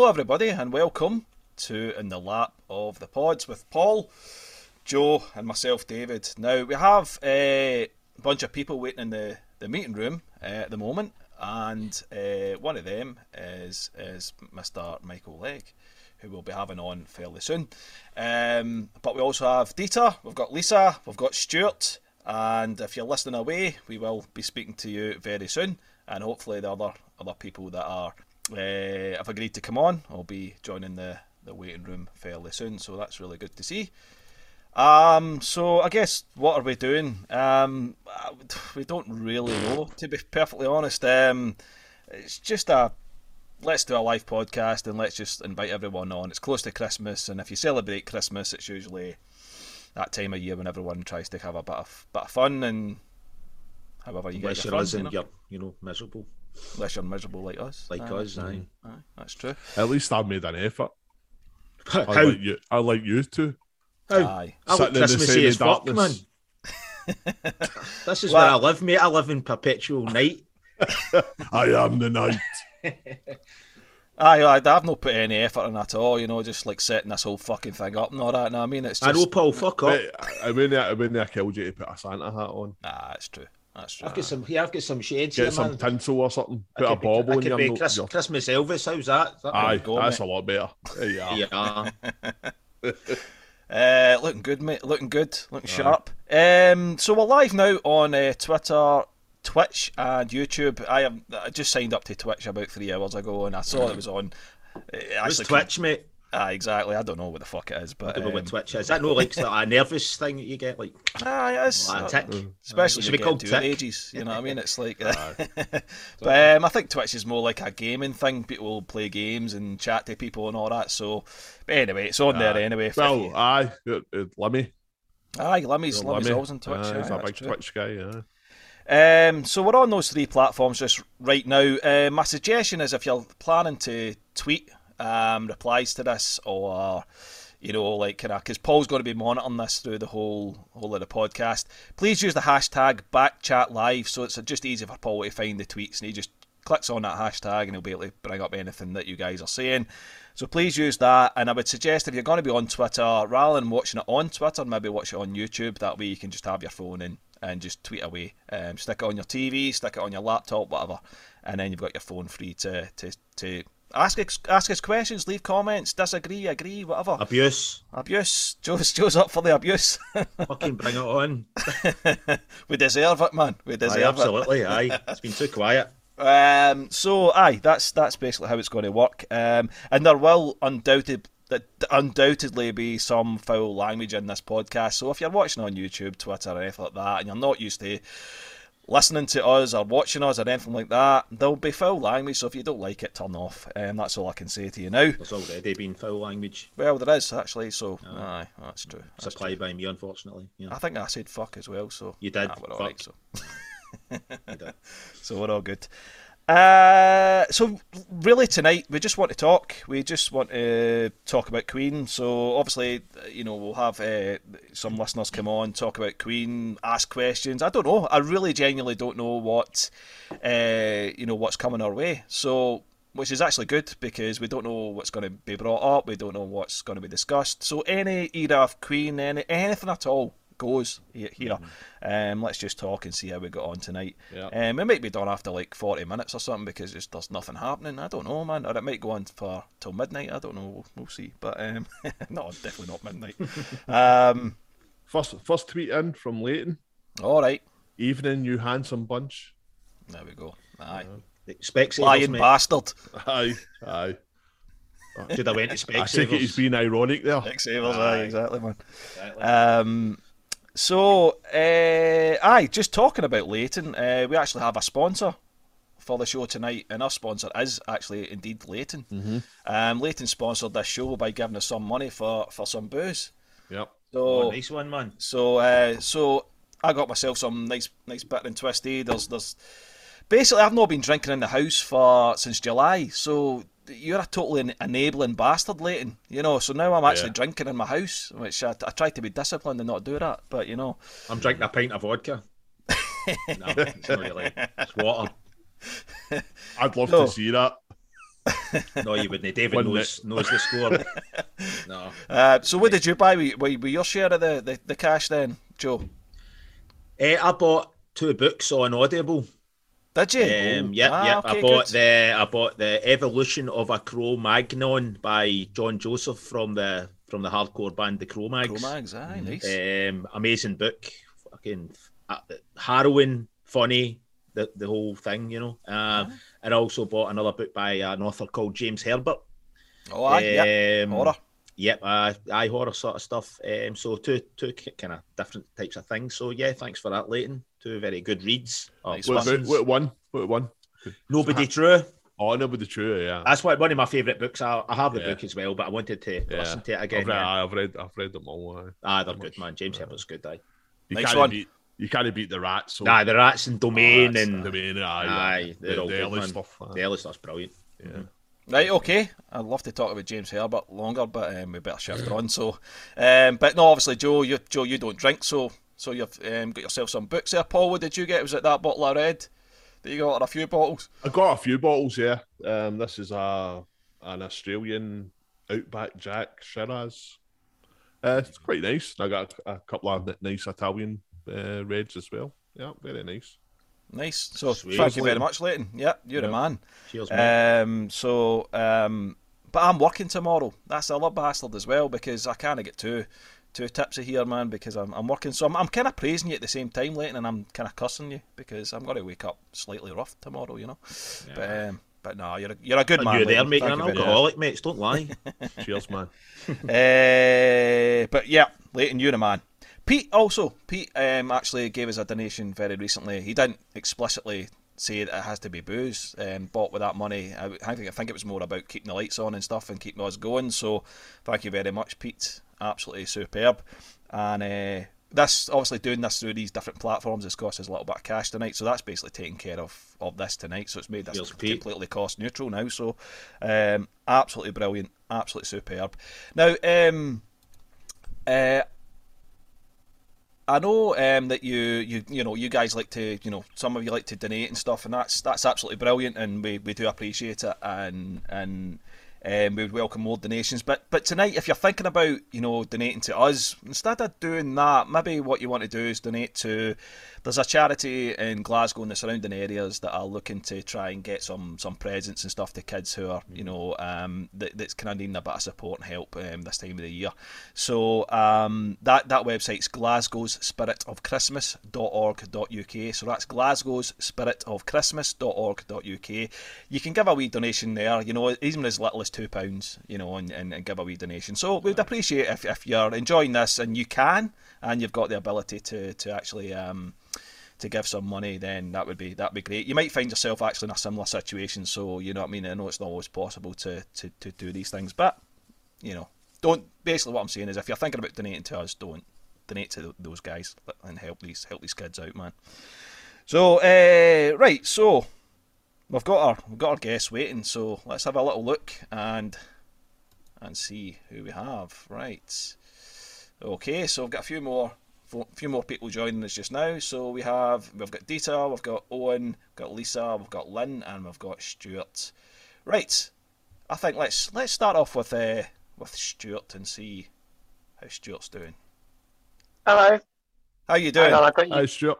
hello, everybody, and welcome to In the Lap of the Pods with Paul, Joe, and myself, David. Now, we have a bunch of people waiting in the, the meeting room uh, at the moment, and uh, one of them is, is Mr. Michael Legge, who we'll be having on fairly soon. Um, but we also have Dieter, we've got Lisa, we've got Stuart, and if you're listening away, we will be speaking to you very soon, and hopefully the other other people that are uh, have agreed to come on. I'll be joining the, the waiting room fairly soon, so that's really good to see. Um, so I guess what are we doing? Um, we don't really know, to be perfectly honest. Um, it's just a let's do a live podcast and let's just invite everyone on. It's close to Christmas, and if you celebrate Christmas, it's usually that time of year when everyone tries to have a bit of bit of fun and however you Unless get your fun, you know? you're, you know, miserable. Unless you're miserable like us. Like Aye. us, aye. Aye, that's true. At least I made an effort. I How? like you. I like you to. How? Aye. I look Sitting in the Christmassy same as fuck, man. This is Well- where I live, mate. I live in perpetual night. I am the night. Aye, aye, I've not put any effort in at all, you know, just like setting this whole fucking thing up and all that. No, I mean, it's just. I know, Paul. Fuck up. But I mean, I mean, I killed you to put a Santa hat on. Nah, it's true. That's true. I've got some here. I've got some shades Get here, some man. tinsel or something. I Put a could be- bauble I in could your, be Chris- your- Christmas Elvis. How's that? Is that Aye, go, that's mate. a lot better. Yeah. you. Yeah. Uh, looking good, mate. Looking good. Looking sharp. Um, so we're live now on uh, Twitter, Twitch, and YouTube. I have I just signed up to Twitch about three hours ago, and I saw it was on. Uh, it What's actually Twitch, mate? Aye, exactly. I don't know what the fuck it is, but I what um, Twitch is. That no like a nervous thing that you get? Like, it is. like a Uh, tick? Especially Should be called tick. ages, you know what I mean? It's like, but um, I think Twitch is more like a gaming thing. People play games and chat to people and all that. So, but anyway, it's on there anyway. Well, aye, it, it, Lemmy. aye, Lemmy's, Lemmy's Lemmy. always on Twitch. Aye, aye, he's a big true. Twitch guy. Yeah. Um, so we're on those three platforms just right now. Uh, my suggestion is if you're planning to tweet um, replies to this or you know like kind of because Paul's going to be monitoring this through the whole whole of the podcast. Please use the hashtag backchatlive so it's just easy for Paul to find the tweets and he just clicks on that hashtag and he'll be able to bring up anything that you guys are saying. So please use that, and I would suggest if you're going to be on Twitter, rather than watching it on Twitter, maybe watch it on YouTube. That way you can just have your phone in and just tweet away. Um, stick it on your TV, stick it on your laptop, whatever, and then you've got your phone free to to, to ask us, ask us questions, leave comments, disagree, agree, whatever. Abuse. Abuse. Joe's, Joe's up for the abuse. Fucking bring it on. we deserve it, man. We Aye, deserve it. absolutely. Aye. It's been too quiet. Um, so, aye, that's that's basically how it's going to work. Um, and there will undoubted that undoubtedly be some foul language in this podcast. So, if you're watching on YouTube, Twitter, or anything like that, and you're not used to listening to us or watching us or anything like that, there'll be foul language. So, if you don't like it, turn off. Um, that's all I can say to you now. There's already been foul language Well, there is actually. So, aye, that's true. That's supplied by me, unfortunately. Yeah. I think I said fuck as well. So You did, Nah, we're all fuck. right, so. so we're all good. Uh, so really tonight we just want to talk. We just want to talk about Queen. So obviously, you know, we'll have uh, some listeners come on, talk about Queen, ask questions. I don't know. I really genuinely don't know what, uh, you know, what's coming our way. So. Which is actually good because we don't know what's going to be brought up, we don't know what's going to be discussed. So any era of Queen, any anything at all goes he- here. Um, let's just talk and see how we got on tonight. Yeah. Um, it might be done after like 40 minutes or something because just, there's nothing happening. I don't know, man. Or it might go on for till midnight. I don't know. We'll, we'll see. But um, no, definitely not midnight. um, First, first tweet in from Leighton. all right. Evening, you handsome bunch. There we go. Aye. Specsavers, Lying mate. bastard. Aye, aye. Should have went to I think he's Specsavers. being ironic there. Savers, aye, exactly, man. Exactly. Um, so, uh, aye, just talking about Leighton, uh, we actually have a sponsor for the show tonight, and our sponsor is actually indeed Leighton. Mm-hmm. Um, Leighton sponsored this show by giving us some money for, for some booze. Yep. So, Oh, nice one, man. so, uh, so I got myself some nice, nice bitter and twisty. There's, there's basically I've not been drinking in the house for since July. So you're a totally enabling bastard, Leighton. You know. So now I'm actually Yeah. drinking in my house, which I, I try to be disciplined and not do that. But you know, I'm drinking a pint of vodka. no, it's not really. It's water. I'd love No. to see that. no, you wouldn't. David Wouldn't knows knows the score. no. Uh, so what did you buy? Were, were, were your share of the, the, the cash then, Joe? Eh, I bought two books on Audible. Did you? Um, yep, Ah, yep. okay, I bought good. the I bought the Evolution of a Cro-Magnon by John Joseph from the from the hardcore band the Cro-Mags. Cro-Mags, aye, nice. Um, amazing book, fucking uh, harrowing, funny, the the whole thing, you know. Um, and I also bought another book by an author called James Herbert. oh, aye, yeah. Um, Horror. Yep, uh, eye horror sort of stuff. Um, so two two kind of different types of things. So yeah, thanks for that, Leighton. Two very good reads. or Nice What, one. what, what one? What one? Nobody True. Oh, no, but the true, yeah. That's one one of my favourite books. I, I have the Yeah. book as well, but I wanted to yeah. listen to it I've again. read, yeah. I've read, I've read them all. aye. Ah, they're How good, much? man. James Yeah. Herbert's good. Aye. You Nice can't one. beat, you can't beat the rats. So Nah, the rats and Domain that's and the main, aye, Aye, they're the, all the good, early man. stuff. aye. the early stuff's brilliant. Yeah. Right, okay. I'd love to talk about James Herbert longer, but um, we better shift on. So, um, but no, obviously, Joe, you Joe, you don't drink, so so you've um, got yourself some books there. Paul, what did you get? Was it that bottle of red that you got, or a few bottles? I got a few bottles, yeah. Um, this is a an Australian Outback Jack Shiraz. Uh, it's quite nice. I got a, a couple of nice Italian uh, reds as well. Yeah, very nice. Nice. So, Sweet. thank you very much, Leighton. Yeah, you're a man. Cheers, man. Um, so, um, but I'm working tomorrow. That's the other bastard as well because I can't get too too tipsy here, man. Because I'm, I'm working, so I'm, I'm kind of praising you at the same time, Leighton, and I'm kind of cussing you because I'm going to wake up slightly rough tomorrow, you know. But um, but no, you're a, you're a good And man. you're there making Thank an alcoholic, mates. Don't lie. Cheers, man. Uh, but yeah, Leighton, you're a man. Pete also, Pete um, actually gave us a donation very recently. He didn't explicitly say that it has to be booze um, bought with that money. I, I think I think it was more about keeping the lights on and stuff and keeping us going. So thank you very much, Pete. Absolutely superb. And uh, this obviously doing this through these different platforms has cost us a little bit of cash tonight. So that's basically taking care of, of this tonight. So it's made this Pete. completely cost neutral now. So um, absolutely brilliant, absolutely superb. Now, um, uh, I know um, that you, you you know you guys like to you know some of you like to donate and stuff, and that's that's absolutely brilliant, and we, we do appreciate it, and and um, we would welcome more donations. But but tonight, if you're thinking about you know donating to us, instead of doing that, maybe what you want to do is donate to. There's a charity in Glasgow and the surrounding areas that are looking to try and get some some presents and stuff to kids who are you know um, that, that's kind of needing a bit of support and help um, this time of the year. So um, that that website's Glasgow's Spirit of Christmas.org.uk. So that's Glasgow's Spirit of Christmas.org.uk. You can give a wee donation there, you know, even as little as two pounds, you know, and, and, and give a wee donation. So we'd appreciate if, if you're enjoying this and you can and you've got the ability to to actually um, to give some money, then that would be that'd be great. You might find yourself actually in a similar situation, so you know what I mean. I know it's not always possible to to, to do these things, but you know, don't. Basically, what I'm saying is, if you're thinking about donating to us, don't donate to those guys and help these help these kids out, man. So, uh, right, so we've got our we've got our guests waiting. So let's have a little look and and see who we have. Right. Okay, so we've got a few more few more people joining us just now. So we have we've got Dieter, we've got Owen, we've got Lisa, we've got Lynn, and we've got Stuart. Right, I think let's let's start off with uh, with Stuart and see how Stuart's doing. Hello. How you Hang doing? on, I've you. Hi, Stuart.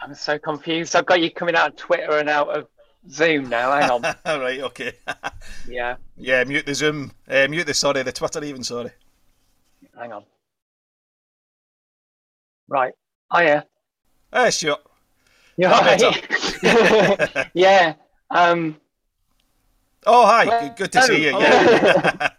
I'm so confused. I've got you coming out of Twitter and out of Zoom now. Hang on. right, okay. yeah, yeah, mute the Zoom, uh, mute the sorry, the Twitter even. Sorry. Hang on. Right. Oh yeah. Hey, Stuart. You're right. yeah. Um. Oh, hi. Good, good to see you. Oh. Yeah.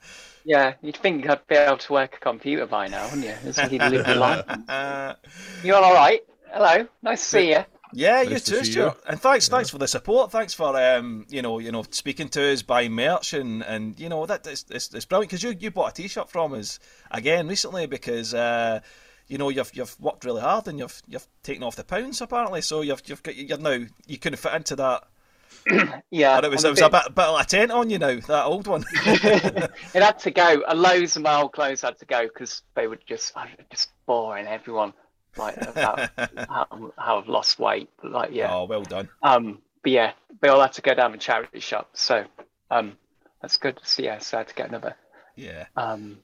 Yeah. You'd think I'd be able to work a computer by now, wouldn't you? You'd live your life. Uh, You all right? Hello. Nice to see you. Yeah, you Nice to too, see Stuart. And thanks, thanks for the support. Thanks for um, you know, you know, speaking to us, buying merch, and and you know that it's it's, it's brilliant because you you bought a T-shirt from us again recently because uh, you know you've you've worked really hard and you've you've taken off the pounds apparently, so you've you've got you're now you couldn't fit into that. Yeah. And it was it was a bit bit of a tent on you now that old one. it had to go. A loads of my old clothes had to go because they were just uh, just boring everyone. Like about how, how I've lost weight. But like yeah. Oh, well done. Um. but yeah, they all had to go down the charity shop. So um, that's good. So yeah, so I had to get another. Yeah. Um,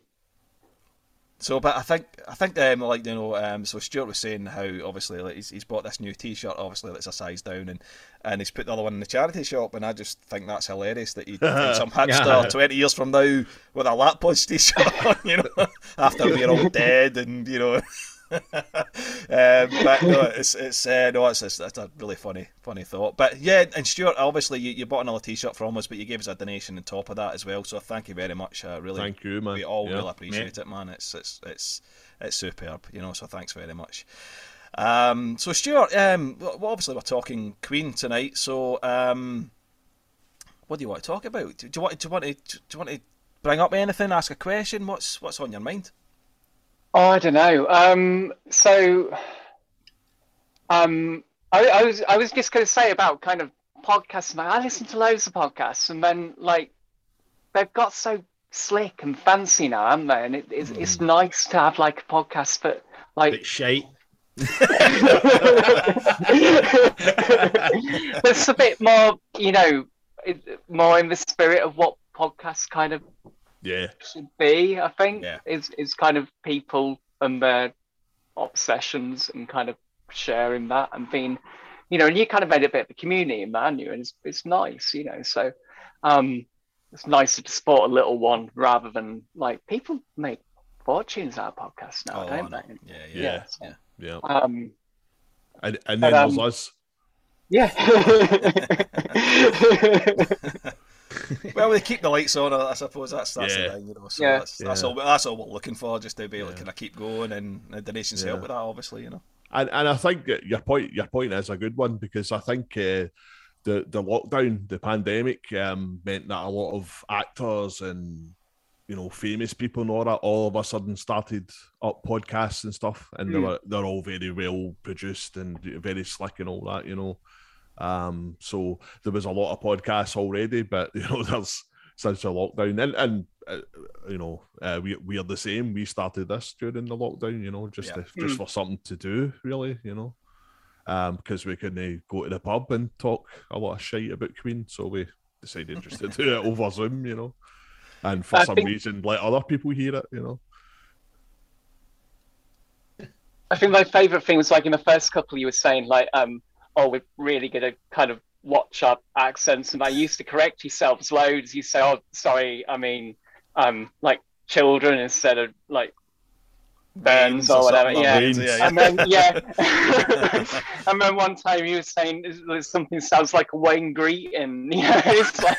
So, but I think I think um, like you know, um, so Stuart was saying how obviously like, he's, he's bought this new T-shirt, obviously that's a size down, and and he's put the other one in the charity shop, and I just think that's hilarious that he some hipster twenty years from now with a lap pods T-shirt on, you know, after we're all dead, and you know. um, but no, it's it's uh, no, it's, it's it's a really funny funny thought. But yeah, and Stuart, obviously you, you bought another T-shirt from us, but you gave us a donation on top of that as well. So thank you very much. Uh, really, Thank you, man. we all Yeah. really appreciate it, man. It's it's it's it's superb, you know. So thanks very much. Um, so Stuart, um, well, obviously we're talking Queen tonight. So um, what do you want to talk about? Do you want do you want to do you want to bring up anything? Ask a question? What's what's on your mind? Oh, I don't know. Um, so, um, I, I was I was just going to say about kind of podcasts. I listen to loads of podcasts, and then like they've got so slick and fancy now, haven't they? And it, it's it's nice to have like a podcast that like Bit shite. that's a bit more, you know, more in the spirit of what podcasts kind of Yeah. should be. I think Yeah. is is kind of people and their obsessions and kind of sharing that and being, you know, and you kind of made a bit of a community in that, you? And it's it's nice, you know. So, um, it's nicer to support a little one rather than like people make fortunes out of podcasts now, Oh, don't they? Yeah, Yeah. yeah, so, yeah. Um, And, and then But, um, there's us. yeah. Well, they keep the lights on. I suppose that's that's Yeah. the thing, you know. So Yeah. that's, that's Yeah. all. That's all we're looking for, just to be able to Yeah. kind of keep going, and the donations Yeah. help with that, obviously, you know. And and I think your point your point is a good one because I think uh, the the lockdown, the pandemic, um, meant that a lot of actors and you know famous people and all that all of a sudden started up podcasts and stuff, and they Mm. were they're all very well produced and very slick and all that, you know. Um, so there was a lot of podcasts already, but you know there's since the lockdown and and uh, you know uh, we we are the same. We started this during the lockdown, you know, just Yeah. to, just for something to do, really, you know, um, because we couldn't go to the pub and talk a lot of shit about Queen, so we decided just to do it over Zoom, you know, and for I some think- reason let other people hear it, you know. I think my favorite thing was like in the first couple you were saying like um oh we're really gonna kind of watch our accents and I used to correct yourselves loads. You say oh sorry I mean um like children instead of like Burns Waynes or whatever, something, yeah. Waynes, yeah, and then yeah and then one time he was saying is- is something sounds like a Wayne greeting you know it's like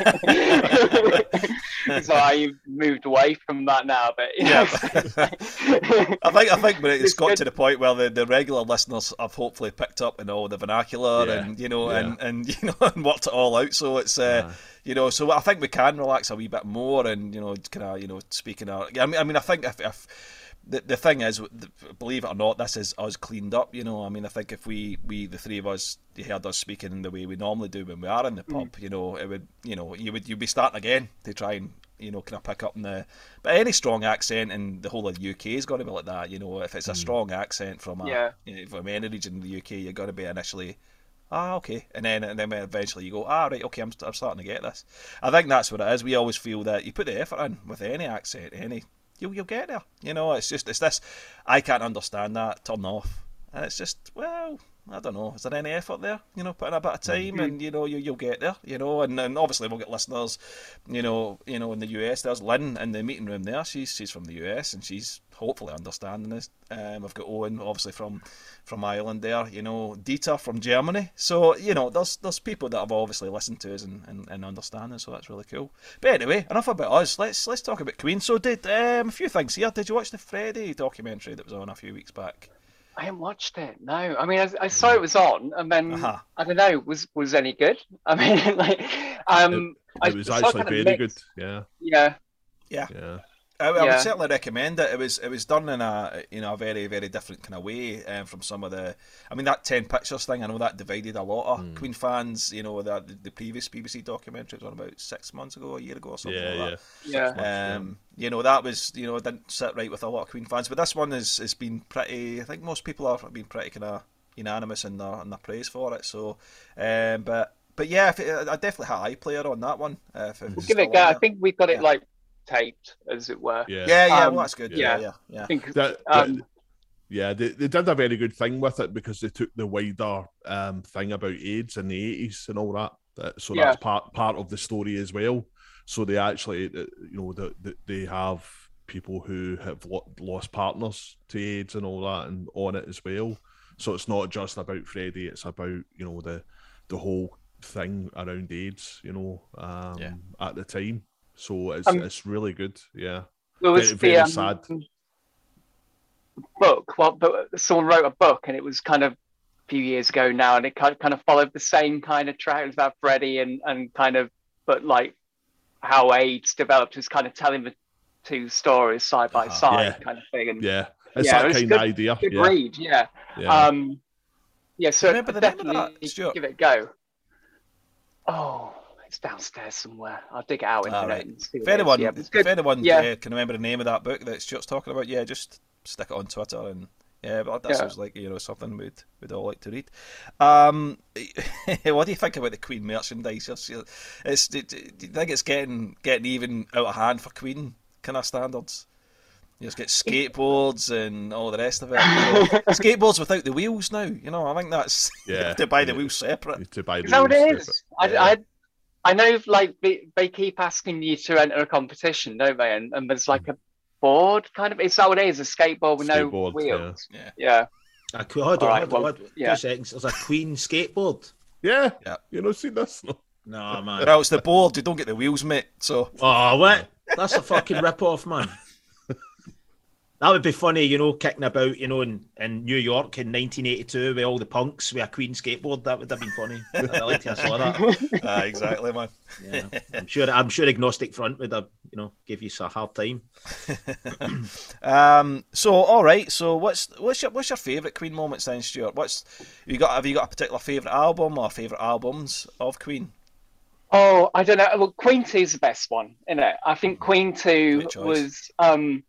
so I moved away from that now but you know, I think I think, but it's It's got good. to the point where the, the regular listeners have hopefully picked up in all the vernacular Yeah. and you know Yeah. and, and you know and worked it all out. So it's uh, Aye. you know, so I think we can relax a wee bit more and you know, kind of you know, speaking out. I mean, I mean, I think if. if the, the thing is, believe it or not, this is us cleaned up. You know, I mean, I think if we, we the three of us, you heard us speaking the way we normally do when we are in the pub, you know, it would, you know, you would you'd be starting again to try and you know kind of pick up in the, but any strong accent in the whole of the UK is going to be like that. You know, if it's a strong accent from a Yeah. you know, from any region in the UK, you're going to be initially. Ah, okay, and then and then eventually you go, ah, right, okay, I'm, I'm starting to get this. I think that's what it is. We always feel that you put the effort in with any accent, any you'll you'll get there. You know, it's just it's this. I can't understand that. Turn off, and it's just well. I don't know. Is there any effort there? You know, putting a bit of time, and you know, you you'll get there. You know, and then obviously we'll get listeners. You know, you know, in the US, there's Lynn in the meeting room there. She's she's from the US, and she's hopefully understanding this. Um, I've got Owen, obviously from from Ireland there. You know, Dieter from Germany. So you know, there's there's people that have obviously listened to us and, and, and understanding. So that's really cool. But anyway, enough about us. Let's let's talk about Queen. So did um, a few things here. Did you watch the Freddie documentary that was on a few weeks back? I haven't watched it. No, I mean, I, I saw it was on, and then Uh-huh. I don't know, was was any good? I mean, like, um, I It was saw actually very good. Yeah, Yeah, Yeah. yeah. I, I would certainly recommend it. It was it was done in a you know a very very different kind of way um, from some of the. I mean that ten pictures thing. I know that divided a lot of Queen fans. You know that the, the previous BBC documentary was on about six months ago, a year ago or something Yeah, like yeah. that. yeah. Um, you know that was you know didn't sit right with a lot of Queen fans, but this one has has been pretty. I think most people have been pretty kind of unanimous in their in their praise for it. So, um, but but yeah, if it, I definitely had iPlayer on that one. Uh, if, if We'll give it a go. I think we've got it Yeah. like taped, as it were. Yeah. Yeah, yeah, Um, well, that's good. Yeah, yeah. yeah, yeah. I think. That- Um, Yeah, they, they did a very good thing with it because they took the wider um, thing about AIDS in the eighties and all that. That- So Yeah. that's part part of the story as well. So they actually, uh, you know, the, the, they have people who have lost partners to AIDS and all that, and on it as well. So it's not just about Freddie; it's about you know the the whole thing around AIDS. You know, um, Yeah. at the time. So it's Um, it's really good. Yeah. There was Very- very the um, sad. book. Well, but someone wrote a book, and it was kind of a few years ago now, and it kind kind of followed the same kind of track. About Freddie and and kind of, but like how AIDS developed was kind of telling the two stories side by Uh-huh. side, Yeah. kind of thing. And Yeah. It's Yeah, that it's kind good- of idea. good yeah. read, yeah. yeah. Um, yeah. So Remember the name of definitely that, Stuart? give it a go. Oh, it's downstairs somewhere. I'll dig it out in a minute. right. and see If what it is. anyone, yeah, if anyone Yeah. uh, can remember the name of that book that Stuart's talking about, yeah, just stick it on Twitter and yeah, but that Yeah. sounds like you know something we'd we'd all like to read. Um, what do you think about the Queen merchandise? It's, it's, do you think it's getting getting even out of hand for Queen kind of standards? You just get skateboards and all the rest of it. Skateboards without the wheels now. You know, I think that's you Yeah, have to buy the yeah. wheels separate. to buy Is that what the it wheels is? separate. I, I, I know, like they, they keep asking you to enter a competition, don't they? And, and there's like a board, kind of. Is that what it is? A skateboard with no wheels. Yeah. Yeah. A, que- hold on, All right, hold on, well, hold on. yeah. Two seconds. There's a Queen skateboard. Yeah. Yeah. You know, see this? No. No, man. Well, it's the board. You don't get the wheels, mate. So Oh, what? That's a fucking rip off, man. That would be funny, you know, kicking about, you know, in, in New York in 1982 with all the punks with a Queen skateboard. That would have been funny. I like to saw that. Ah, exactly, man. Yeah. I'm sure. I'm sure Agnostic Front would have, you know, give you a hard time. Um, so all right. So what's what's your what's your favourite Queen moments then, Stuart? What's you got? Have you got a particular favourite album or favourite albums of Queen? Oh, I don't know. Well, Queen Two is the best one, isn't it? I think Queen Two was. Um,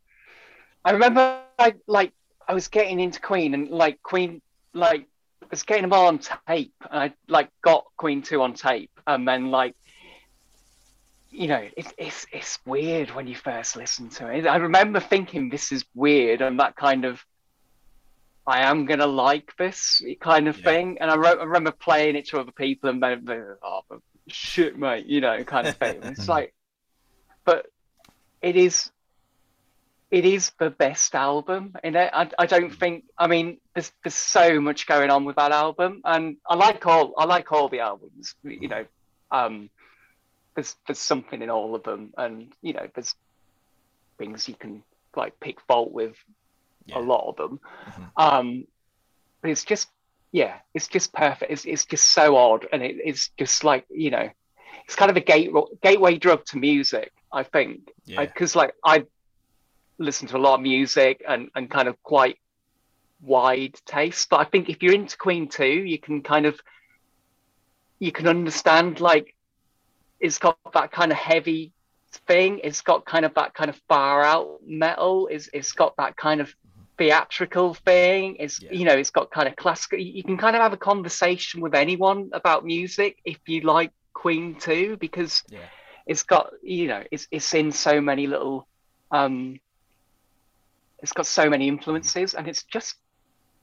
I remember, I like, I was getting into Queen, and like Queen, like, I was getting them all on tape, and I like got Queen Two on tape, and then like, you know, it's it's it's weird when you first listen to it. I remember thinking this is weird, and that kind of. I am gonna like this kind of Yeah. thing, and I, wrote, I remember playing it to other people, and they oh, shit, mate, you know, kind of thing. It's hmm. like, but it is, it is the best album, and I, I, I don't think. I mean, there's there's so much going on with that album, and I like all I like all the albums. You know, um, there's there's something in all of them, and you know, there's things you can like pick fault with Yeah. a lot of them. Mhm. Um, but it's just, yeah, it's just perfect. It's, it's just so odd, and it, it's just like you know, it's kind of a gate gateway drug to music. I think Yeah, because like I listen to a lot of music and and kind of quite wide taste, but I think if you're into Queen too, you can kind of you can understand like it's got that kind of heavy thing. It's got kind of that kind of far out metal. It's it's got that kind of theatrical thing. It's Yeah. you know it's got kind of classical. You can kind of have a conversation with anyone about music if you like Queen too, because yeah, it's got you know it's it's in so many little um it's got so many influences and it's just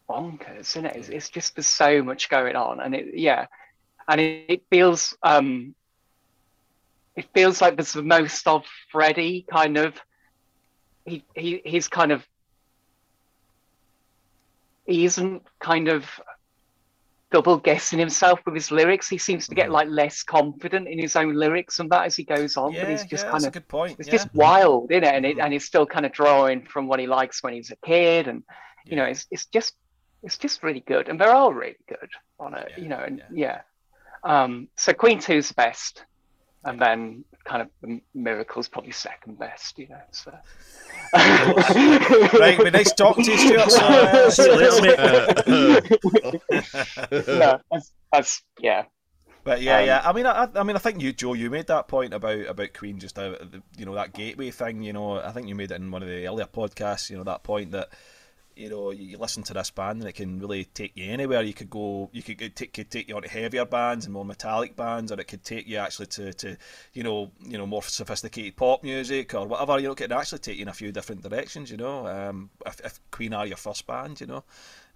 bonkers isn't it? It's, it's just there's so much going on and it yeah. And it, it feels um it feels like there's the most of Freddie kind of. He he he's kind of he isn't kind of double guessing himself with his lyrics. He seems to get Mhm. like less confident in his own lyrics and that as he goes on. yeah. but he's just yeah, kind that's of a good point. it's yeah. just wild, isn't it? And it Mhm. and he's still kind of drawing from what he likes when he's a kid, and you know, it's it's just it's just really good, and they're all really good on it, you know, and yeah. Um, so Queen Two's the best, and then kind of Miracle's probably second best, you know. So. right, be nice talking to you, Stuart. So, uh, See you later, mate. no, that's, that's yeah. But yeah, Um, yeah. I mean, I, I mean, I think you, Joe, you made that point about about Queen, just uh, the, you know that gateway thing. You know, I think you made it in one of the earlier podcasts. You know that point that you know, you listen to this band and it can really take you anywhere. You could go, you could take, could take you onto heavier bands and more metallic bands, or it could take you actually to, to you know, you know, more sophisticated pop music or whatever. You know, it can actually take you in a few different directions. You know, um, if, if Queen are your first band, you know,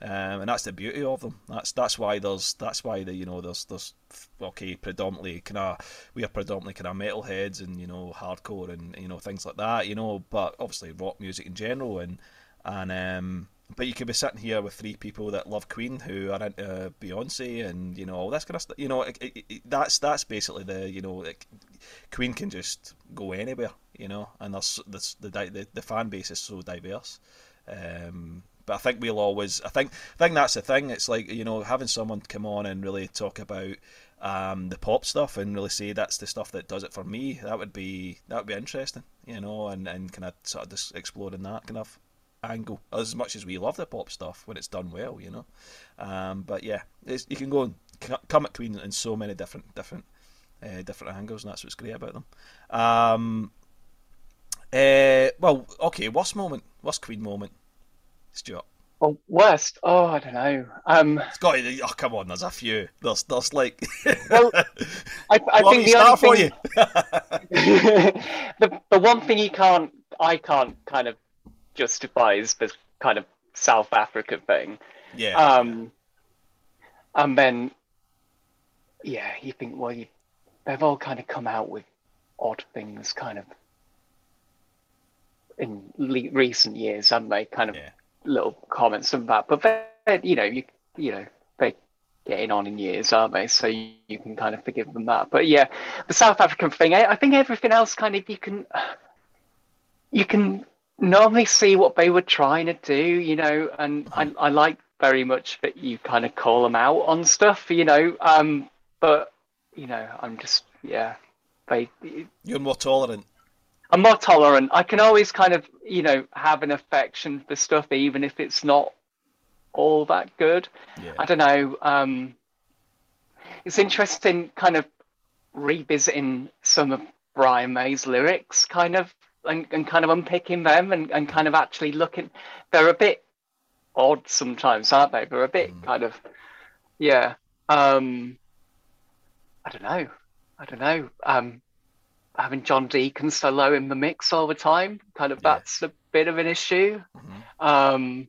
um, and that's the beauty of them. That's that's why there's that's why the you know there's there's okay predominantly kind of we are predominantly kind of metalheads and you know hardcore and you know things like that. You know, but obviously rock music in general and and um, but you could be sitting here with three people that love Queen who are into Beyonce and you know all this kind of stuff. You know, it, it, it, that's that's basically the you know Queen can just go anywhere. You know, and there's, there's the, the the fan base is so diverse. Um, but I think we'll always. I think I think that's the thing. It's like you know having someone come on and really talk about um, the pop stuff and really say that's the stuff that does it for me. That would be that would be interesting. You know, and and kind of sort of just exploring that kind of angle as much as we love the pop stuff when it's done well, you know. Um, but yeah, you can go and come at Queen in so many different different uh, different angles, and that's what's great about them. Um, uh, well, okay, worst moment, worst Queen moment, Stuart. Well, worst. Oh, I don't know. Um, it's got. To, oh, come on. There's a few. There's, there's like. well, I, I think the only thing. the the one thing you can't, I can't kind of justifies the kind of South Africa thing. Yeah. Um, and then, yeah, you think, well, you, they've all kind of come out with odd things, kind of in le- recent years, haven't they? Kind of yeah. little comments and that, but they, you know, you you know, they getting on in years, aren't they? So you, you, can kind of forgive them that. But yeah, the South African thing, I, I think everything else kind of you can you can normally see what they were trying to do, you know, and I, I like very much that you kind of call them out on stuff, you know. Um, but you know, I'm just yeah, they. You're more tolerant. I'm more tolerant. I can always kind of you know have an affection for stuff, even if it's not all that good. Yeah. I don't know. Um, it's interesting, kind of revisiting some of Brian May's lyrics, kind of and, and kind of unpicking them and, and kind of actually looking. They're a bit odd sometimes, aren't they? They're a bit mm. kind of, yeah. Um, I don't know. I don't know. Um, having John Deacon so low in the mix all the time, kind of yeah. that's a bit of an issue. Mm-hmm. Um,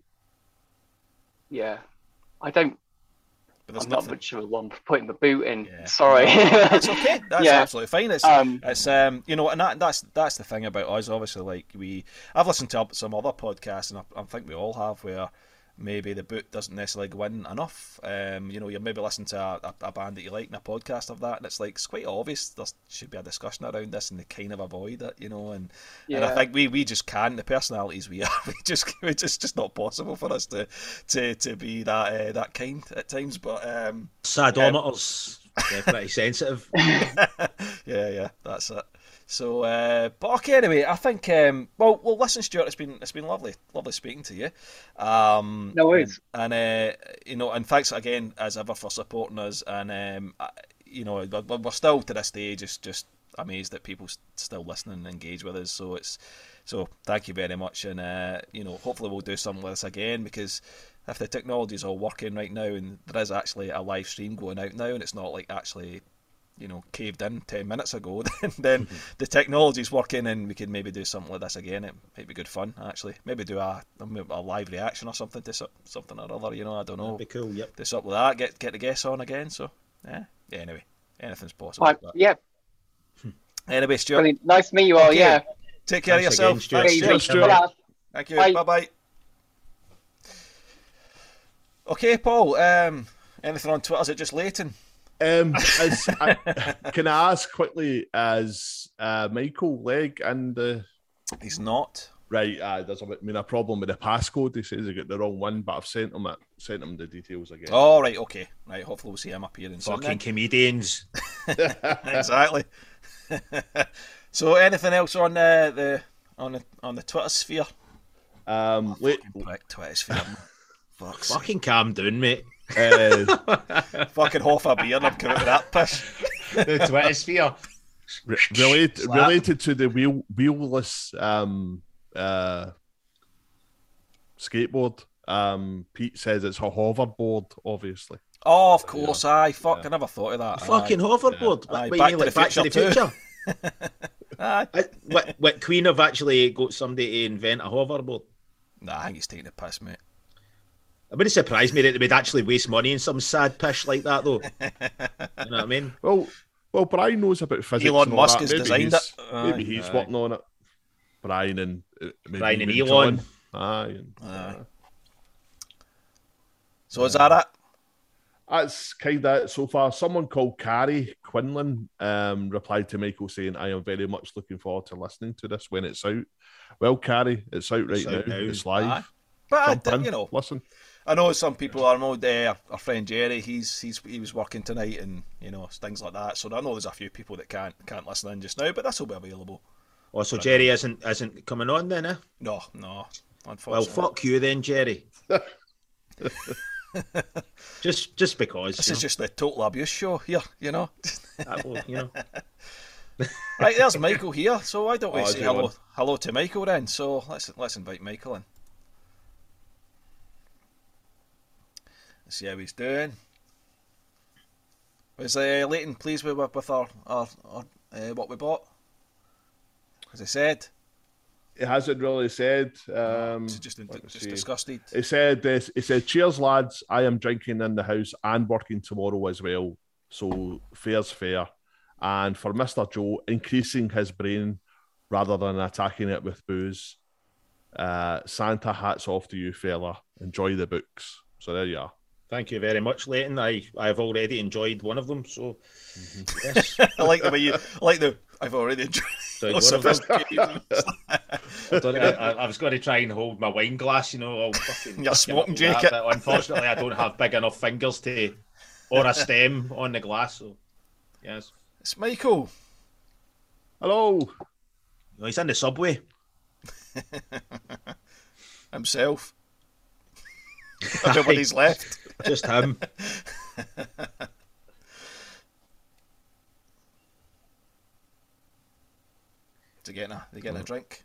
yeah, I don't but there's I'm nothing... not much of a one for putting the boot in. Yeah. Sorry. that's okay. That's yeah. absolutely fine. It's, um, it's um, you know, and that, that's that's the thing about us. Obviously, like we, I've listened to some other podcasts, and I, I think we all have, where maybe the boot doesn't necessarily go in enough. Um, you know, you're maybe listening to a, a, band that you like in a podcast of that, and it's like it's quite obvious there should be a discussion around this, and they kind of avoid it, you know. And yeah. and I think we, we just can't. The personalities we are, we just it's just just not possible for us to to, to be that uh, that kind at times. But um, sadometers, um, they're pretty sensitive. yeah, yeah, that's it. So, uh, but okay. Anyway, I think. Um, well, well. Listen, Stuart. It's been it's been lovely, lovely speaking to you. Um, no worries. And, and uh, you know, and thanks again as ever for supporting us. And um, you know, we're still to this day just just amazed that people still listen and engage with us. So it's so thank you very much. And uh, you know, hopefully we'll do something with this again because if the technology is all working right now and there is actually a live stream going out now and it's not like actually you know caved in 10 minutes ago then, then mm-hmm. the technology's working and we could maybe do something like this again. It might be good fun actually. Maybe do a, a live reaction or something to something or other you know I don't know. That'd be cool yep. Do something like that get get the guests on again so yeah, yeah anyway anything's possible right, yeah. Anyway Stuart. Brilliant. nice to meet you all okay. yeah. Take care Thanks of yourself. again, Stuart. Thanks, Stuart. thank you. Bye. Bye okay Paul um anything on Twitter? Is it just Leighton um, as, I, can I ask quickly, as uh, Michael Legge and the? He's not. Right, uh, there's a bit, I mean, a problem with the passcode. He says he got the wrong one, but I've sent him it, sent him the details again. Oh, right, okay, right. Hopefully, we'll see him appearing soon. Fucking comedians. exactly. so, anything else on uh, the on the on the Twitter sphere? Um, oh, wait, Twitter sphere. Fucking calm down, mate. Uh, fucking half a beer and I'm coming with that piss. the Twitter sphere. related, related to the wheel wheelless um, uh, skateboard. Um, Pete says it's a hoverboard, obviously. Oh, of course, aye. Fuck, I never thought of that. Fucking aye. hoverboard. Aye, What, Back you to like the Back to the Future Future. Aye. I- what, what Queen have actually got somebody to invent a hoverboard? Nah, I think he's taking the piss, mate. It wouldn't surprise me that they would actually waste money in some sad pish like that, though. you know what I mean? Well, well, Brian knows about physics. Elon and all Musk that. has Maybe designed he's- it. Aye, Maybe he's aye. working on it. Brian and uh, maybe Brian and Elon. John. Aye. and- Aye. So is that it? That's kind of it so far. Someone called Carrie Quinlan um, replied to Michael saying, I am very much looking forward to listening to this when it's out. Well, Carrie, it's out right It's out now. now. It's live. Aye. But I, Jump d- you know, listen. I know some people. I know uh, our friend Jerry. He's he's he was working tonight, and you know things like that. So I know there's a few people that can't can't listen in just now, but this will be available. Oh, so Jerry isn't isn't coming on then, eh? No, no. Well, fuck you then, Jerry. just just because. This is just the total abuse show here. You know. know, that will, you know. right, there's Michael here. So why don't we Oh, say hello on? hello to Michael then? So let's let's invite Michael in. See how he's doing. Was uh, Leighton pleased with with our, our, our uh, what we bought? As I said, He hasn't really said. Um, just just disgusted. It said this. It said, "Cheers, lads! I am drinking in the house and working tomorrow as well. So fair's fair." And for Mister Joe, increasing his brain rather than attacking it with booze. Uh, Santa hats off to you, fella. Enjoy the books. So there you are. Thank you very much, Leighton. I I've already enjoyed one of them, so Mm-hmm. yes. I like the way you I like the. I've already enjoyed. Enjoyed Oh, one of them. I, I, I- I was going to try and hold my wine glass, you know, all fucking. Your fucking smoking up that, but unfortunately, I don't have big enough fingers to, or a stem on the glass. So, yes, it's Michael. Hello. No, he's in the subway. himself. Nobody's left. Just him. To get a, they getting a drink.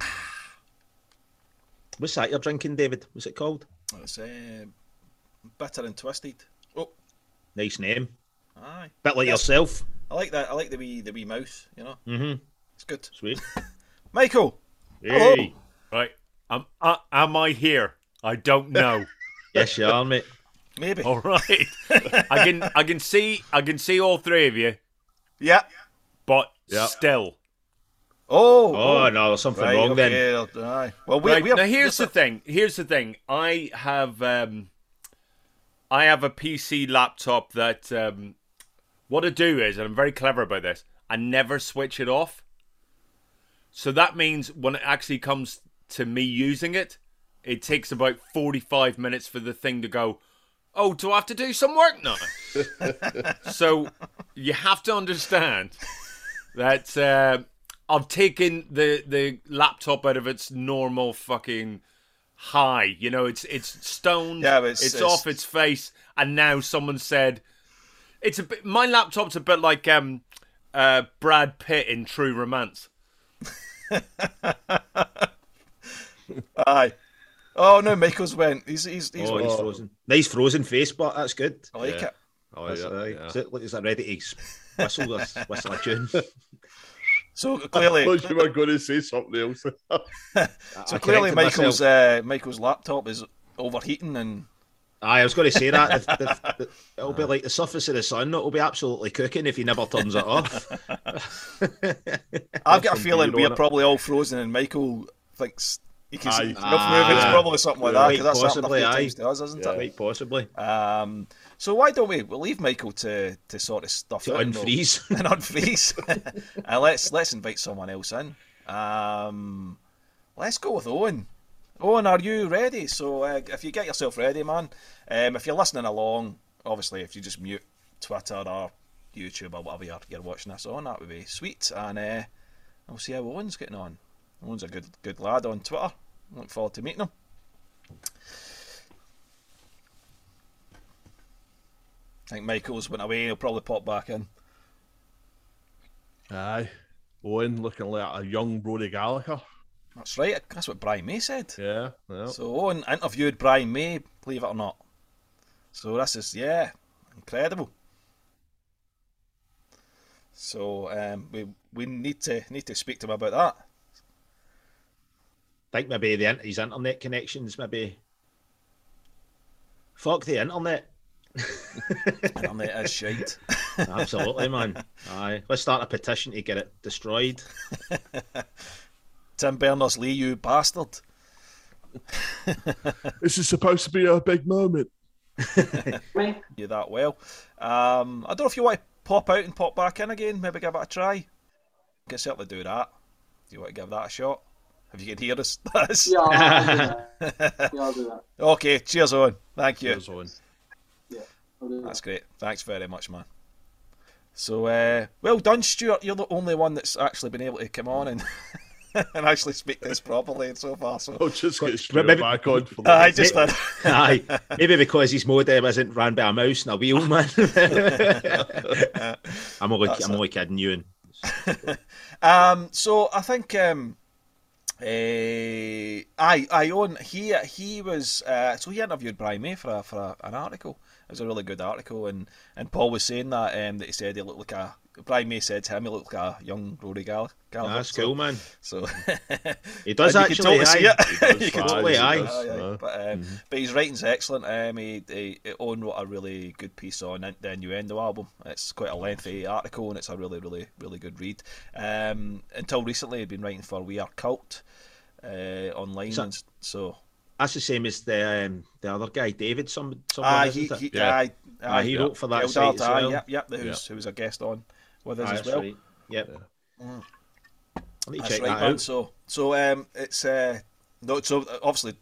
What's that you're drinking, David? What's it called? It's uh, bitter and twisted. Oh, Nice name. aye. Bit like Yes. yourself. I like that. I like the wee the wee mouse. You know, Mm-hmm. it's good. Sweet. Michael. Hello. Right. Um, uh, am I here? I don't know. Yes, you are, mate. Maybe. all right. I can I can see I can see all three of you, Yeah. but Yeah. still. Oh. Oh, no, there's something Right, wrong then. okay, Aye. Well, we, Right, we're, now here's we're- the thing. Here's the thing. I have um, I have a PC laptop that um, what I do is, and I'm very clever about this. I never switch it off. So that means when it actually comes to me using it, it takes about 45 minutes for the thing to go. Oh, do I have to do some work now? so you have to understand that uh, I've taken the the laptop out of its normal fucking high. You know, it's it's stoned. Yeah, it's- it's, it's- off its face, and now someone said it's a bit. My laptop's a bit like um uh Brad Pitt in True Romance. Aye. Oh no, Michael's went. He's he's he's. Oh, he's frozen. Nice frozen face, but that's good. I like Yeah. it. Oh, That's yeah, aye. yeah. Is, it, is that ready to s- whistle this whistle a tune? So I clearly, thought you were going to say something else. so I clearly, Michael's uh, Michael's laptop is overheating, and Aye, I was going to say that. The- the- the- it'll be like the surface of the sun. It'll be absolutely cooking if he never turns it off. I've got a feeling we're probably all frozen, and Michael thinks he can see Aye. enough moving. It's probably something like that. Quite 'cause that's happened a possibly, few aye. times to us, isn't it? Quite possibly. Um, so why don't we we'll leave Michael to to sort of stuff To out and we'll- unfreeze. and unfreeze, and let's let's invite someone else in. Um, let's go with Owen. Owen, are you ready? So uh, if you get yourself ready, man. Um, if you're listening along, obviously, if you just mute Twitter or YouTube or whatever you're, you're watching this on, that would be sweet. And uh, we'll see how Owen's getting on. Owen's a good good lad on Twitter. Look forward to meeting him. I think Michael's went away. He'll probably pop back in. Aye. Owen looking like a young Rory Gallagher. That's right. That's what Brian May said. Yeah, yeah. So Owen interviewed Brian May, believe it or not. So this is yeah, incredible. So um, we we need to need to speak to him about that. Think maybe the, his internet connections maybe. Fuck the internet. Internet is shite. Absolutely, man. Aye. Let's start a petition to get it destroyed. Tim Berners Lee, you bastard. This is supposed to be a big moment. You that well. Um, I don't know if you want to pop out and pop back in again. Maybe give it a try. You can certainly do that. Do you want to give that a shot? If you can hear us, Yeah, I'll do that. Yeah, I'll do that. okay. Cheers, Owen. Thank you. Here's Owen. I'll that. That's great. Thanks very much, man. So, uh, well done, Stuart. You're the only one that's actually been able to come on and and actually speak this properly so far. So, I'll just get straight maybe- back on for I just did. Aye. Maybe because his modem isn't ran by a mouse and a wheel, man. I'm only, That's I'm it. only kidding you. Um, so I think um, uh, I I own he he was uh, so he interviewed Brian May for a, for a, an article. It was a really good article, and, and Paul was saying that um, that he said he looked like a Brian May said to him he looked like a young Rory Gall- Gallagher. That's so, cool, man. So He does and you can actually. totally see it. He you can does, totally he see does, it. aye. Aye, aye. Uh, But um, but his writing's excellent. Um, he, he, he owned what a really good piece on the Innuendo album. It's quite a lengthy article and it's a really really really good read. Um, until recently, he'd been writing for We Are Cult uh, online, Is that- and so That's the same as the um, the other guy, David. Some, someone, aye, isn't he, it? he, Yeah. aye, Aye, he yeah. wrote for that Eldard, site as aye, well. Yep, yep. Who's, who was a guest on with us Aye, as well. right. Yep. Mm. That's right, that man. So, so um, it's uh, no, so uh, obviously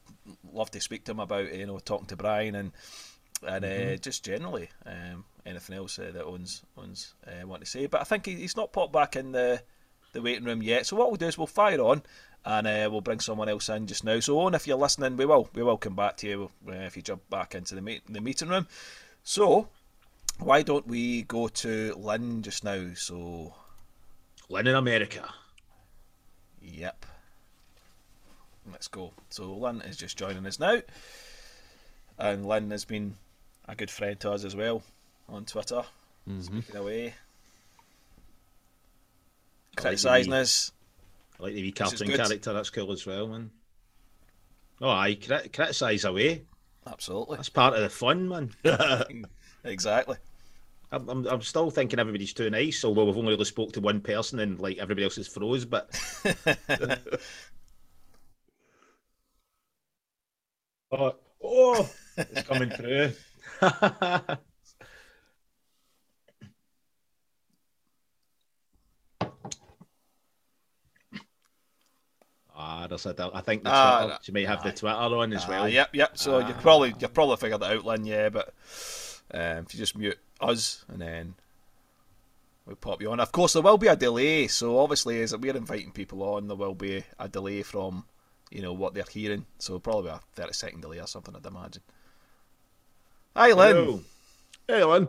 love to speak to him about you know talking to Brian and and uh, Mm-hmm. just generally um, anything else uh, that owns owns uh, want to say. But I think he, he's not popped back in the the waiting room yet. So what we'll do is we'll fire on. And uh, we'll bring someone else in just now. So, Owen, if you're listening, we will we will come back to you uh, if you jump back into the meet, the meeting room. So, why don't we go to Lynn just now? So, Lynn in America. Yep. Let's go. So Lynn is just joining us now. And Lynn has been a good friend to us as well on Twitter. Mm-hmm. Speaking away. I like the Criticising us. I like the wee cartoon character. That's cool as well, man. Oh, I crit- criticise away. Absolutely. That's part of the fun, man. Exactly. I'm, I'm, I'm still thinking everybody's too nice, although we've only really spoke to one person and like everybody else is froze. But oh, oh, it's coming through. Ah, there's a, I think the Twitter, Ah, you may have the Twitter on as Ah, well. yep, yep. So you probably you probably figured it out, Lynn, yeah, but um, if you just mute us and then we pop you on. Of course there will be a delay, so obviously as we're inviting people on there will be a delay from you know what they're hearing. So probably a thirty second delay or something I'd imagine. Hi Lynn. Hello. Hey, Lynn.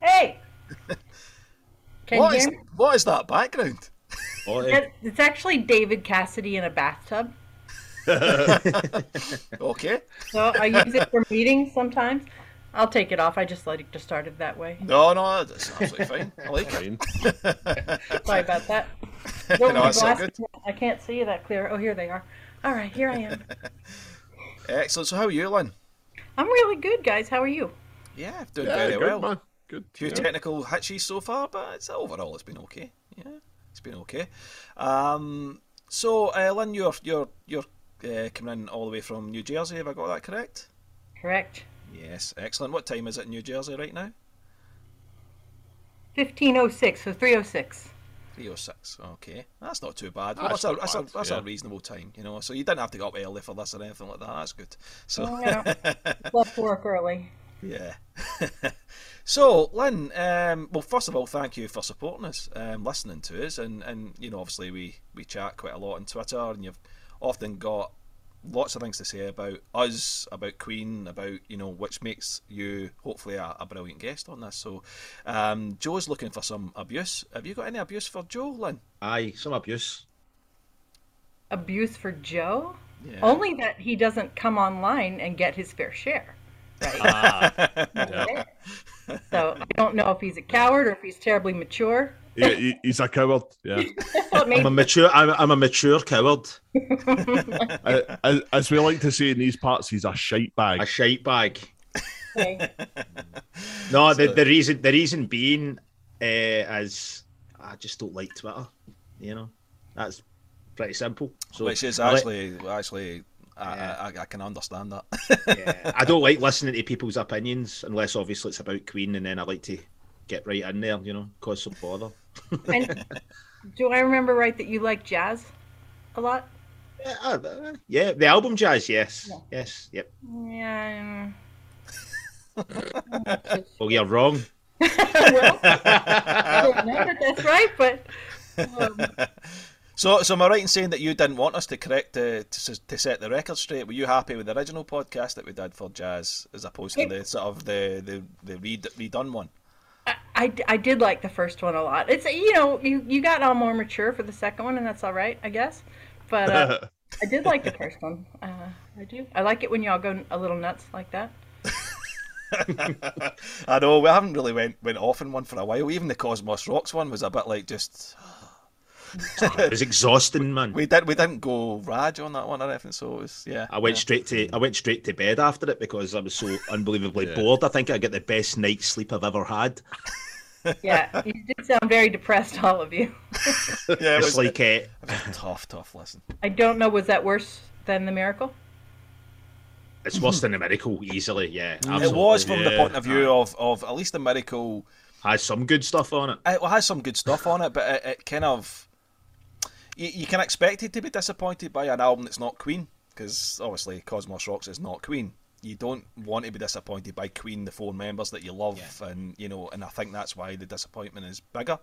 Hey! Can what, you is, what is that background? Oh, It's actually David Cassidy in a bathtub. Okay. So I use it for meetings sometimes. I'll take it off. I just like to start it that way. No, no, that's absolutely fine. I like it. Fine. Sorry about that. No, it's all glasses. I can't see you that clear. Oh, here they are. All right, here I am. Excellent. So how are you, Lynn? I'm really good, guys. How are you? Yeah, doing Yeah, very good, well. man. Good. few yeah. technical hitches so far, but it's overall it's been okay. Yeah, it's been okay. Um, so, uh, Lynn, you're you're you're uh, coming in all the way from New Jersey. Have I got that correct? Correct. Yes, excellent. What time is it in New Jersey right now? 1506, so 306. Three oh six. Okay, that's not too bad. That's That's, a not that's, a, bad, that's a reasonable time, you know. So you didn't have to go up early for this or anything like that. That's good. So Oh, yeah. Left work early. Yeah. so, Lynn, um, well, first of all, thank you for supporting us, um, listening to us, and, and you know, obviously we, we chat quite a lot on Twitter, and you've often got lots of things to say about us, about Queen, about you know, which makes you hopefully a, a brilliant guest on this. So, um, Joe's looking for some abuse. Have you got any abuse for Joe, Lynn? aye, some abuse. abuse for Joe. Yeah. Only that he doesn't come online and get his fair share. Right. Ah, So I don't know if he's a coward or if he's terribly mature. Yeah, he, he's a coward. Yeah. I'm a mature. I'm, I'm a mature coward. Uh, as, as we like to say in these parts, he's a shite bag. A shite bag. No, the, the reason the reason being uh, is I just don't like Twitter. You know, that's pretty simple. So Which is I like- actually actually I, I, I can understand that. yeah, I don't like listening to people's opinions unless obviously it's about Queen, and then I like to get right in there. You know, cause some bother. And do I remember right that you like jazz a lot? Yeah, uh, yeah, the album Jazz, yes, yes, yep. Yeah. Well, you're wrong. well, I don't know that's right, but um, So, so am I right in saying that you didn't want us to correct the, to, to set the record straight? Were you happy with the original podcast that we did for jazz, as opposed to the sort of the the, the read, redone one? I, I did like the first one a lot. It's you know you you got all more mature for the second one, and that's all right, I guess. But uh, I did like the first one. Uh, I do. I like it when y'all go a little nuts like that. I know we haven't really went went off in one for a while. Even the Cosmos Rocks one was a bit like just It was exhausting, man. we did we didn't go Raj on that one or anything. So it was yeah. I went yeah. straight to I went straight to bed after it because I was so unbelievably Yeah. bored. I think I get the best night's sleep I've ever had. Yeah, you did sound very depressed, all of you. Yeah, it It's was like uh, tough, tough. lesson. I don't know. Was that worse than the miracle? it's worse than the miracle, easily. Yeah, it was from the point of view of of at least the miracle. has some good stuff on it. It has some good stuff on it, but it, it kind of you, you can expect it to be disappointed by an album that's not Queen, because obviously Cosmos Rocks is not Queen. You don't want to be disappointed by Queen, the four members that you love, and you know, and I think that's why the disappointment is bigger.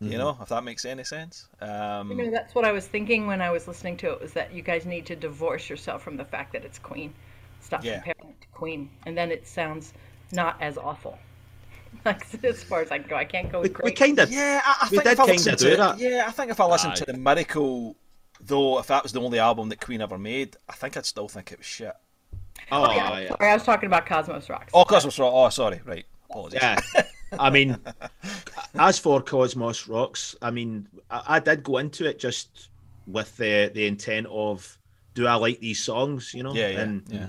You know, if that makes any sense. Um, You know, that's what I was thinking when I was listening to it. Was that you guys need to divorce yourself from the fact that it's Queen. Stop Yeah. comparing it to Queen, and then it sounds not as awful. Like as far as I can go, I can't go We, with we great. kind of Yeah, I, I We think did if I kinda listen do to that. yeah, I think if I listened to Aye. the Miracle, though, if that was the only album that Queen ever made, I think I'd still think it was shit. oh yeah, yeah, Sorry, I was talking about Cosmos Rocks. Oh, Cosmos Rock. Oh, sorry, right. Apologies. yeah. I mean, as for Cosmos Rocks, I mean, I, I did go into it just with the the intent of, do I like these songs? You know, yeah, yeah. and yeah.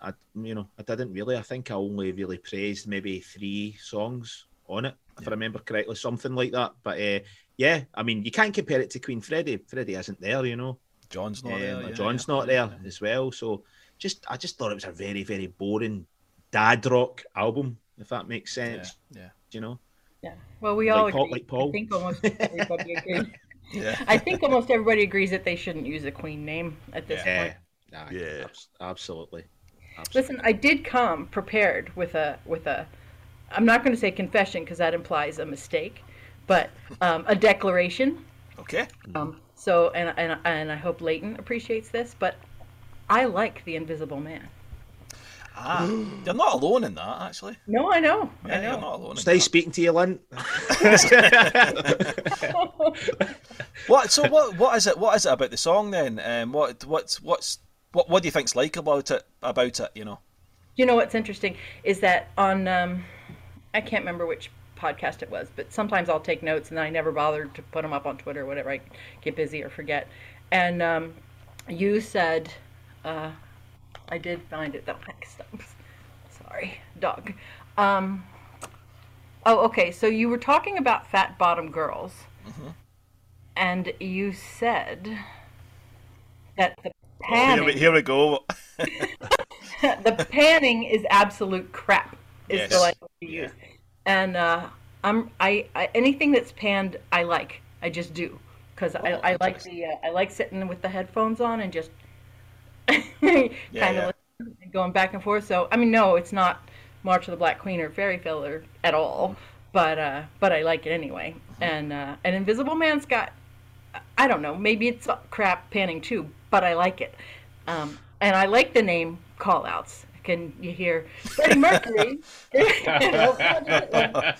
I, you know, I didn't really. I think I only really praised maybe three songs on it, if I remember correctly, something like that. But uh, yeah, I mean, you can't compare it to Queen Freddie. Freddie isn't there, you know. John's not Um, there. yeah, John's yeah. not there as well. So just, I just thought it was a very, very boring dad rock album, if that makes sense. yeah. You know, Yeah. Well, we all Like Paul- like Paul. I think almost everybody agrees. Yeah. I think almost everybody agrees that they shouldn't use a Queen name at this yeah, point. Nah, Yeah. abs- absolutely. Absolutely. Listen, I did come prepared with a with a. I'm not going to say confession because that implies a mistake, but um, a declaration. Okay. Um, so, and, and and I hope Leighton appreciates this, but I like the Invisible Man. Ah, you're not alone in that, actually. No, I know, Yeah, I you're know. not alone. It's in that. speaking to you, Lynn. What? So what? What is it? What is it about the song then? Um, what? What's what's what? What do you think's like about it? About it, you know? You know what's interesting is that on um, I can't remember which podcast it was, but sometimes I'll take notes and I never bother to put them up on Twitter or whatever. I get busy or forget. And um, you said, uh, I did find it though. Sorry, dog. Um, oh, okay. So you were talking about fat bottom girls, and you said that the Here we, here we go. the panning is absolute crap. Is Yes. the language you use. And uh, I'm I, I anything that's panned I like. I just do because I, Oh, I like the uh, I like sitting with the headphones on and just kind yeah. of going back and forth. So I mean, no, it's not March of the Black Queen or Fairy Feller at all. But uh, but I like it anyway. And uh, and Invisible Man's got I don't know, maybe it's crap panning too, but I like it. Um, and I like the name callouts. Can you hear Freddie Mercury? I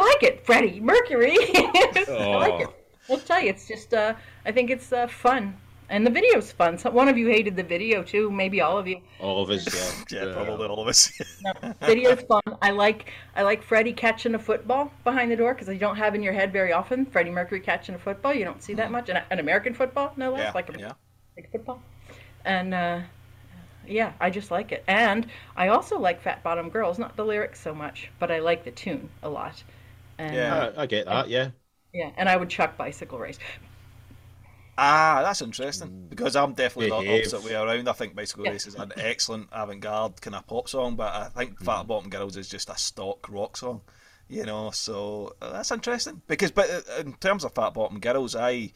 like it, Freddie Mercury. I like it. I'll tell you, it's just, uh, I think it's uh, fun. And the video's fun. So one of you hated the video too, maybe all of you. All of us, yeah. Yeah, probably all of us. No, video's fun. I like I like Freddie catching a football behind the door because you don't have in your head very often. Freddie Mercury catching a football, you don't see that much. An, an American football, no less, yeah, like a yeah. Like football. And uh, yeah, I just like it. And I also like Fat Bottom Girls, not the lyrics so much, but I like the tune a lot. And, Yeah. uh, I, I get that, yeah. yeah, and I would chuck Bicycle Race. Ah, that's interesting because I'm definitely the Behave. opposite way around. I think Bicycle Yeah. Race is an excellent avant-garde kind of pop song, but I think Fat Bottom Girls is just a stock rock song, you know. So uh, that's interesting because, but uh, in terms of Fat Bottom Girls, I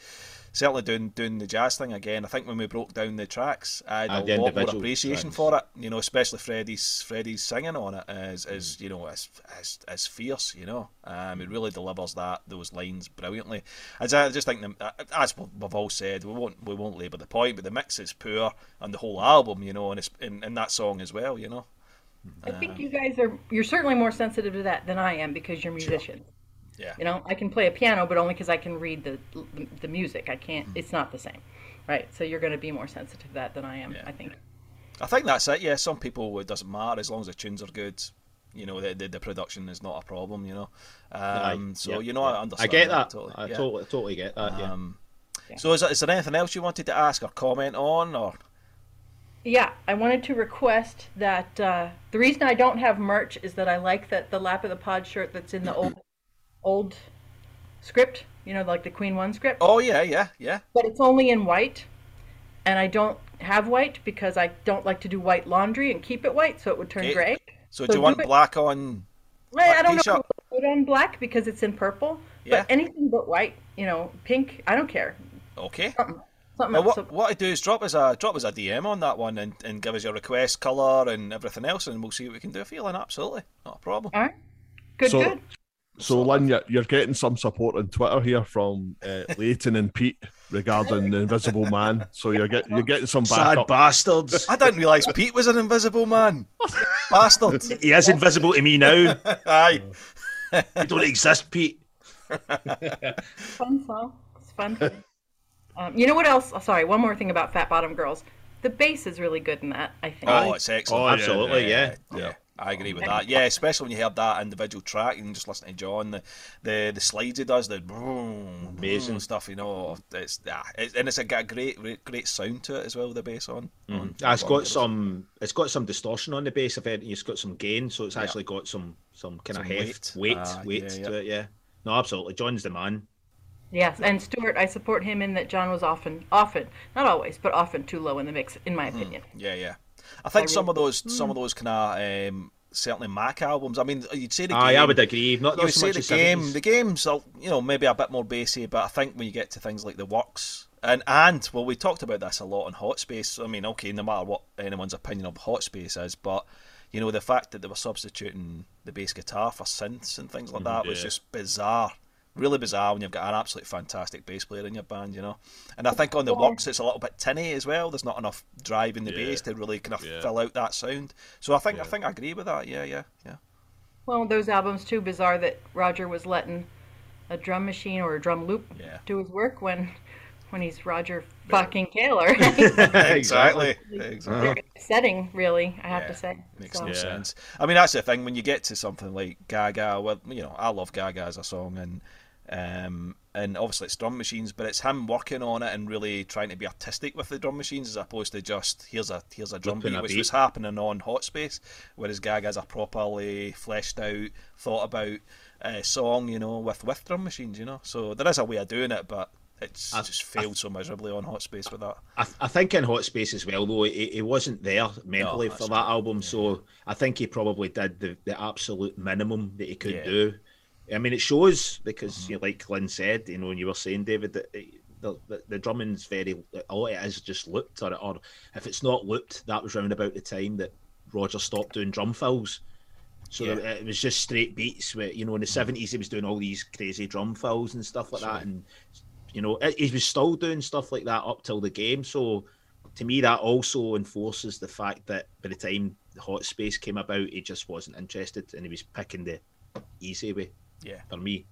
certainly doing doing the jazz thing again. I think when we broke down the tracks, I had Ah, a lot more appreciation tracks. for it. You know, especially Freddie's Freddie's singing on it is is you know as as as fierce. You know, um, it really delivers that those lines brilliantly. As I just think, them, as we've we've all said, we won't we won't labour the point, but the mix is poor and the whole album, you know, and it's in, in that song as well. You know, I think you guys are you're certainly more sensitive to that than I am because you're musicians. Yeah. You know, I can play a piano, but only because I can read the the music. I can't. It's not the same, right? So you're going to be more sensitive to that than I am. Yeah. I think. I think that's it. Yeah, some people it doesn't matter as long as the tunes are good. You know, the the, the production is not a problem. You know, um, Aye, so yeah, you know, I yeah. understand. I get that. totally. I yeah. totally, totally get that, yeah. Um, So is, there- is there anything else you wanted to ask or comment on, or Yeah, I wanted to request that uh, the reason I don't have merch is that I like that the lap of the pod shirt that's in the old old script. You know, like the Queen One script. oh yeah, yeah, yeah. but it's only in white and i don't have white because i don't like to do white laundry and keep it white so it would turn Okay. gray So, So do you want do it- black on? well, i don't know t-shirt. if I would put on black because it's in purple Yeah. but anything but white you know pink i don't care Okay. something, something what So- what I do is drop us a drop us a DM on that one and, and give us your request colour and everything else, and we'll see what we can do for you. Then absolutely, not a problem. all right good So- good So, Lynn, you're, you're getting some support on Twitter here from uh, Leighton and Pete regarding the Invisible Man. So you're getting you're getting some Sad backup. bastards. I didn't realise Pete was an invisible man. Bastard. he is invisible to me now. Aye. You don't exist, Pete. fun song it's fun um, you know what else oh, sorry one more thing about fat bottom girls the bass is really good in that i think Oh, it's excellent. Oh, absolutely, yeah. yeah. I agree with that. Yeah, especially when you heard that individual track and just listening to John, the the, the slides he does, the boom, Amazing. boom stuff. You know, it's, ah, it's and it's a got a great great- great sound to it as well. The bass on. on Ah, it's on got it. some. It's got some distortion on the bass. I've heard it's got some gain, so it's actually got some some kind of heft, weight. weight, Ah, weight yeah, to yeah. it. Yeah. No, absolutely. John's the man. Yes, and Stuart, I support him in that John was often, often, not always, but often too low in the mix, in my opinion. Yeah, yeah. I think I some of really- those some of those kind of um, certainly Mac albums. I mean, you'd say the Aye, game. I would agree. Not, you not would so say much the as game. The games are you know maybe a bit more bassy, but I think when you get to things like the works and and well, we talked about this a lot on Hot Space. I mean, okay, no matter what anyone's opinion of Hot Space is, but you know the fact that they were substituting the bass guitar for synths and things like that was yeah. just bizarre. Really bizarre when you've got an absolutely fantastic bass player in your band, you know. And I think on the works it's a little bit tinny as well. There's not enough drive in the Yeah. bass to really kind of Yeah. fill out that sound. So I think I think I agree with that. Yeah, yeah, yeah. Well, those albums too bizarre that Roger was letting a drum machine or a drum loop Yeah. do his work when, when he's Roger fucking Taylor. exactly. Exactly. Setting, really, I have Yeah, to say. Makes So- no Yeah. sense. I mean, that's the thing when you get to something like Gaga. Well, you know, I love Gaga as a song, and um, and obviously it's drum machines, but it's him working on it and really trying to be artistic with the drum machines as opposed to just here's a here's a drum beat, a which beat. was happening on Hot Space, whereas Gaga's a properly fleshed out, thought about uh, song, you know, with with drum machines, you know. So there is a way of doing it, but it's I- just failed so miserably on Hot Space with that. I, I think in Hot Space as well, though, he, he wasn't there mentally that's for that album, so I think he probably did the, the absolute minimum that he could Yeah. do. I mean, it shows because, mm-hmm. you know, like Lynn said, you know, and you were saying, David, that it- the, the, the drumming's very, all it is just looped, or, or if it's not looped, that was round about the time that Roger stopped doing drum fills. So Yeah. it was just straight beats. Where, you know, in the mm-hmm. 70s, he was doing all these crazy drum fills and stuff like that. And you know, it- he was still doing stuff like that up till the game. So to me, that also enforces the fact that by the time the hot space came about, he just wasn't interested and he was picking the easy way Yeah. for me.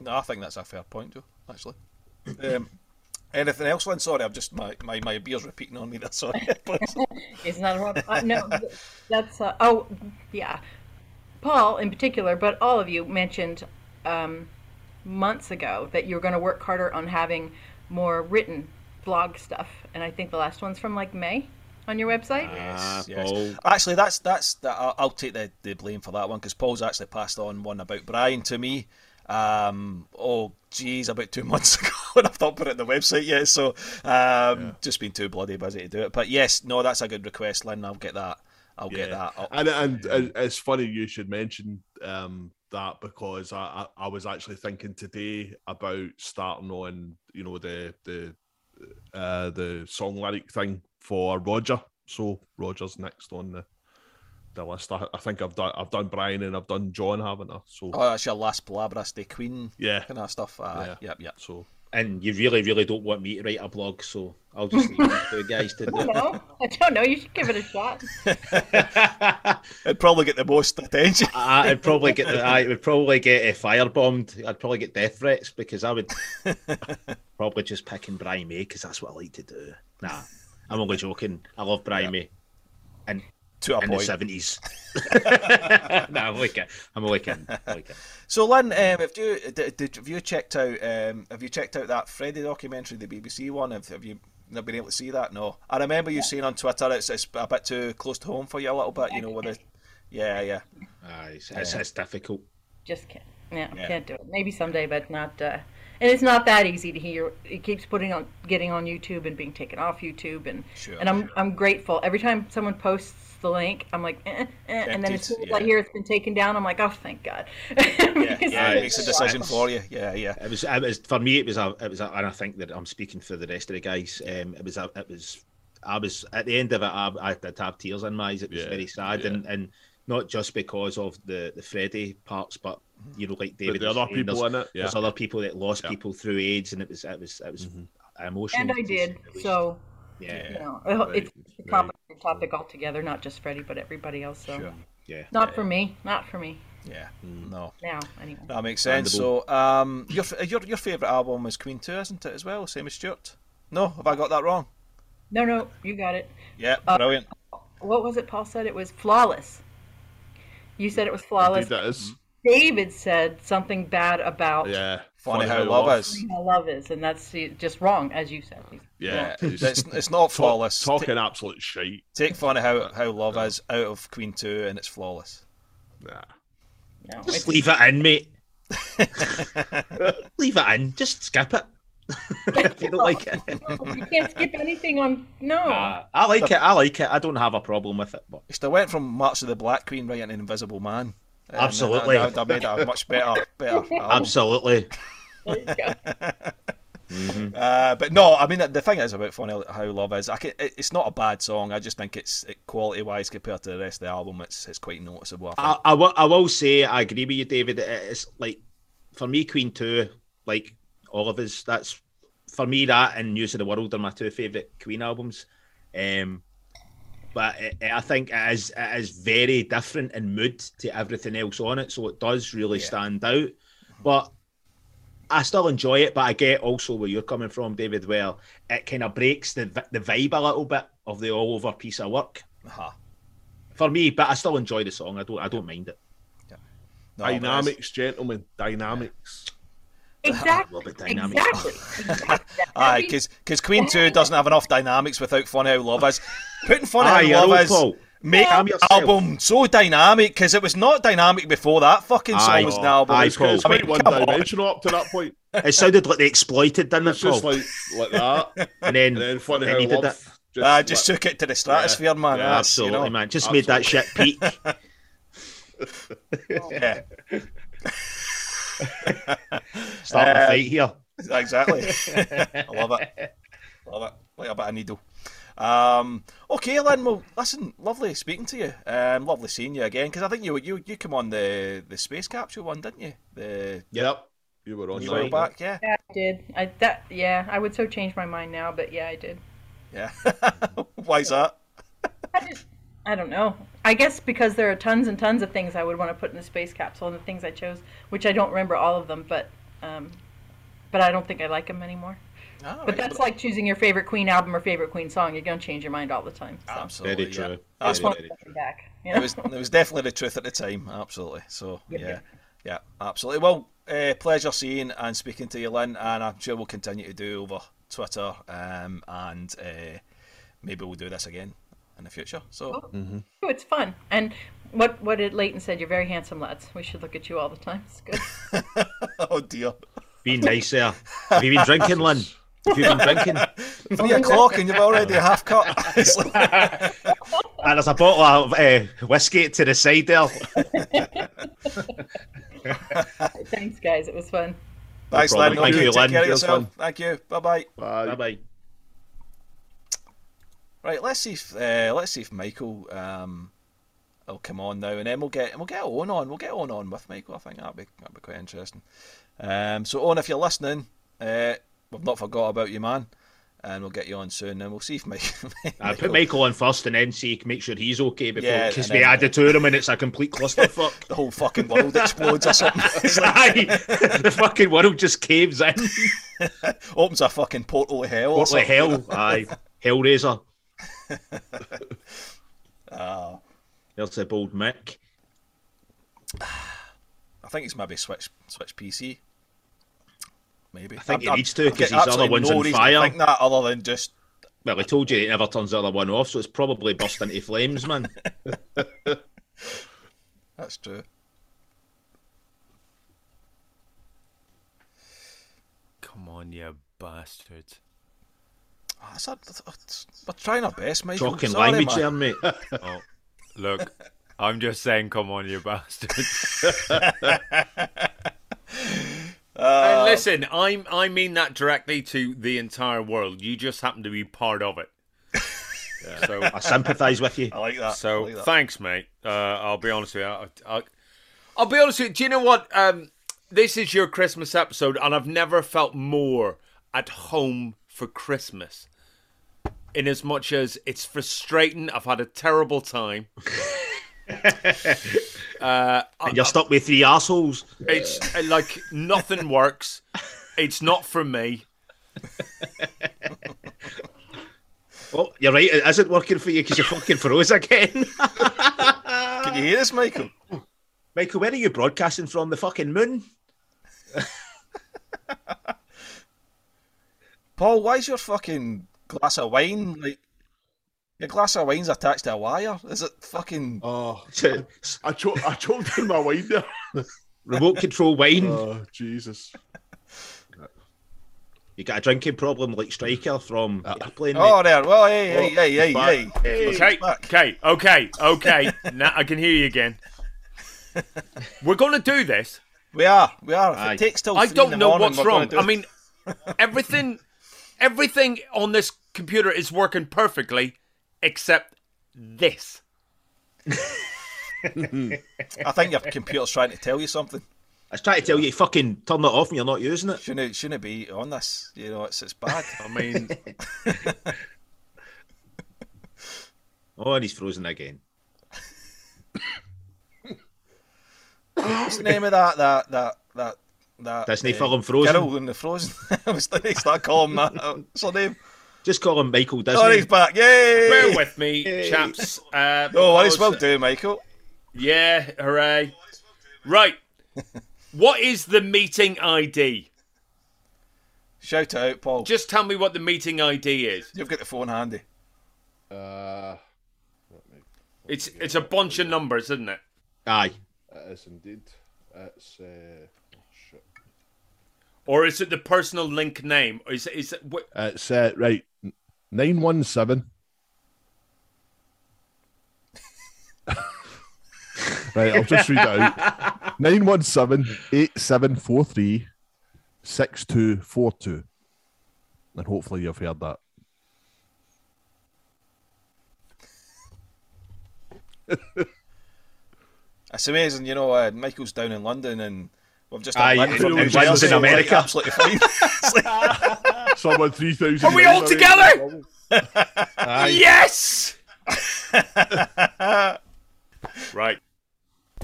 No, I think that's a fair point, Joe. Actually, um, Anything else, Lynn? Sorry, I'm just my, my, my beer's repeating on me. That's sorry. It's not a problem. Uh, no, that's uh, oh yeah, Paul in particular, but all of you mentioned um, months ago that you were going to work harder on having more written blog stuff, and I think the last one's from like May on your website. Ah, yes. Paul. Actually, that's that's that. I'll, I'll take the, the blame for that one because Paul's actually passed on one about Brian to me. Um, oh, geez, about two months ago, and I've not put it on the website yet. So, um, just been too bloody busy to do it. But yes, no, that's a good request, Lynn. I'll get that. I'll get that. Up. And, and and it's funny you should mention um, that because I, I I was actually thinking today about starting on you know the the uh, the song lyric thing for Roger. So Roger's next on the the list. I, I think I've done I've done Brian and I've done John, haven't I? So Oh, that's your last de Queen yeah, kind of stuff. Uh, Yeah. Yep, yep. so And you really, really don't want me to write a blog, so I'll just leave you two guys to do it. No, I don't know. You should give it a shot. It'd probably get the most attention. I- I'd probably get the, I would probably get uh, firebombed. I'd probably get death threats because I would probably just pick and Brian May because that's what I like to do. Nah, I'm only joking. I love Brian May and To a in the seventies. no, I'm only kidding. I'm only kidding. I'm only kidding. So, Lynn, um, have you did, did, have you checked out um, have you checked out that Freddie documentary, the BBC one? Have, have you not been able to see that? No, I remember you saying on Twitter it's, it's a bit too close to home for you a little bit. You know, with it. Yeah, yeah. Aye, it's, it's, it's difficult. Just can't. Yeah, Yeah. can't do it. Maybe someday, but not. Uh, and it's not that easy to hear. It keeps putting on, getting on YouTube and being taken off YouTube, and Sure, and I'm I'm grateful every time someone posts the link. I'm like, eh, eh, and then as soon as I hear it's been taken down, I'm like, oh, thank God. Yeah, yeah, it makes a it's- decision for you. Yeah, yeah. It was, it was for me. It was a, it was, a, and I think that I'm speaking for the rest of the guys. Um, it was, a, it was, I was at the end of it. I, I did have tears in my eyes. It was Yeah, very sad, yeah. and and not just because of the the Freddie parts, but you know, like but David. the other saying, people there's, in it, yeah, there's other people that lost Yeah. people through AIDS, and it was, it was, it was emotional. and I did. It was- So yeah, you know, Right, it's a right. complicated topic altogether. Not just Freddie, but everybody else. So Sure. yeah. not for me. Not for me Yeah. No. now. Anyway. That makes sense. So, um, your your your favorite album is Queen Two, isn't it? As well, same as Stuart. No, have I got that wrong? No, no, you got it. Yeah, Uh, brilliant. What was it? Paul said it was flawless. You said it was flawless. Indeed that is. David said something bad about Yeah, Funny how love is. how love is, and that's just wrong, as you said. Yeah, Yeah, it's, it's not flawless. Talk, talking absolute shite. Take funny how how love is out of Queen Two, and it's flawless. Nah. No, Just it's, leave it in, mate. leave it in. Just skip it. if you don't like it. you can't skip anything on. No, Uh, I like it. I like it. I don't have a problem with it. But He still went from March of the Black Queen right into Invisible Man. And Absolutely. I, that made it a much better, better album. absolutely. There you go. Uh, but no, I mean the thing is about Funny How Love Is. I can, it, it's not a bad song. I just think it's it, quality wise compared to the rest of the album, it's it's quite noticeable. I I. I, will, I will say I agree with you, David. It's like for me, Queen Two, like all of us. That's for me that and News of the World are my two favorite Queen albums. Um, but it, I think it is it is very different in mood to everything else on it, so it does really Yeah. stand out. But I still enjoy it, but I get also where you're coming from, David. Where it kind of breaks the the vibe a little bit of the all over piece of work Uh-huh. for me. But I still enjoy the song. I don't I don't mind it. No, Dynamics, gentlemen. Dynamics. Exactly. Love it, dynamic. Exactly. exactly. Aye, because Queen Two doesn't have enough dynamics without Funny How Love Is. Putting Funny Aye, How you're Love Is Paul. Make Calm the yourself. album so dynamic because it was not dynamic before that fucking song Aye. was an album. Aye, It's, Paul. it's I mean, quite one come on. dimensional up to that point. It sounded like they exploited, didn't it, It's just Paul? like like that. and then, And then funny then how he did love. it. I just like- took it to the stratosphere, man. Yeah, That's, you absolutely, know, man. Just made that shit peak. Yeah, Starting a Uh, fight here. exactly. I love it. Love it. Like a bit of needle. Um, okay, Lynn. Well, listen, lovely speaking to you. Um, lovely seeing you again because I think you you you come on the the space capsule one, didn't you? The Yep. You were on you that. were back, yeah, Yeah, I did. I that yeah. I would so change my mind now, but yeah, I did. yeah. Why's that? I just I don't know. I guess because there are tons and tons of things I would want to put in the space capsule and the things I chose, which I don't remember all of them, but um, but I don't think I like them anymore. Ah, But right. that's like choosing your favorite Queen album or favorite Queen song. You're gonna change your mind all the time. So. absolutely Very yeah. true. That's Very, what very true. Back. you it know? was. It was definitely the truth at the time. Absolutely. So Yep, yeah, yep. yeah, absolutely. Well, uh, pleasure seeing and speaking to you, Lynn, and I'm sure we'll continue to do over Twitter, um, and uh, maybe we'll do this again in the future. So Oh, it's fun. And what what did Leighton said? You're very handsome, lads. We should look at you all the time. It's good. oh dear, Be nice there. Have you been drinking, Lynn? Have you been drinking? three o'clock and you've already half cut. Like- And there's a bottle of uh, whiskey to the side there. Thanks, guys. It was fun. Thanks, problem. Lynn. Thank Okay, you, take Lynn. care of It was yourself. fun. Thank you. Bye bye. Bye. Bye bye. Right, let's see if uh, let's see if Michael um, will come on now, and then we'll get we'll get Owen on. We'll get Owen on with Michael. I think that'd be that'd be quite interesting. Um, so Owen, if you're listening, uh, we've not forgot about you, man, and we'll get you on soon. And we'll see if Michael. I put Michael on first and then see make sure he's okay before Yeah, because and we add the two of them and it's a complete clusterfuck. the whole fucking world explodes or something. It's like, the fucking world just caves in. opens a fucking portal of hell. or What the hell? Aye, Hellraiser. Ah, There's a bold Mick. I think he's maybe switch switch PC. Maybe. I think he I'm- needs to, I'm 'cause his other absolutely one's no on reason to fire. think that other than just Well, I told you it never turns the other one off, so it's probably burst into flames, man. that's true. Come on, you bastard. Oh, ah, that's a, that's- we're trying our best, mate. Talking Sorry, language man. there, mate. Oh, look, I'm just saying, come on, you bastard. and listen, I'm I mean that directly to the entire world. You just happen to be part of it. So, I sympathise with you. I like that. So like that. thanks, mate. Uh, I'll be honest with you. I, I, I'll be honest with you. Do you know what? Um, this is your Christmas episode, and I've never felt more at home for Christmas. In as much as it's frustrating, I've had a terrible time. uh, And you're stuck with three assholes. it's uh, like nothing works. It's not for me. Oh, you're right. It isn't working for you because you're fucking froze again. Can you hear us, Michael? Michael, where are you broadcasting from? The fucking moon? Paul, why's your fucking glass of wine like your glass of wine's attached to a wire? Is it fucking Oh, To I choked, I choked in my wine there. remote control wine. Oh, Jesus. You got a drinking problem like Striker from ah. Airplane. Oh mate. there, well hey hey oh, hey hey back. hey. Hey. Okay, okay, okay, okay. now I can hear you again. We're going to do this. We are, we are. If Aye. it takes till I three don't the know morning, what's wrong. do I mean, everything, everything on this computer is working perfectly, except this. I think your computer's trying to tell you something. I was trying to tell you, fucking turn it off and you're not using it. Shouldn't shouldn't be on this. You know, it's it's bad. I mean, Oh, and he's frozen again. What's the name of that that that that that Disney uh, film Frozen? Girl in the Frozen. I was like, start calling that. What's her name? Just call him Michael Disney. Oh, he's back! Yay! bear with me, chaps. Uh, No worries, will because- do, Michael. Yeah, hooray! Right, what is the meeting ID? Shout out, Paul. Just tell me what the meeting ID is. You've got the phone handy. Uh, It's it's a bunch of numbers, isn't it? Aye. it is indeed. It's uh, oh, shit. Or is it the personal link name? Or is it, is it what, It's uh, right. Nine one seven. Right, I'll just read it out. 917 8743 6242. And hopefully you've heard that. It's amazing, you know. Uh, Michael's down in London, and we've just Aye, had Lynn from and New in America. absolutely fine. Like- Someone 3000. Are we all together? Yes! right.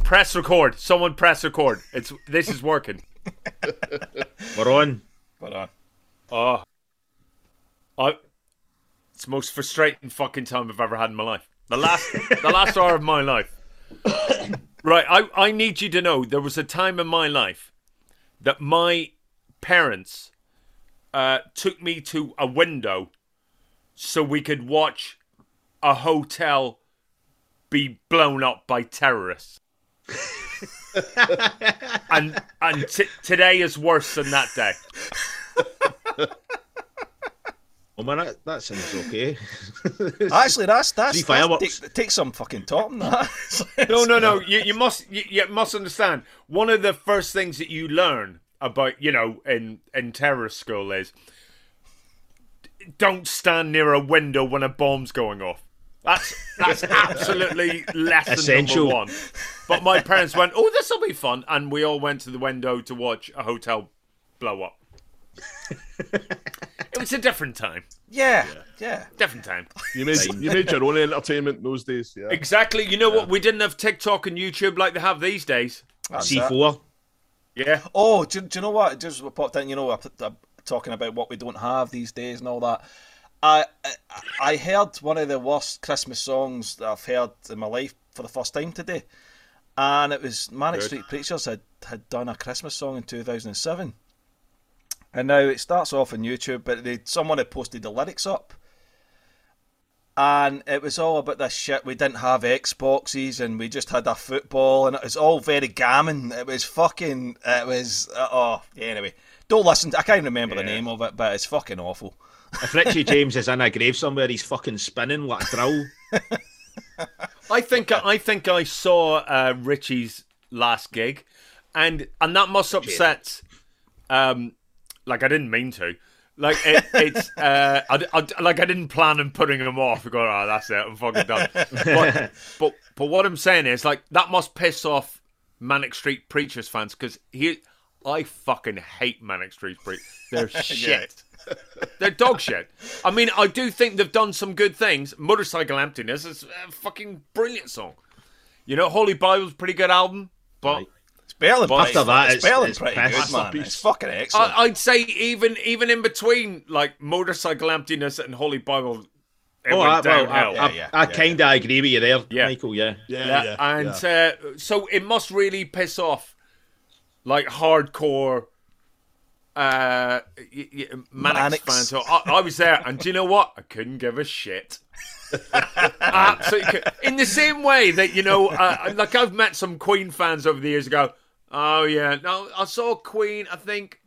Press record. Someone press record. It's this is working. We're on. But on. Oh, I. It's the most frustrating fucking time I've ever had in my life. The last, the last hour of my life. Right, I, I need you to know there was a time in my life that my parents uh, took me to a window so we could watch a hotel be blown up by terrorists. and and t- today is worse than that day. Oh man, that, that sounds okay. Actually, that's that's, Three that's fireworks. take, take some fucking top on that. No, no, no. You, you must you, you must understand. One of the first things that you learn about you know in in terrorist school is don't stand near a window when a bomb's going off. That's that's absolutely lesson Essential. number one. But my parents went, "Oh, this will be fun," and we all went to the window to watch a hotel blow up. It was a different time. Yeah, yeah. Different time. You made you made your own entertainment those days. Yeah. Exactly. You know what? We didn't have TikTok and YouTube like they have these days. That's it. C4. Yeah. Oh, do, do you know what? Just popped in. You know, I put- I'm talking about what we don't have these days and all that. I, I I heard one of the worst Christmas songs that I've heard in my life for the first time today, and it was Manic Good. Street Preachers had had done a Christmas song in 2007, and now it starts off on YouTube, but they someone had posted the lyrics up. And it was all about this shit. We didn't have Xboxes, and we just had a football, and it was all very gammon. It was fucking. It was. Uh, oh, yeah, anyway. Don't listen. To, I can't remember the name of it, but it's fucking awful. If Richey James is in a grave somewhere, he's fucking spinning like a drill. I think I think I saw uh, Richey's last gig, and and that must upset. Um, like I didn't mean to. Like it, it's uh, I, I- like I didn't plan on putting them off. I go, oh, that's it. I'm fucking done. But but but what I'm saying is like that must piss off Manic Street Preachers fans because he. I fucking hate Manic Street Preachers. They're shit. They're dog shit. I mean, I do think they've done some good things. Motorcycle Emptiness is a fucking brilliant song. You know, Holy Bible's a pretty good album, but Right. It's better than After pretty, that, it's, it's- it's pretty piss. good, man. It's fucking excellent. I, I'd say even even in between like Motorcycle Emptiness and Holy Bible, it Oh, went I, well. I, I, yeah, I yeah, kind of agree with you there, Yeah. Michael. Yeah. Yeah, yeah, yeah, and yeah. Uh, so it must really piss off like hardcore uh y- y- Manics Manics. fans. So I, I was there, and do you know what? I couldn't give a shit. Absolutely, in the same way that you know, uh, like I've met some Queen fans over the years ago. Oh yeah, no, I saw Queen. I think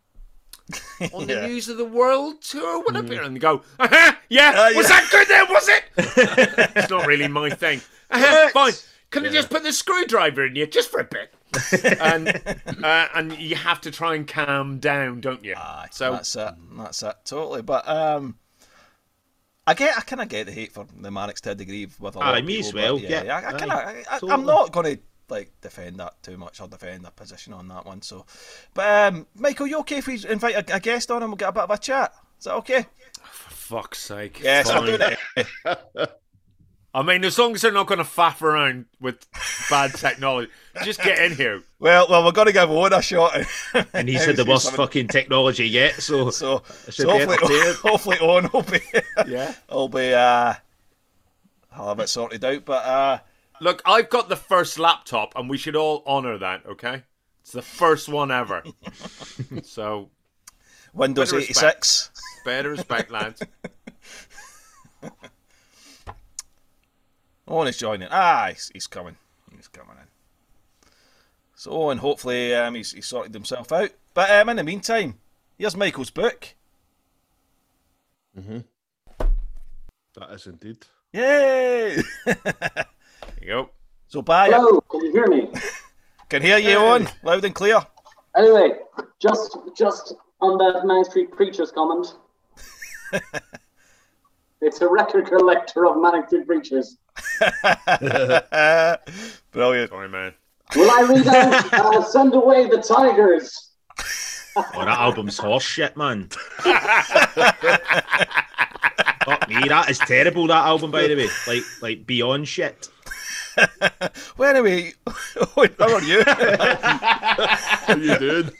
on the Yeah. News of the World tour when I appeared, and they go, uh-huh, yeah, Uh, was that good? Then was it? it's not really my thing. Uh-huh, fine. Can I just put the screwdriver in you just for a bit? and uh, and you have to try and calm down, don't you? Aye, so that's it. That's it. Totally. But um, I get. I kind of get the hate for the Manics to a degree with a lot Aye, of me people, as well, but yeah, yeah, I, I kind of. I, I, totally. I'm not going to like defend that too much or defend a position on that one. So, but um, Michael, you okay if we invite a, a guest on and we'll get a bit of a chat? Is that okay? for fuck's sake. Yes, I'm Fine. doing it. I mean, as long as they're not going to faff around with bad technology, just get in here. Well, well, we're going to give Owen a shot. And he said the See worst something- fucking technology yet. So, So, should so be hopefully, entertaining. hopefully Owen will be, Yeah. will be, uh, I'll have it sorted out. But uh, Look, I've got the first laptop, and we should all honour that. Okay, it's the first one ever. so Windows Better respect. 86. better respect, lads. Owen is joining. Ah, he's, he's coming. He's coming in. So Owen, hopefully, um, he's, he's sorted himself out. But um, in the meantime, here's Michael's book. Mhm. That is indeed. Yay! There you go. so bye. Hello, can you hear me? Can hear you, Owen, loud and clear. Anyway, just just on that Main Street Preachers comment. it's a record collector of Manic Street Preachers. Brilliant. Sorry, man. Will I read out uh, Send Away the Tigers? oh, that album's horse shit, man. Fuck me, that is terrible. That album, by the way, like like beyond shit. Well, anyway, Owen, how are you? How you doing?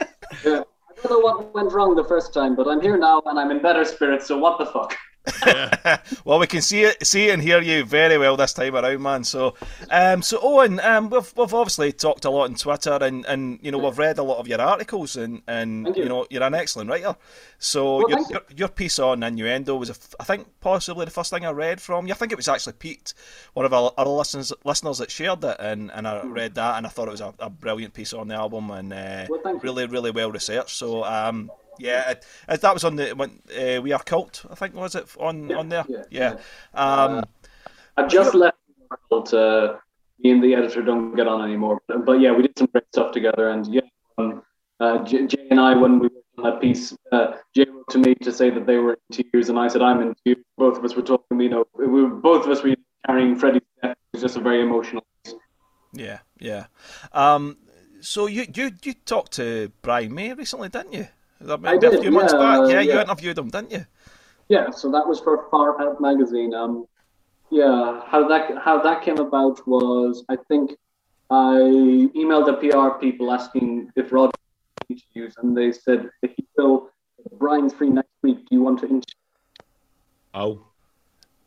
Yeah. I don't know what went wrong the first time, but I'm here now and I'm in better spirits. So what the fuck? well, we can see it, see and hear you very well this time around, man. So, um, so Owen, um, we've we've obviously talked a lot on Twitter, and, and you know we've read a lot of your articles, and and you. you. know you're an excellent writer. So Well, your, you. your your piece on innuendo was, a I think, possibly the first thing I read from you. I think it was actually Pete, one of our other listeners listeners that shared it, and, and I read that, and I thought it was a, a brilliant piece on the album, and uh, Hmm. Well, really really well researched. So. Um, yeah, it, that was on the when uh, we are cult. I think was it on Yeah, on there. yeah, yeah. yeah. Um, I've just left to me and the editor don't get on anymore. But, but yeah, we did some great stuff together. And yeah, um, uh, J- Jay and I, when we worked on that piece, uh, Jay wrote to me to say that they were in tears, and I said I'm in tears. Both of us were talking. You know, we were, both of us were carrying Freddie's death. It was just a very emotional. piece. Yeah, yeah. Um, so you you you talked to Brian May recently, didn't you? That I maybe a did, few months yeah, back. uh, Yeah, you interviewed him, didn't you? Yeah, so that was for Far Out magazine. Um, yeah, how that how that came about was I think I emailed the PR people asking if Roger interviews, and they said if you will, Brian's free next week. Do you want to interview? Oh,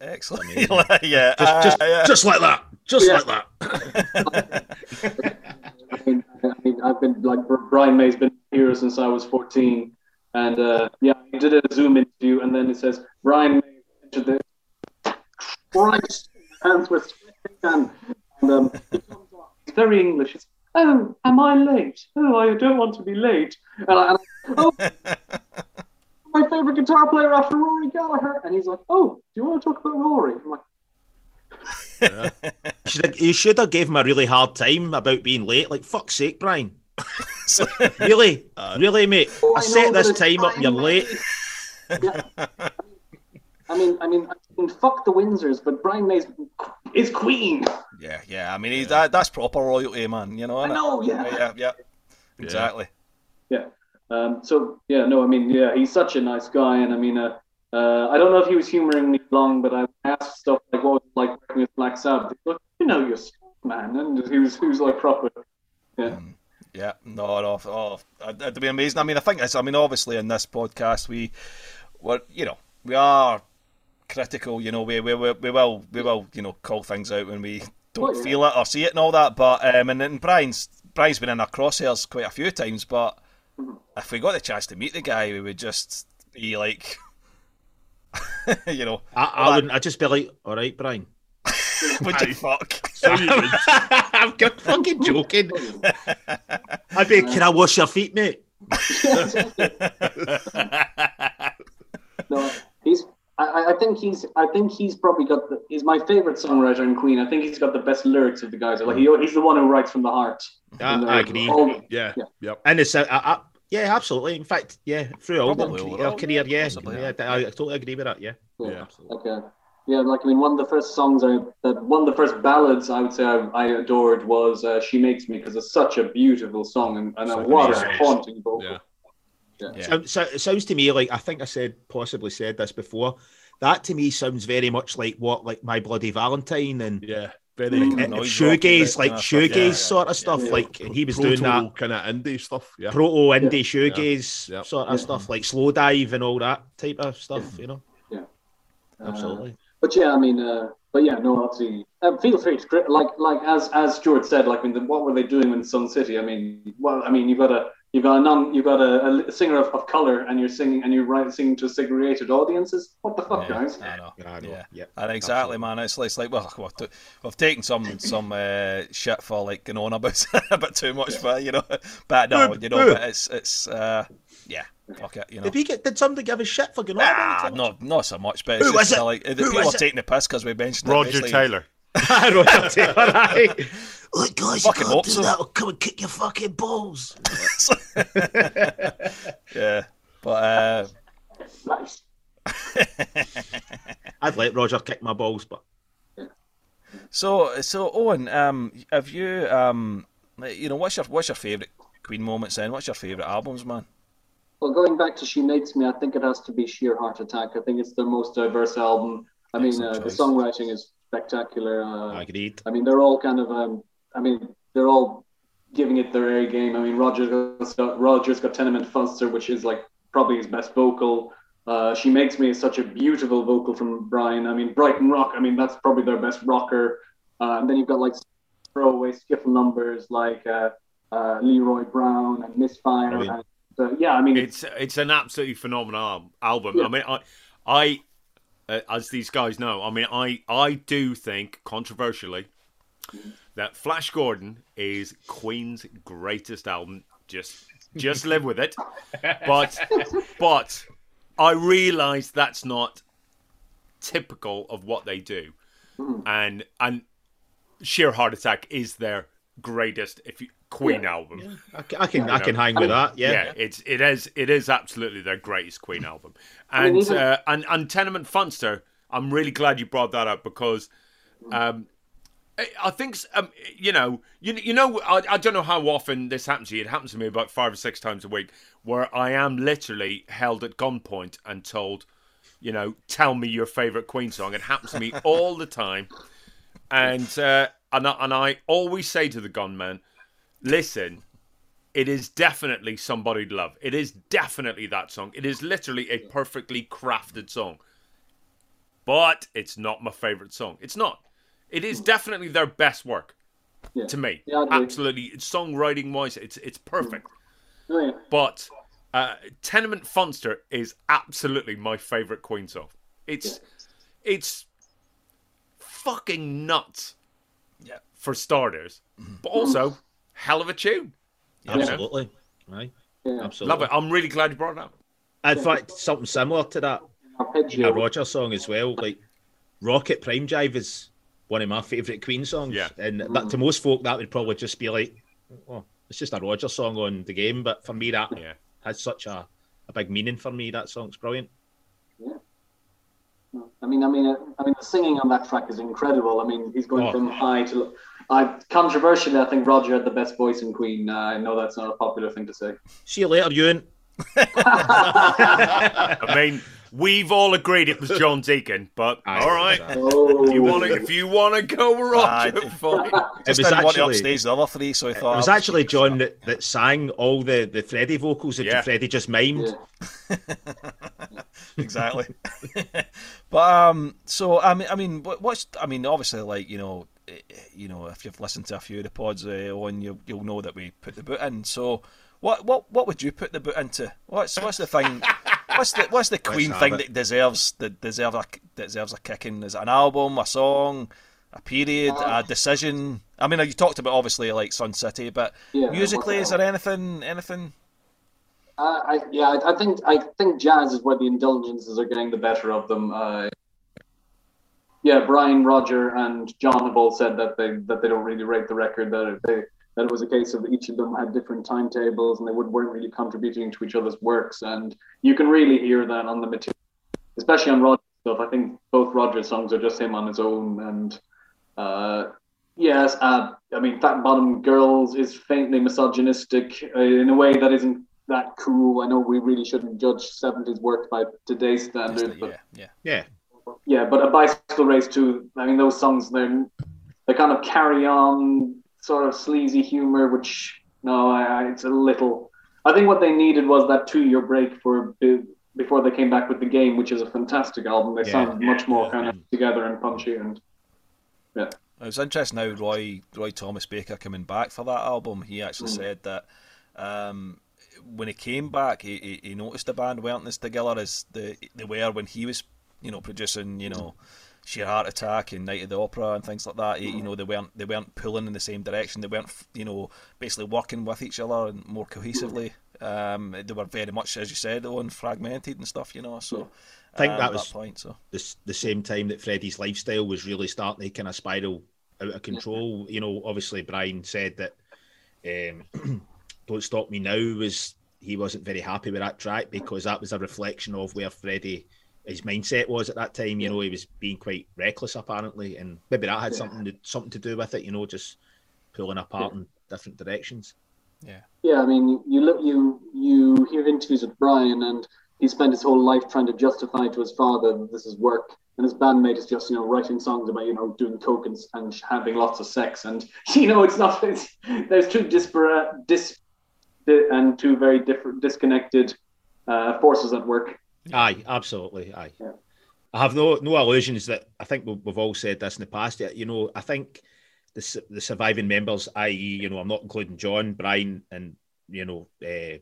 Excellent. yeah, just uh, just, yeah. just like that, just Yeah. like that. I mean, I mean, I've been like Brian May's been here since I was 14, and uh, yeah, he did a Zoom interview, and then it says Brian May entered the Christ hands were sweating, and, and um, he comes on. He's very English. It's, oh, am I late? Oh, I don't want to be late. And I, and I oh, my favorite guitar player after Rory Gallagher, and he's like, oh, do you want to talk about Rory? I'm like, You should have, you should have gave him a really hard time about being late. Like fuck's sake, Brian. really, really, mate. "Oh, I know, set this it's time up, and you're late. Yeah. I mean, I mean, I mean, fuck the Windsors, but Brian May's is Queen. yeah, yeah. I mean, he's, that, that's proper royalty, man. You know, I innit? know, yeah. yeah, yeah. Exactly. Yeah. Um, so yeah, no, I mean, yeah, he's such a nice guy, and I mean, uh, uh, I don't know if he was humoring me long, but I asked stuff like, "What was it like working with Black Sabbath?" He's like, "You know, you're stuff, man," and he was he was like proper. Yeah. Yeah, no, no, oh, it'd be amazing. I mean, I think it's. I mean, obviously, in this podcast, we, we you know, we are critical. You know, we we, we, we will we will you know call things out when we don't Oh, yeah. feel it or see it and all that. But um, and, and Brian's Brian's been in our crosshairs quite a few times. But Mm-hmm. if we got the chance to meet the guy, we would just be like, you know, I, I wouldn't. I'd just be like, all right, Brian. what the fuck? I'm good fucking joking. I'd be, can I wash your feet, mate? no, he's. I, I think he's. I think he's probably got the. He's my favorite songwriter in Queen. I think he's got the best lyrics of the guys. Like he, he's the one who writes from the heart. I, And, uh, I agree. all- Yeah, Yeah. yep. And it's, uh, I, I, yeah, absolutely. In fact, yeah, through all Probably the overall, career, yeah, possibly, yeah, I, I totally agree with that. Yeah, Yeah. Yeah. Like, uh, yeah, like I mean, one of the first songs I, that one of the first ballads I would say I, I adored was uh, "She Makes Me" because it's such a beautiful song and, and a, Such a what a haunting vocal. Yeah. Yeah. So, so, it sounds to me like I think I said possibly said this before. That to me sounds very much like what like My Bloody Valentine and Yeah. Very Mm. uh, noise shoegaze, like that shoegaze kind. Yeah, sort of stuff. yeah. Like and he was doing that kind of indie stuff. Yeah. proto indie shoegaze Yeah. sort of Yeah. stuff, like Slowdive and all that type of stuff. You know, yeah, absolutely. but yeah, I mean, uh, but yeah, no, obviously, uh, feel free to crit- like like as as Stuart said, like I mean, the, what were they doing in Sun City? I mean, well, I mean, you've got a you've got a non you've got a, a singer of, of color, and you're singing and you're right, singing to segregated audiences. What the fuck, guys? I know. I know, Yeah. yeah. And exactly, man. It's like, it's like well, we've, we've taken some some uh, shit for like going on about a bit too much, but you know, but no, you know, but it's it's uh, yeah, fuck it, you know. Did we get? Did somebody give a shit for going on? Ah, not not so much, but it's Who just was it? like the Who people was are it? taking the piss because we mentioned it, Roger basically. Taylor. Roger Taylor, aye. Look, guys, you Fucking can't do so. that. I'll come and kick your fucking balls. yeah, but uh, I'd let Roger kick my balls, but so so Owen, um, have you um, you know, what's your what's your favourite Queen moments? Then what's your favourite albums, man? Well, going back to "She Makes Me," I think it has to be "Sheer Heart Attack." I think it's their most diverse album. I mean, uh, the songwriting is spectacular. Uh, eat. I mean, they're all kind of. Um, I mean, they're all giving it their A game. I mean, Roger's got, Roger's got Tenement Funster, which is like probably his best vocal. Uh, she makes me such a beautiful vocal from Brian. I mean, Brighton Rock. I mean, that's probably their best rocker. Uh, and then you've got like throwaway skiffle numbers like uh, uh, Leroy Brown and Misfire. I mean- and, uh, yeah, I mean, It's it's an absolutely phenomenal album. Yeah. I mean, I, I uh, as these guys know, I mean, I I do think controversially that Flash Gordon is Queen's greatest album. Just just live with it. But but I realise that's not typical of what they do, and and Sheer Heart Attack is their greatest if you Queen album. I, I can I can hang with that. Yeah. Yeah, it's it is it is absolutely their greatest Queen album, and uh, and and Tenement Funster. I'm really glad you brought that up because, um, I- I think um, you know you you know I, I don't know how often this happens to you. It happens to me about five or six times a week where I am literally held at gunpoint and told, you know, tell me your favorite Queen song. It happens to me all the time, and uh, and I, and I always say to the gunman, listen it is definitely somebody to love. It is definitely that song. It is literally a perfectly crafted song. But it's not my favorite song. It's not. It is definitely their best work Yeah. to me. Yeah, Absolutely. It's songwriting wise, it's it's perfect. oh, yeah. But uh, Tenement Funster is absolutely my favorite Queen song. It's it's fucking nuts. Yeah. For starters, but also hell of a tune. Absolutely. Right. Yeah. Absolutely. Love it. I'm really glad you brought it up. In fact, something similar to that a Roger song as well. Like Rock It Prime Jive is one of my favourite Queen songs. Yeah. And that, to most folk, that would probably just be like, oh, it's just a Roger song on the game. But for me, that Yeah. has such a, a big meaning for me. That song's brilliant. Yeah. I mean, I mean, uh, I mean, the singing on that track is incredible. I mean, he's going Oh. from high to. I controversially, I think Roger had the best voice in Queen. Uh, I know that's not a popular thing to say. See you later, Ewan. I mean, we've all agreed it was John Deacon, but Aye. all right. Oh, You want to, if you want to go Roger, Aye. fine. It Just was didn't want to actually- upstage the other three, so I thought It was actually John that, that sang all the, the Freddie vocals that Yeah. Freddie just mimed. Yeah. exactly. but um, so I mean, I mean, what's I mean, obviously, like you know, you know, if you've listened to a few of the pods uh, on, you you'll know that we put the boot in. So, what what what would you put the boot into? What's what's the thing? What's the what's the Queen thing it. that deserves that deserves a that deserves a kicking? Is it an album, a song, a period, a decision? I mean, you talked about obviously like Sun City, but Yeah, musically, is there anything anything? Uh, I, yeah, I, I think I think jazz is where the indulgences are getting the better of them. Uh, yeah, Brian, Roger, and John have all said that they that they don't really rate the record. That it, they, that it was a case of each of them had different timetables and they would, weren't really contributing to each other's works. And you can really hear that on the material, especially on Roger's stuff. I think both Roger's songs are just him on his own. And uh, yes, uh, I mean, Fat Bottom Girls is faintly misogynistic uh, in a way that isn't that cool. I know we really shouldn't judge 70s work by today's standards, but yeah, yeah. Yeah. but a bicycle race too. I mean, those songs they're they kind of carry on sort of sleazy humor, which no, I, I, it's a little. I think what they needed was that two-year break for be- before they came back with the game, which is a fantastic album. They Yeah, sounded yeah, much more yeah, kind of together and punchy, and yeah, It was interesting how Roy Roy Thomas Baker coming back for that album. He actually said that um, when he came back, he, he, he noticed the band weren't as together as the, they were when he was, you know, producing, you know, Sheer Heart Attack and Night of the Opera and things like that. You know, they weren't they weren't pulling in the same direction. They weren't, you know, basically working with each other and more cohesively. Um, they were very much, as you said, on fragmented and stuff. You know, so I think um, that at was- point. So the, the same time that Freddie's lifestyle was really starting to kind of spiral out of control. You know, obviously Brian said that um, "Don't Stop Me Now" was he wasn't very happy with that track because that was a reflection of where Freddie his mindset was at that time. You know, he was being quite reckless apparently, and maybe that had Yeah. something to, something to do with it. You know, just pulling apart in different directions. yeah. Yeah, I mean, you, you look, you you hear interviews with Brian, and he spent his whole life trying to justify to his father that this is work, and his bandmate is just you know writing songs about you know doing coke and, and having lots of sex, and you know it's not. It's, there's two disparate, dis, di- and two very different, disconnected uh, forces at work. Aye, absolutely. Aye. Yeah. I have no no illusions that I think we've, all said this in the past. You know, I think the the surviving members, i.e., you know, I'm not including John, Brian, and you know, uh,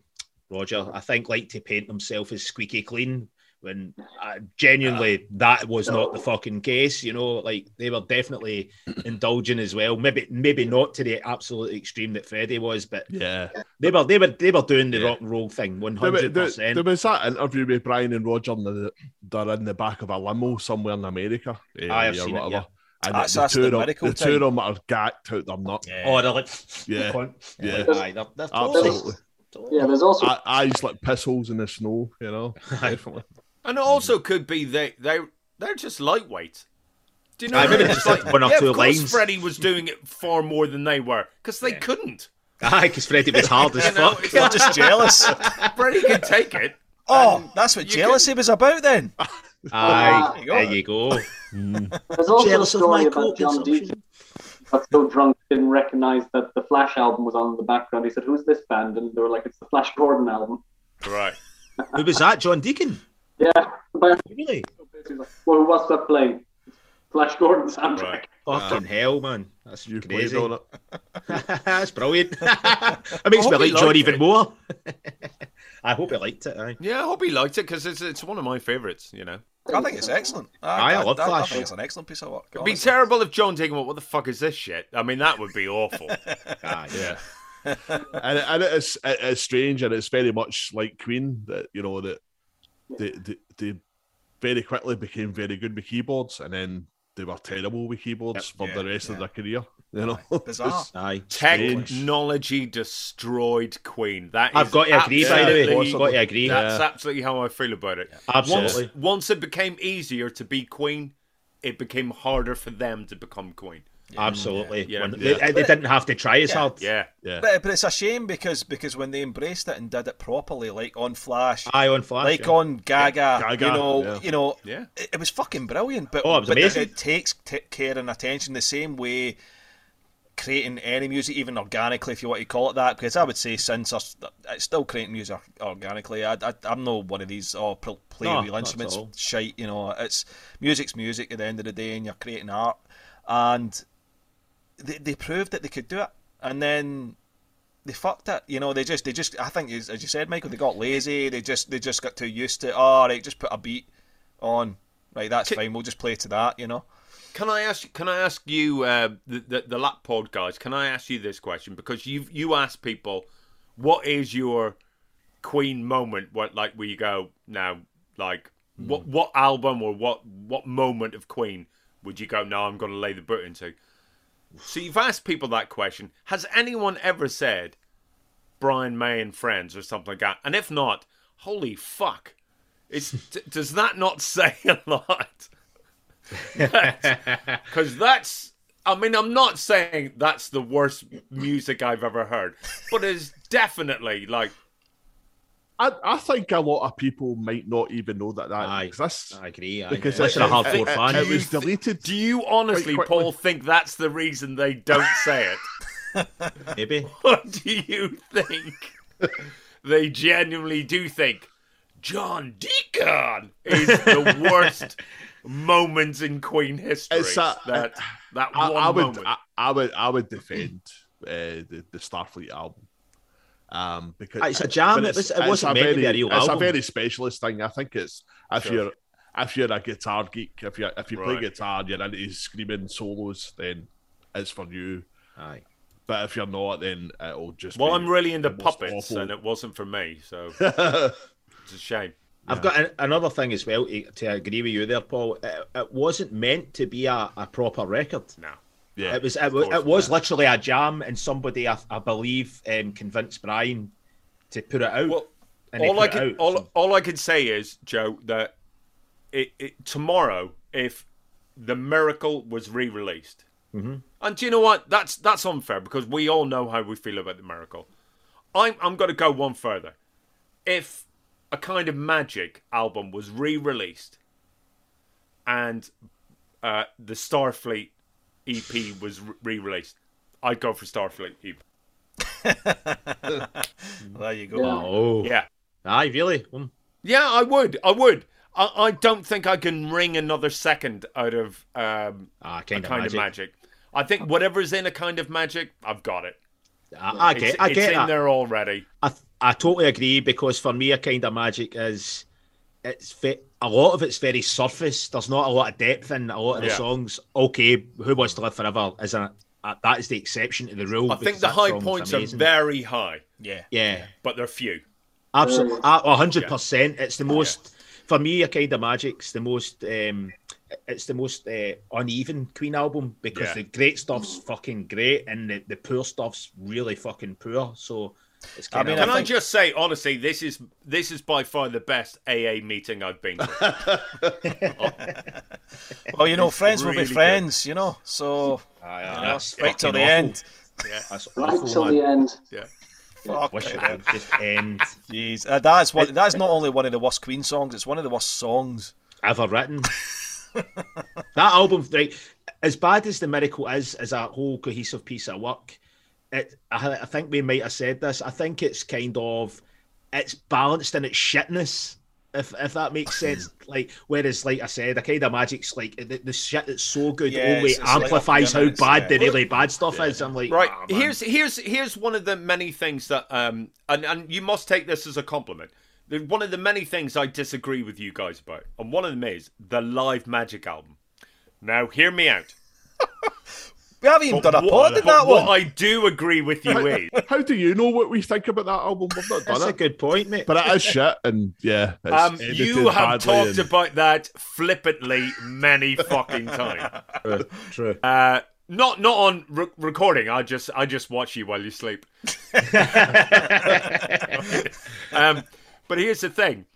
Roger. I think like to paint themselves as squeaky clean when uh, genuinely that was not the fucking case. You know, like they were definitely indulging as well. Maybe maybe not to the absolute extreme that Freddie was, but Yeah. they were they were they were doing the Yeah. rock and roll thing There, hundred percent. there was that interview with Brian and Roger, and the, they're in the back of a limo somewhere in America. eh, I've or seen it, whatever. yeah. And That's- the, that's two the of the two of them are gacked out their nut. Oh, they're like, Yeah. cunt. Yeah. Aye, they're, they're totally, Absolutely. totally- Yeah, there's also Eyes like piss holes in the snow, you know. Definitely. And it also could be they they they're just lightweight. Do you know? I maybe mean? just like one or yeah, two of course lines. Freddie was doing it far more than they were because they couldn't. Aye, because Freddie was hard as You know, fuck. it's You're just jealous. Freddie could take it. Oh, that's what you jealousy was about then. Aye, oh, you go. there you go. Mm. there's also Jealous a of story my about coke John. Deacon. Got so drunk didn't recognize that the Flash album was on in the background. He said, "Who's this band?" And they were like, "It's the Flash Gordon album." Right. Who was that? John Deacon? Yeah, but Really? basically like, well, what's that playing? Flash Gordon soundtrack. Right. Fucking ah. hell, man. That's You crazy. played on it. That's brilliant. it makes I me hope he like John liked even more. I hope he liked it. Aye. Yeah, I hope he liked it because it's it's one of my favourites. You know, I think it's excellent. Aye, I love I, Flash. think it's an excellent piece of work. it'd be terrible if John Deacon went, "What the fuck is this shit?" I mean, that would be awful. Ah, aye. yeah. and, and it is it is strange and it's very much like Queen that you know that they, they they very quickly became very good with keyboards and then they were terrible with keyboards for yeah, the rest of their career. You know, Bizarre. Aye. Technology destroyed Queen. That is I've got to agree, by the way. absolutely- I've got to agree. That's Yeah. absolutely how I feel about it. Absolutely. Once, once it became easier to be Queen, it became harder for them to become Queen. Absolutely. Yeah. When- Yeah. They, they didn't have to try as Yeah. hard. Yeah. yeah. But, but it's a shame because because when they embraced it and did it properly, like on Flash, Aye, on Flash. like on Gaga, Gaga, you know, you know, Yeah. it, it was fucking brilliant. But, Oh, it but amazing. It, takes t- care and attention the same way creating any music, even organically, if you want to call it that. Because I would say since us, it's still creating music organically. I, I, I'm no one of these oh pl- play No, real instruments shite. You know, it's music's music at the end of the day, and you're creating art. And they, they proved that they could do it, and then they fucked it. You know, they just they just I think as as you said, Michael, they got lazy. They just they just got too used to. All right, just put a beat on. Right, that's Ki- fine. We'll just play to that. You know. Can I ask? Can I ask you, uh, the, the the lap pod guys? Can I ask you this question because you you ask people, what is your Queen moment? What like where you go now? Like what what album or what what moment of Queen would you go? No, I'm going to lay the boot into. So you've asked people that question. Has anyone ever said Brian May and Friends or something like that? And if not, holy fuck! It's does that not say a lot? Because that's, I mean, I'm not saying that's the worst music I've ever heard, but it's definitely like, I, I think a lot of people might not even know that that Aye. exists I agree. Aye. because Unless it, you're a it- hardcore it- fan. it was deleted. do you honestly, Paul, think that's the reason they don't say it? Maybe. What do you think they genuinely do think John Deacon is the worst moment in Queen history? It's a- that that I, one I would, moment. I, I would, I would defend uh, the the Starfleet album. Um, because it's a jam. but It was- it it's wasn't meant to be a real It's album. a very specialist thing. I think it's if Sure. you're if you're a guitar geek, if you if you play guitar, and you're into screaming solos, then it's for you. Aye. But if you're not, then it'll just. well, be I'm really into puppets, awful- and it wasn't for me, so it's a shame. I've got an, another thing as well to, to agree with you there, Paul. It, it wasn't meant to be a, a proper record. No. Yeah, It was it, was, course, it was literally a jam, and somebody I, I believe um, convinced Brian to put it out. Well, all I can out, all, so- all I can say is Joe that it, it tomorrow if the miracle was re-released, Mhm. and do you know what? That's that's unfair because we all know how we feel about the miracle. I'm I'm going to go one further. If a kind of magic album was re-released, and uh, the Starfleet EP was re-released, I'd go for Starfleet E EP. There you go. Yeah. Oh, Yeah, aye, really? Mm. yeah, I would, I would. I, I don't think I can wring another second out of um, Ah, a kind, kind of, of magic. magic. I think whatever's in a kind of magic, I've got it. I, I get, I it's get in that. there already. I, I totally agree because for me, a kind of magic is it's ve- a lot of it's very surface. There's not a lot of depth in a lot of the Yeah. songs. Okay, Who Wants to Live Forever is a, a that is the exception to the rule. I think the high points are very high, Yeah. yeah, but they're few. absolutely, a hundred percent. It's the most for me. A kind of magic's the most. um it's the most uh, uneven Queen album because Yeah. the great stuff's fucking great and the, the poor stuff's really fucking poor. So it's I mean, Can I, think- just say honestly, this is this is by far the best AA meeting I've been to. Well, you know, friends will really be good. friends, you know. So Aye, you know, right till the fucking awful. end. That's Right awful, till man. the end. yeah. Fuck. Wish it would just end Jeez, uh, that's one. That's not only one of the worst Queen songs; it's one of the worst songs. ever written. that album, right, as bad as the miracle is, as a whole cohesive piece of work, it, I, I think we might have said this. I think it's kind of it's balanced in its shitness. If, if that makes sense, like whereas, like I said, a kind of magic's like the, the shit that's so good Yeah, only it's- it's like amplifies how and bad it's- the really bad stuff is. I'm like, Right. "Ah, man." here's here's here's one of the many things that um and, and you must take this as a compliment. One of the many things I disagree with you guys about, and one of them is the live magic album. Now, hear me out. We haven't even done a What- pod in but that what one. I do agree with you is How do you know what we think about that album? We've not done that's a good point, mate. But it is shit, and yeah, it's um, you have badly talked and- about that flippantly many fucking times. true, true. Uh, not not on re- recording. I just I just watch you while you sleep. um, but here's the thing: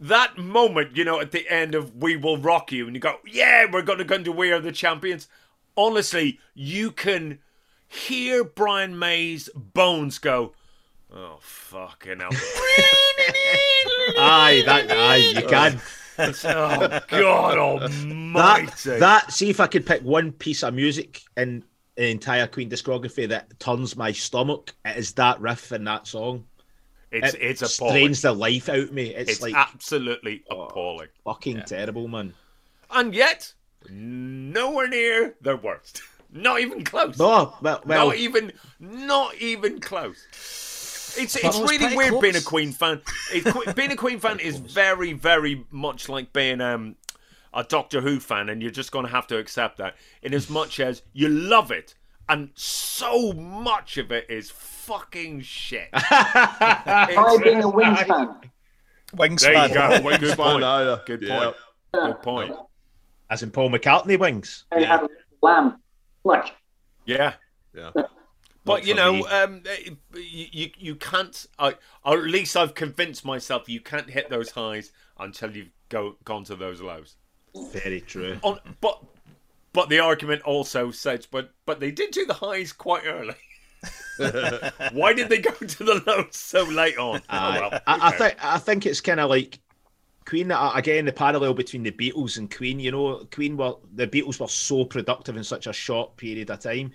that moment, you know, at the end of "We Will Rock You," and you go, "Yeah, we're going to go into We Are the Champions." Honestly, you can hear Brian May's bones go. Oh fucking hell! aye, that aye, you can. oh God Almighty! that, that see if I could pick one piece of music in the entire Queen discography that turns my stomach, it is that riff in that song. it's it it's appalling. strains the life out of me. It's, It's like absolutely oh, appalling. fucking terrible, man. and yet nowhere near their worst. Not even close. No, well, well not even, not even close. It's it's really pretty weird being a. Queen fan. It's, que- being a Queen fan is very very much like being um, a Doctor Who fan, and you're just going to have to accept that. In as much as you love it, and so much of it is fucking shit. Try It's- being a Wings fan. Wings there you go. Wings Good fan, point. aye, Good yeah. point. Good point. As in Paul McCartney wings. They have a lamb. Like, Yeah. Yeah. But you know, um, you, you you can't. I, or at least I've convinced myself you can't hit those highs until you've go gone to those lows. Very true. On, but but the argument also says, but but they did do the highs quite early. Why did they go to the lows so late on? Oh, Aye. well, I, I think I think it's kind of like Queen uh, again. The parallel between the Beatles and Queen. You know, Queen were the Beatles were so productive in such a short period of time,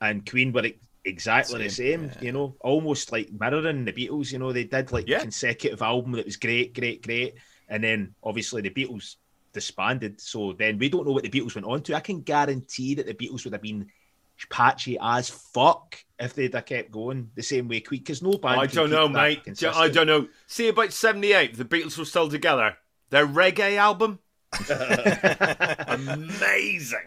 and Queen were exactly the same. You know, almost like mirroring the Beatles. You know, they did like Yeah. consecutive album that was great, great, great, and then obviously the Beatles disbanded. So then we don't know what the Beatles went on to. I can guarantee that the Beatles would have been patchy as fuck if they'd have kept going the same way Queen because no band. I don't know, mate. I don't know. See, about '78, the Beatles were still together. Their reggae album, amazing.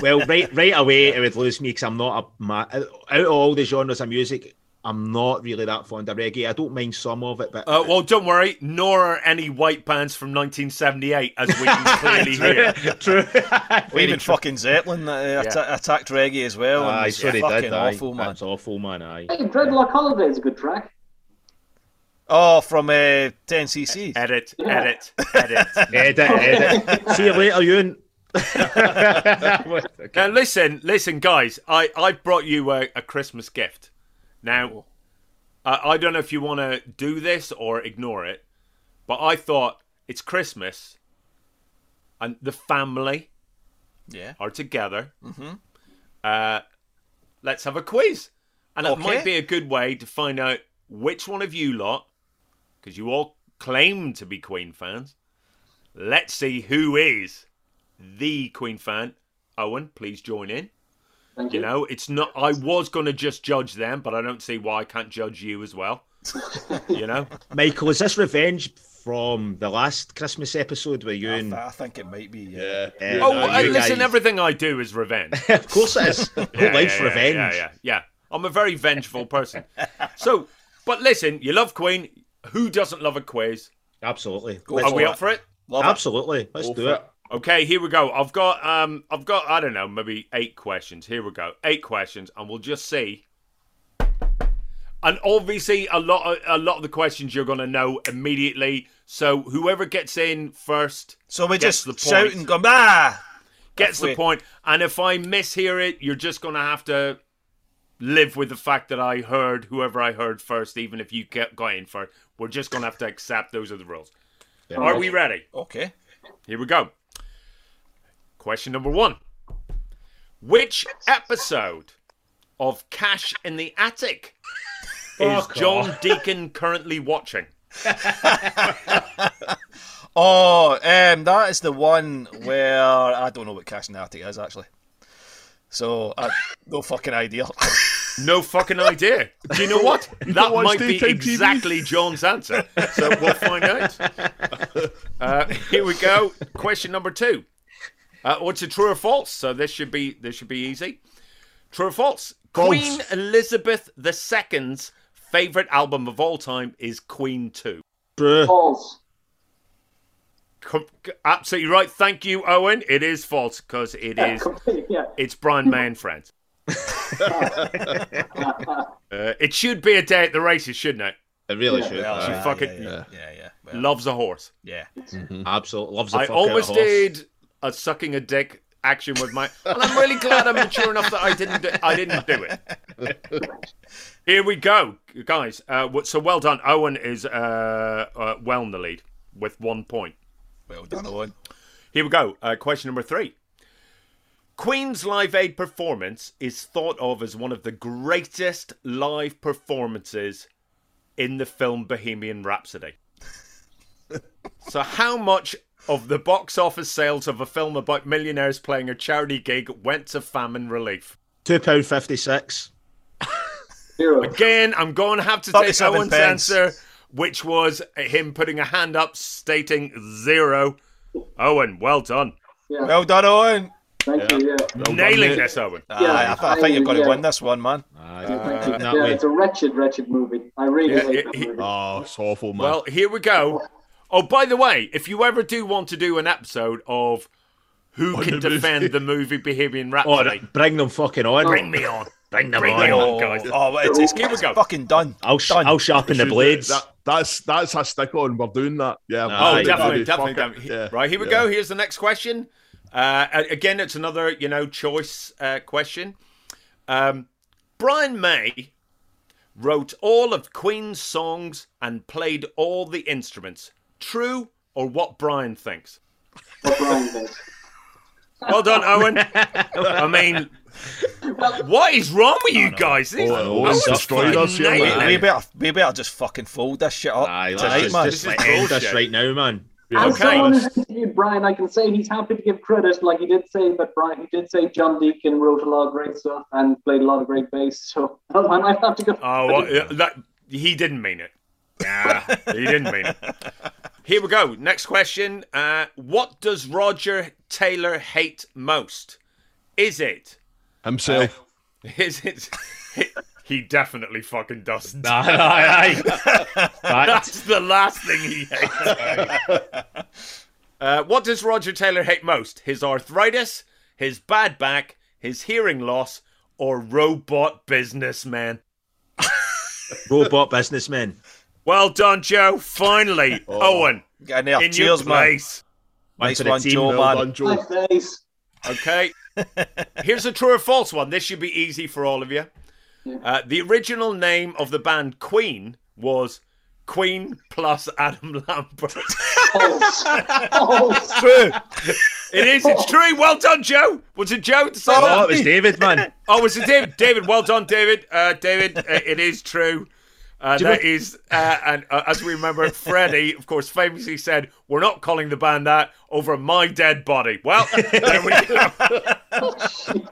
well, right, right away it would lose me because I'm not a ma- out of all the genres of music. I'm not really that fond of reggae. I don't mind some of it, but Uh, well, don't worry. Nor are any white bands from 1978, as we can clearly hear. true. Well, even fucking Zeppelin uh, atta- attacked reggae as well. and Aye, it's so fucking did. Aye. awful, man. That's awful, man. Aye. hey, Dreadlock Holiday is a good track. Oh, from uh, 10cc. Edit, edit, edit. edit, edit. See you later, Ewan. okay. Now listen, listen, guys. I I brought you a, a Christmas gift. Now, I I don't know if you want to do this or ignore it, but I thought it's Christmas, and the family Yeah. are together. Mm-hmm. Uh, let's have a quiz, and it might be a good way to find out which one of you lot, because you all claim to be Queen fans. Let's see who is the Queen fan. Owen, please join in. Thank You you. know, it's not. I was going to just judge them, but I don't see why I can't judge you as well. you know, Michael, is this revenge from the last Christmas episode where you I, and I think it might be. Yeah. Yeah. Yeah. oh, no, uh, listen, guys- everything I do is revenge. of course it is. Whole Yeah, life's yeah, yeah, revenge. Yeah, yeah, yeah. I'm a very vengeful person. So, but listen, you love Queen. Who doesn't love a quiz? Absolutely. Go Are we it. up for it? Love it. Absolutely. Let's Go do for it. Okay, here we go. I've got um I've got I don't know, maybe 8 questions. Here we go. 8 questions and we'll just see. And obviously a lot of, a lot of the questions you're going to know immediately. So whoever gets in first So we Gets just the point. and go, ah! gets the point. And if I mishear it, you're just going to have to live with the fact that I heard whoever I heard first, even if you get got in first. We're just going to have to accept those are the rules. Are we ready? Okay. Here we go. Question number one Which episode of Cash in the Attic is Fuck John Deacon currently watching? Oh, um, that is the one where I don't know what Cash in the Attic is actually. So I no fucking idea. No fucking idea. Do you know what? That might be TV? exactly John's answer. So we'll find out. Uh, here we go. Question number two. Uh, what's a true or false? So this should be this should be easy. True or false? False. Queen Elizabeth II's favorite album of all time is Queen Two. True. False. Absolutely right. Thank you, Owen. It is false because it Yeah, is. yeah. It's Brian May and friends. Uh, it should be a day at the races, shouldn't it? It really Yeah. should. Well, Aye. yeah, fucking- yeah, yeah, yeah, yeah. Well, Loves a horse. yeah. Absolutely. Loves the I fuck out almost horse. did a sucking a dick action with my, and I'm really glad I'm mature enough that I didn't. Do, I didn't do it. Here we go, guys. Uh, so well done. Owen is uh, uh, well in the lead with one point. Well done, Owen. Here we go. Uh, question number three. Queen's Live Aid performance is thought of as one of the greatest live performances in the film Bohemian Rhapsody. so, how much of the box office sales of a film about millionaires playing a charity gig went to famine relief? Two pound fifty six. Zero. Again, I'm going to have to take 37 Owen's pence. answer, which was him putting a hand up stating zero. Owen, well done. Yeah. Well done, Owen. Thank you. Yeah. Well Nailing mate. this, Owen. Aye, I, th- I think you're going to win this one, man. Aye. Thank you. yeah, it's a wretched, wretched movie. I really Yeah, hate it- that movie. Oh, it's awful, man. Well, here we go. Oh, by the way, if you ever do want to do an episode of who On can the movie. defend the movie Bohemian Oh, bring them fucking on. bring me on. Bring them Bring on. me on, Oh, guys. oh it's, it's, Here we it's go. fucking done. I'll, sh- Done. I'll sharpen the blades. That, that's that's a stick on. We're doing that. Yeah. Oh, definitely, definitely, definitely. Yeah, Right, here we yeah. go. Here's the next question. Uh, again, it's another, you know, choice uh, question. Um, Brian May wrote all of Queen's songs and played all the instruments. True or what Brian thinks? What Brian thinks. Well done, Owen. I mean, what is wrong with you guys? These- Oh, Owen's destroyed us here, nailing man. it. We better, we better just fucking fold this shit up Aye, let's tonight, just, man. just This is like, end bullshit. this right now, man. As Okay. someone who's interviewed Brian, I can say he's happy to give credit. Like he did say that Brian, he did say John Deacon wrote a lot of great stuff and played a lot of great bass. So I might have to go. Oh, well, that he didn't mean it. Yeah, he didn't mean it. Here we go. Next question. Uh, what does Roger Taylor hate most? Is it? Himself. Is it? He definitely fucking doesn't. Aye, aye, aye. Fact. That's the last thing he hates. uh, what does Roger Taylor hate most? His arthritis, his bad back, his hearing loss, or robot businessmen? Robot businessmen. Well done, Joe. Finally, Owen, in there. Cheers, your man. place. Nice one, team, Joe, Well man. done, Joe. My face. Okay. Here's a true or false one. This should be easy for all of you. Uh, the original name of the band Queen was Queen plus Adam Lambert. False. False. True. It is. It's true. Well done, Joe. Was it Joe? to say Oh, that? it was David, man. Oh, was it David? David, well done, David. Uh, David, uh, it is true. Uh, that know- is, uh, and uh, as we remember, Freddie, of course, famously said, "We're not calling the band that over my dead body." Well, there we go.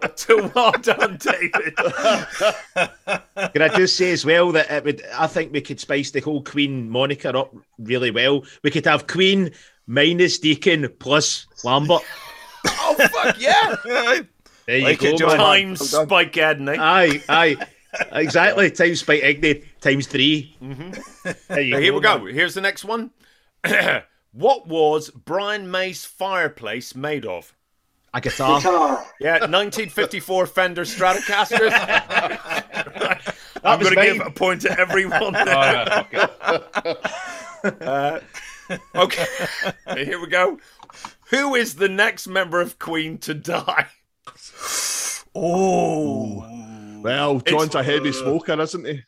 so well done, David. Can I just say as well that it would? I think we could spice the whole Queen moniker up really well. We could have Queen minus Deacon plus Lambert. Oh fuck yeah! There you Like go, it, man. Times Well done. Spike Edney. Aye, aye, exactly. Times Spike Edney times 3 There you Now, here we man. go. Here's the next one. what was Brian May's fireplace made of? A guitar. Guitar. Yeah, 1954 Fender Stratocaster. I'm going to give a point to everyone. Oh, yeah, fuck it. Uh, okay, here we go. Who is the next member of Queen to die? Oh. Well, John's a heavy smoker, isn't he?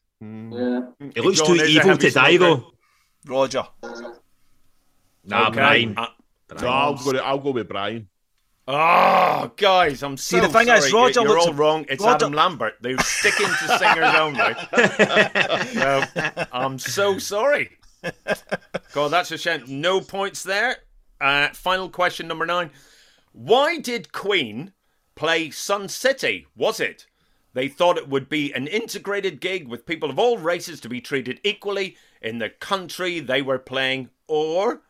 Yeah. He looks John too evil to die, though. Roger. Nah, Okay. Brian. Uh, No, I'll go. I'll go with Brian. oh, guys, I'm so the thing sorry. is, Roger You- You're looks all wrong. It's Roger- Adam Lambert. They're sticking to singers only. No, I'm so sorry. God, that's a shame. No points there. Uh, final question number nine. Why did Queen play Sun City? Was it they thought it would be an integrated gig with people of all races to be treated equally in the country they were playing, or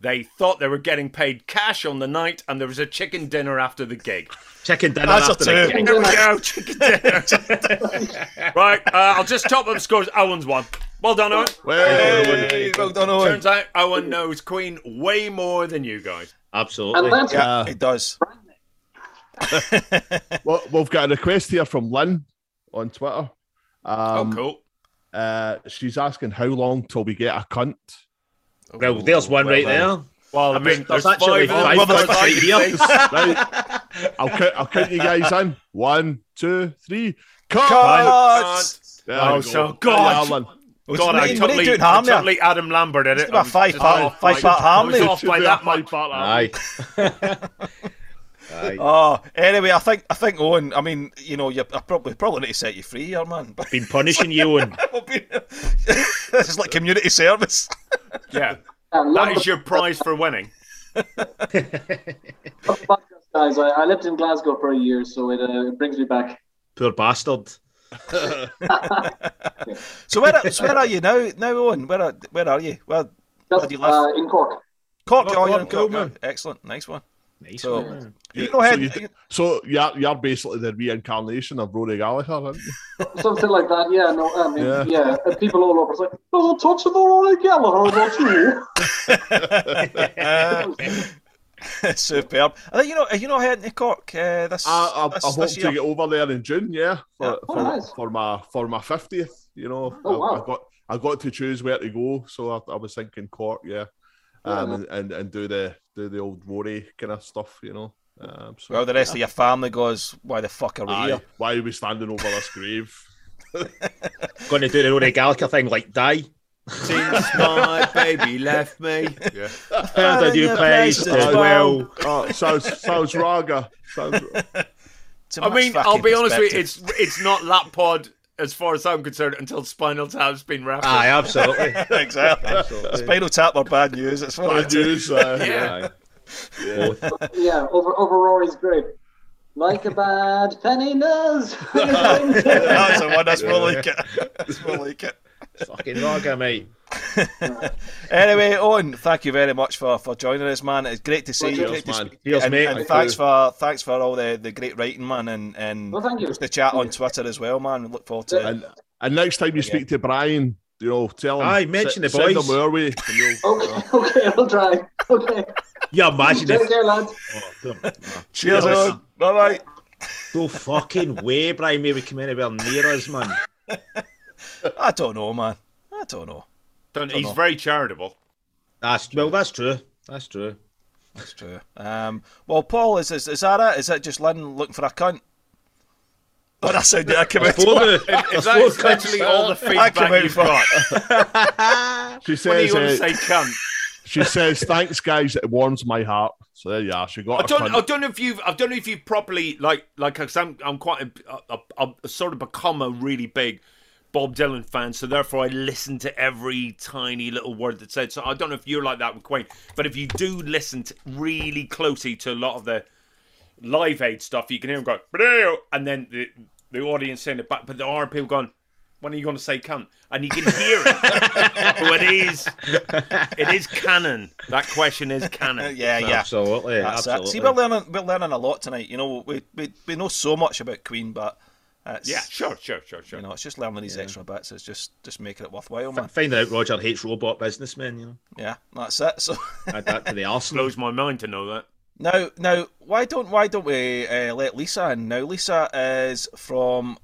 they thought they were getting paid cash on the night and there was a chicken dinner after the gig? Chicken dinner That's after the gig. There we go, chicken dinner. right, uh, I'll just top up scores. Owen's one. Well done, Owen. Hey, well done, Owen. Turns out Owen knows Queen way more than you guys. Absolutely. And that's Yeah, it does. Well, we've got a request here from Lynn on Twitter. Um, oh, cool. uh, she's asking how long till we get a cunt. well, there's one Well right there. Well, I mean, there's there's actually five, five of them. cuts right here. Right, I'll count. I'll count you guys in. One, two, three. Cut. Cut! There Oh, so. God. Yeah, Lynn. God, I What are you totally, doing, I Ham, there? totally Adam Lambert in it. about five part- five by- part I was off by that much. Aye. Aye. Oh, anyway, I think I think Owen. I mean, you know, you I probably probably need to set you free here, man. But Been punishing you, Owen. this is like community service. Yeah, that is your prize for winning. guys. I, I lived in Glasgow for a year, so it, uh, it brings me back. Poor bastard. So where so where are you now? Now, Owen, where are where are you? Well, Just do you live? uh, in Cork. Cork. Oh, Oh, you're Cork, in Cork. cool, man. Excellent, nice one. Nice So- one. You Yeah, go ahead. So, you, so you're, you're basically the reincarnation of Rory Gallagher, aren't you? Something like that. Yeah, no, I mean, Yeah. yeah. and people all over. It's like, there's a touch of the Rory Gallagher about you. Superb. I think you know you know heading to Cork uh, this, I, I, this, I hope this to year. get over there in June, yeah, for, Yeah. Oh, for, nice. for my for my fiftieth. You know, Oh, I, wow. I got I got to choose where to go, so I, I was thinking Cork, yeah, um, Yeah. and, and and do the do the old Rory kind of stuff, you know. Um, so, Well, the rest of your family goes, why the fuck are we aye, here? why are we standing over this grave? Going to do the Rory Gallagher thing like die. Since my baby left me. Yeah. Where did you your place place as as well? oh, sounds sounds raga. Sounds, I mean, I'll be honest with you, it's it's not lap pod as far as I'm concerned until Spinal Tap's been referenced. Aye, absolutely. exactly. absolutely. Spinal tap or bad news. It's one of the bad news. Uh, Yeah. yeah. yeah, over over Rory's grave. Like a bad penny does. That's the one. That's more like it. That's more like it. Fucking Raga, mate. Anyway, Owen, thank you very much for, for joining us, man. It's great to see you. Cheers, Great man. speak. Cheers, and, mate. and Thank thanks you. for thanks for all the, the great writing, man, and and Well, thank you. just the chat on you. Twitter as well, man. We look forward to it. And and next time you speak to Brian, you know, tell him. Aye, mention the send boys. them our way. and you'll- okay, okay, I'll try. Okay. Yeah, imagine Take if. care, lads. Oh, Cheers, Owen. Bye bye. no fucking way, Brian Maybe come anywhere near us, man. I don't know, man. I don't know. Don't- he's know. very charitable. That's well, that's true. That's true. That's true. Um, well, Paul, is, is is that it? Is that just Lynn looking for a cunt? Oh, that's how I came out. Before to- the, Is that before literally all the I came feedback you've for- got? She When are you says, going to say cunt? she says, thanks, guys. It warms my heart. So there you are. She got I don't. cunt. I don't know if you've. I don't know if you've properly like like. Cause I'm. I'm quite. A, a, a, a- sort of become a really big Bob Dylan fan. So therefore, I listen to every tiny little word that's said. So I don't know if you're like that with Queen, but if you do listen to really closely to a lot of the Live Aid stuff, you can hear him go, "Bro," and then the the audience saying it back. But there are people going. When are you going to say cunt? And you can hear it. so it is, it is canon. That question is canon. yeah, yeah. Absolutely, That's it. absolutely. See, we're learning, we're learning a lot tonight. You know, we, we, we know so much about Queen, but it's, Yeah, sure, sure, sure, sure. you know, it's just learning these extra bits. It's just just making it worthwhile, man. Finding out Roger hates robot businessmen, you know. Yeah, that's it. So Add that to the arsenal. blows my mind to know that. now, now, why don't why don't we uh, let Lisa in? Now, Lisa is from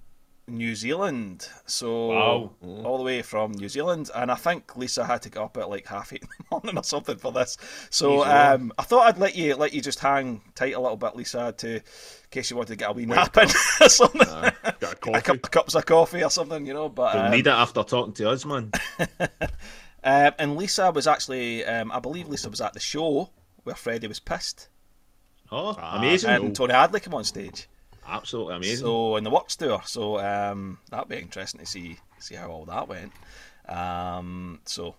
New Zealand, so Wow. all the way from New Zealand, and I think Lisa had to get up at like half eight in the morning or something for this. So um, I thought I'd let you let you just hang tight a little bit, Lisa, to in case you wanted to get a wee nap in or something. Got a a coffee. couple of cups of coffee or something, you know. But You'll um, need it after talking to us, man. um, and Lisa was actually, um, I believe Lisa was at the show where Freddie was pissed, Oh, Ah, amazing. and Tony Hadley came on stage. Absolutely amazing. So in the works tour, so um, that'd be interesting to see see how all that went. Um, so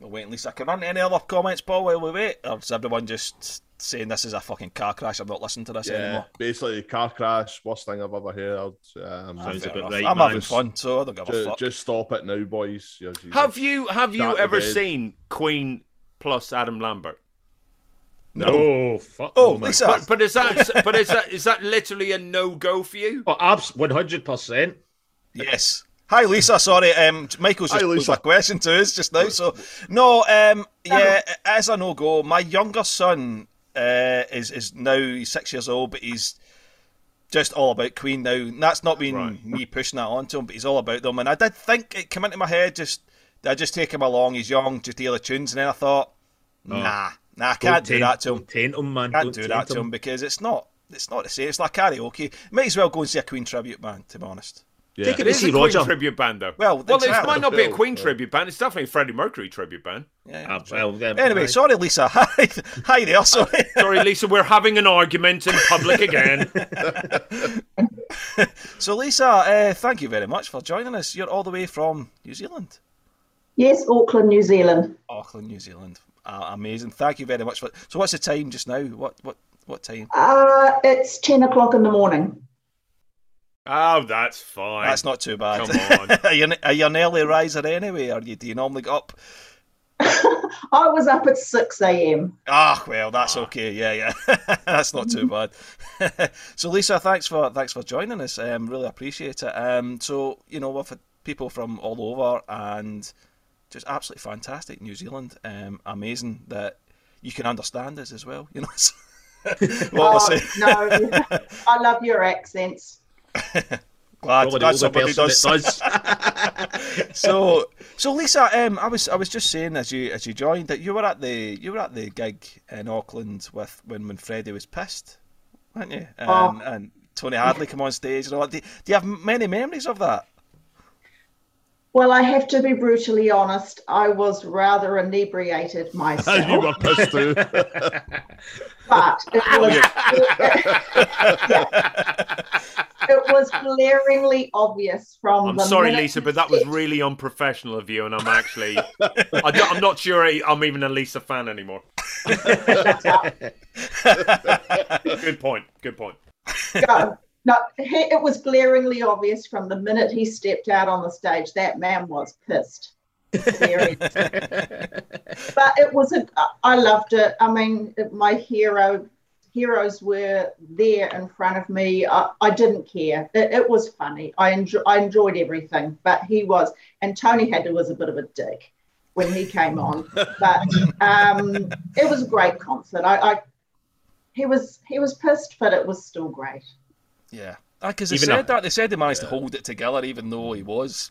we'll wait. and Lisa come on. Any other comments, Paul? While we wait, or is everyone just saying this is a fucking car crash? I'm not listening to this Yeah, anymore. basically, car crash, worst thing I've ever heard. Um, Sounds Fair about enough. right, I'm man. having fun, so I don't give a fuck. just stop it now, boys. You're- you're- Have you have you ever seen Queen plus Adam Lambert? No, fuck. oh, my Lisa, But, but is that but is that is that literally a no go for you? Oh, abs, one hundred percent. Yes. Hi, Lisa. Sorry, um, Michael's Hi, just posed Lisa. a question to us just now. So, no, um, yeah, as a no go, my younger son uh, is is now he's six years old, but he's just all about Queen now. And that's not been Right. me pushing that onto him, but he's all about them. And I did think it came into my head just I just take him along. He's young, just hear the tunes, and then I thought, nah, nah, I can't do that to him. Taint him, man. Can't Don't do that to him because it's not. It's not the same. It's like karaoke. Might as well go and see a Queen tribute band, to be honest. Yeah. Take it It is easy, a Queen Roger. tribute band though. Well, well, it might not be a Queen well. tribute band. It's definitely a Freddie Mercury tribute band. Yeah. Ah, well, then, Anyway, aye. sorry, Lisa. Hi, hi there. Sorry. Sorry, Lisa, we're having an argument in public again. So, Lisa, uh, thank you very much for joining us. You're all the way from New Zealand, Yes, Auckland, New Zealand. Auckland, New Zealand. Uh, amazing. Thank you very much for. So, what's the time just now? What what what time? Uh, it's 10 o'clock in the morning. Oh, that's fine. That's not too bad. Come on. are, you, are you an early riser anyway? Are you, do you normally get up? I was up at 6 a.m. Ah, well, that's okay. Yeah, yeah, that's not too bad. so, Lisa, thanks for thanks for joining us. Um, really appreciate it. Um, so you know, we've had people from all over and just absolutely fantastic. New Zealand, um, amazing that you can understand us as well. You know, what we're Oh, saying. no, I love your accents. Glad, Probably glad somebody does. does. so, so Lisa, um, I was I was just saying as you as you joined that you were at the you were at the gig in Auckland with when when Freddie was pissed, weren't you? And, Oh. and Tony Hadley come on stage and all. that. Do, do you have many memories of that? Well, I have to be brutally honest. I was rather inebriated you myself, were pissed too. but it oh, was, yeah. it was glaringly obvious from I'm sorry, Lisa, but that was really unprofessional of you, and I'm actually, I I'm not sure I'm even a Lisa fan anymore. Good point. Good point. Go. No, he, it was glaringly obvious from the minute he stepped out on the stage. That man was pissed. But it was a. I loved it. I mean, my hero heroes were there in front of me. I, I didn't care. It, it was funny. I enjoy, I enjoyed everything. But he was, and Tony Hadley was a bit of a dick when he came on. But um, it was a great concert. I, I he was he was pissed, but it was still great. Yeah, because they Even said a- that they said they managed to hold it together even though he was,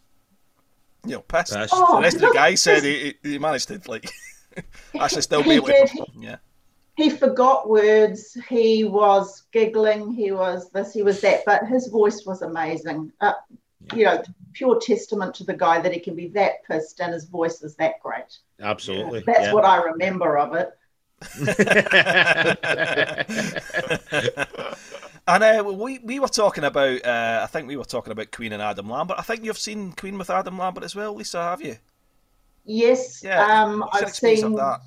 you know, pissed. Pissed. Oh, the rest of the look, guys said he, he managed to like actually still be He able. did. To, yeah. he forgot words. He was giggling. He was this. He was that. But his voice was amazing. Uh, you know, pure testament to the guy that he can be that pissed and his voice is that great. Absolutely. That's yeah. what I remember of it. And uh, we we were talking about, uh, I think we were talking about Queen and Adam Lambert. I think you've seen Queen with Adam Lambert as well, Lisa, have you? Yes, Yeah, um, I've seen. that?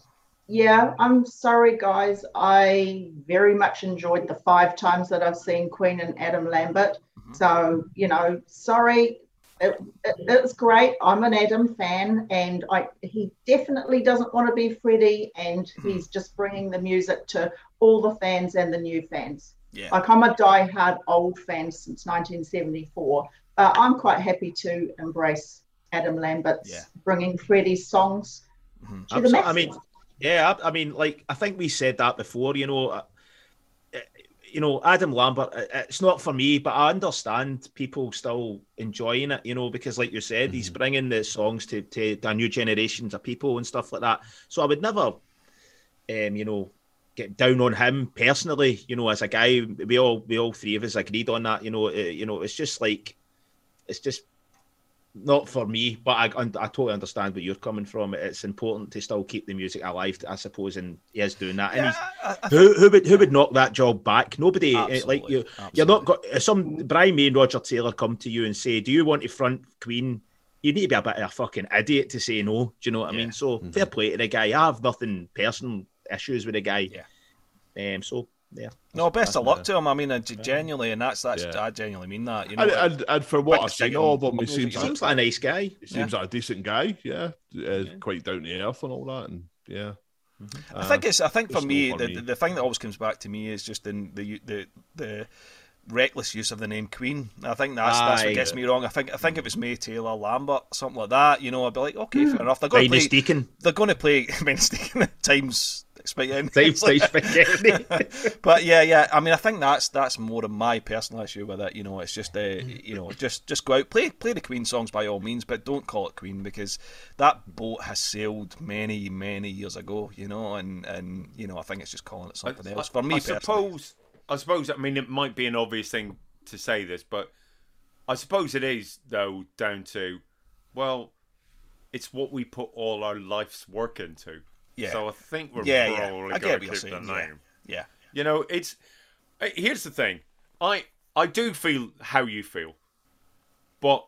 Yeah, I'm sorry, guys. I very much enjoyed the five times that I've seen Queen and Adam Lambert. Mm-hmm. So, you know, sorry. It, it, it was great. I'm an Adam fan, and I he definitely doesn't want to be Freddie, and Mm-hmm. he's just bringing the music to all the fans and the new fans. Yeah. Like I'm a die-hard old fan since 1974, but I'm quite happy to embrace Adam Lambert's Yeah. bringing Freddie's songs Mhm. to the Absolutely. I mean, yeah, I, I mean, like I think we said that before. You know, uh, uh, you know, Adam Lambert. uh, It's not for me, but I understand people still enjoying it. You know, because like you said, he's bringing the songs to to the new generations of people and stuff like that. So I would never, um, you know, get down on him personally. You know, as a guy, we all we all three of us agreed on that. You know, uh, you know, it's just like, it's just not for me, but I, I totally understand where you're coming from. It's important to still keep the music alive, I suppose, and he is doing that. And Yeah, he's, I- I who, who would who would knock that job back? Nobody. eh, Like Absolutely, you, you're not got some Brian May and Roger Taylor come to you and say, "Do you want to front Queen?" You need to be a bit of a fucking idiot to say no. Do you know what I mean? So fair play to the guy. I have nothing personal issues with the guy. Yeah. Um. So yeah. No, best of that's- luck to him. I mean, uh, genuinely, and that's that's Yeah. I genuinely mean that. You know, And, and, and for what Quick I've seen of him, he seems. Seems like, like a nice guy. he seems like a decent guy. Yeah, uh, quite down to earth and all that. And yeah, I think it's. I think for me, for the, me. the thing that always comes back to me is just in the the the reckless use of the name Queen. I think that's that's what gets me wrong. I think I think if it's May Taylor Lambert something like that, you know, I'd be like, okay, fair enough. They're going to play. Deacon. They're going to play Minus Deacon times spaghetti. Times spaghetti. but yeah, yeah. I mean, I think that's that's more of my personal issue with it. You know, it's just uh, you know, just just go out play play the Queen songs by all means, but don't call it Queen because that boat has sailed many many years ago. You know, and and you know, I think it's just calling it something else for me. I personally. suppose. I suppose. I mean, it might be an obvious thing to say this, but I suppose it is though down to, well, it's what we put all our life's work into. Yeah. So I think we're Yeah, yeah. probably I get going to keep the saying, yeah. Yeah. You know, it's uh, here's the thing. I I do feel how you feel, but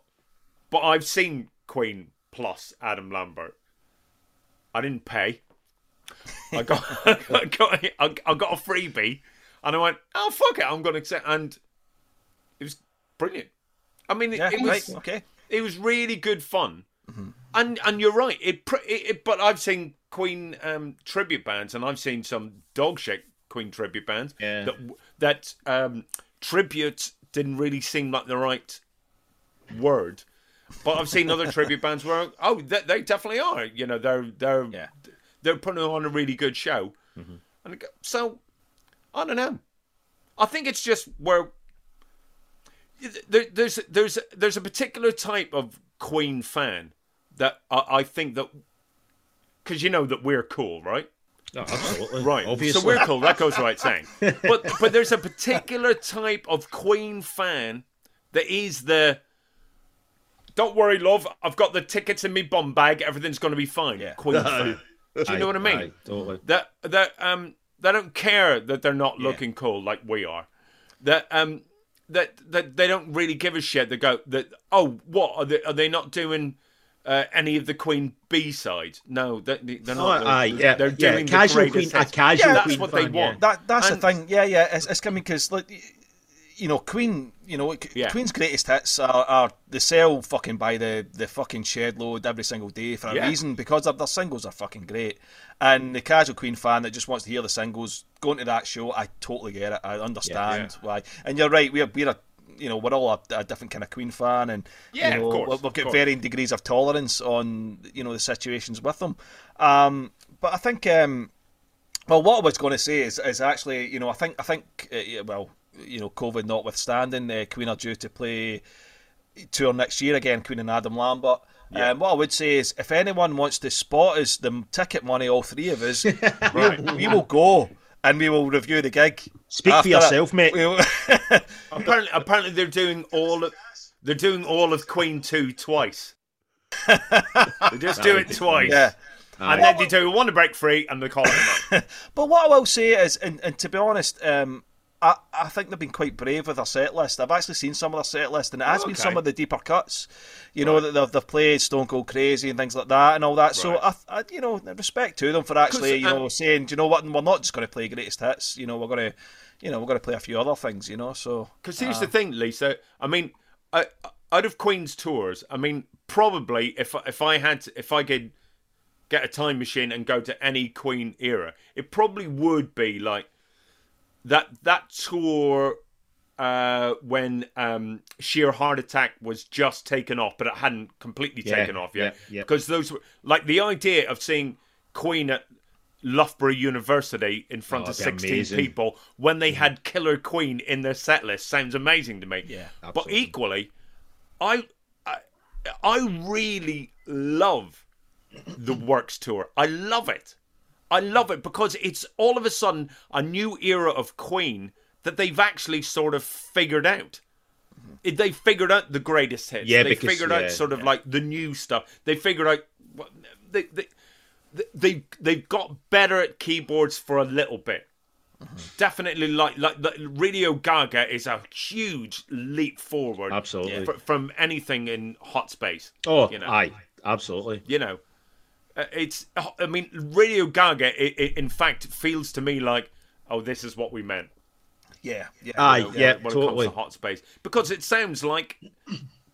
but I've seen Queen plus Adam Lambert. I didn't pay. I got I got I, I got a freebie, and I went, oh fuck it, I'm going to accept. And it was brilliant. I mean, it, Yeah, it was right, okay. it was really good fun. And and you're right. It, it, it but I've seen Queen um, tribute bands, and I've seen some dog shit Queen tribute bands Yeah. that that um, tribute didn't really seem like the right word. But I've seen other tribute bands where oh they, they definitely are. You know they're they're Yeah. they're putting on a really good show. And I go, so I don't know. I think it's just where there, there's there's there's a particular type of Queen fan that I, I think that because you know that we're cool, right? No, absolutely. Right. Obviously. So we're cool. That goes right saying. But but there's a particular type of Queen fan that is the. Don't worry, love. I've got the tickets in my bum bag. Everything's going to be fine. Yeah. Queen fan. Do you know what I mean? Aye, totally. That that um they don't care that they're not looking cool like we are. That um that that they don't really give a shit. They go that oh what are they are they not doing uh, any of the Queen B sides? No, they, they're Oh, not. They're, aye, yeah, they're yeah. doing the Casual greatest Queen, a casual Yeah, that's Queen what fan, they want. That that's And- the thing. Yeah, yeah. It's, it's coming because like, y- you know, Queen. You know, Yeah. Queen's greatest hits are, are they sell fucking by the the fucking shed load every single day for a Yeah. reason because their, their singles are fucking great. And the casual Queen fan that just wants to hear the singles going to that show, I totally get it. I understand why. And you're right. We're we're a you know we're all a, a different kind of Queen fan, and Yeah, you of know, course, we've got course. varying degrees of tolerance on you know the situations with them. Um, but I think. Um, well, what I was going to say is, is actually, you know, I think, I think, uh, well, you know, COVID notwithstanding, uh, Queen are due to play tour next year again. Queen and Adam Lambert. Um, what I would say is, if anyone wants to spot us, the ticket money, all three of us, we, we will go and we will review the gig. Speak for yourself, it. mate. We'll- apparently, apparently they're doing all of they're doing all of Queen Two twice. they just do it twice. yeah. And then they do one to break free and they call it a night. But what I will say is, and, and to be honest, um, I, I think they've been quite brave with their set list. I've actually seen some of their set list, and it has been Okay. some of the deeper cuts. You know that they've, they've played Stone Cold Crazy and things like that, and all that. So Right. I, I, you know, respect to them for actually, you um, know, saying, do you know what? We're not just going to play greatest hits. You know, we're going to, you know, we're going to play a few other things. You know, so Because here's the thing, Lisa. I mean, I, out of Queen's tours, I mean, probably if if I had to, if I could get a time machine and go to any Queen era, it probably would be like that that tour uh, when um, Sheer Heart Attack was just taken off, but it hadn't completely Yeah, taken off yet. yeah, yeah. Because those were like the idea of seeing Queen at Loughborough University in front Oh, of 16 amazing. people when they had Killer Queen in their set list sounds amazing to me. Yeah, But equally, I, I I really love the Works tour. I love it. I love it because it's all of a sudden a new era of Queen that they've actually sort of figured out. They figured out the greatest hits. Yeah, they because- figured yeah, out sort of yeah. like the new stuff. They figured out they they they they've got better at keyboards for a little bit. Definitely, like like the Radio Gaga is a huge leap forward. Absolutely. fr- from anything in hot space. Oh, you know, aye, absolutely. you know, it's. I mean, Radio Gaga. It, it, in fact, feels to me like, oh, this is what we meant. yeah, yeah, Aye, you know, yeah, when it comes totally. to hot space, because it sounds like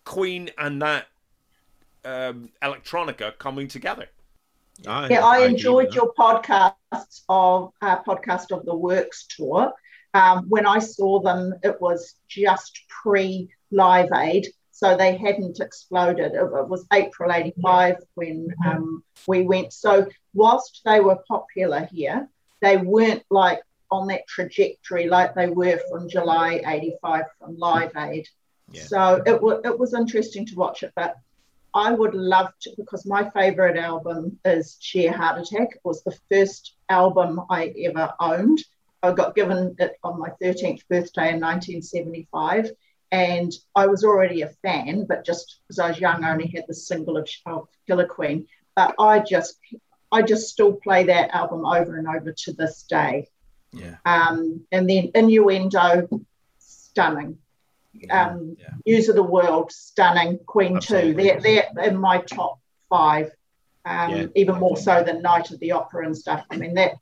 Queen and that um, electronica coming together. Aye, Yeah, I enjoyed with your podcasts of uh, podcast of the Works tour. Um, when I saw them, it was just pre Live Aid, so they hadn't exploded. It, was April '85 when um, we went. So whilst they were popular here, they weren't like on that trajectory like they were from July '85 from Live Aid. Yeah. So it was it was interesting to watch it, but I would love to because my favorite album is Sheer Heart Attack. It was the first album I ever owned. I got given it on my 13th birthday in 1975, and I was already a fan, but just because I was young, I only had the single of, of Killer Queen. But I just, I just still play that album over and over to this day. yeah, Um, and then Innuendo, stunning um, yeah. News of the World, stunning. Queen Absolutely. two, they're they're in my top five, um, Yeah. even more so than Night of the Opera and stuff. I mean that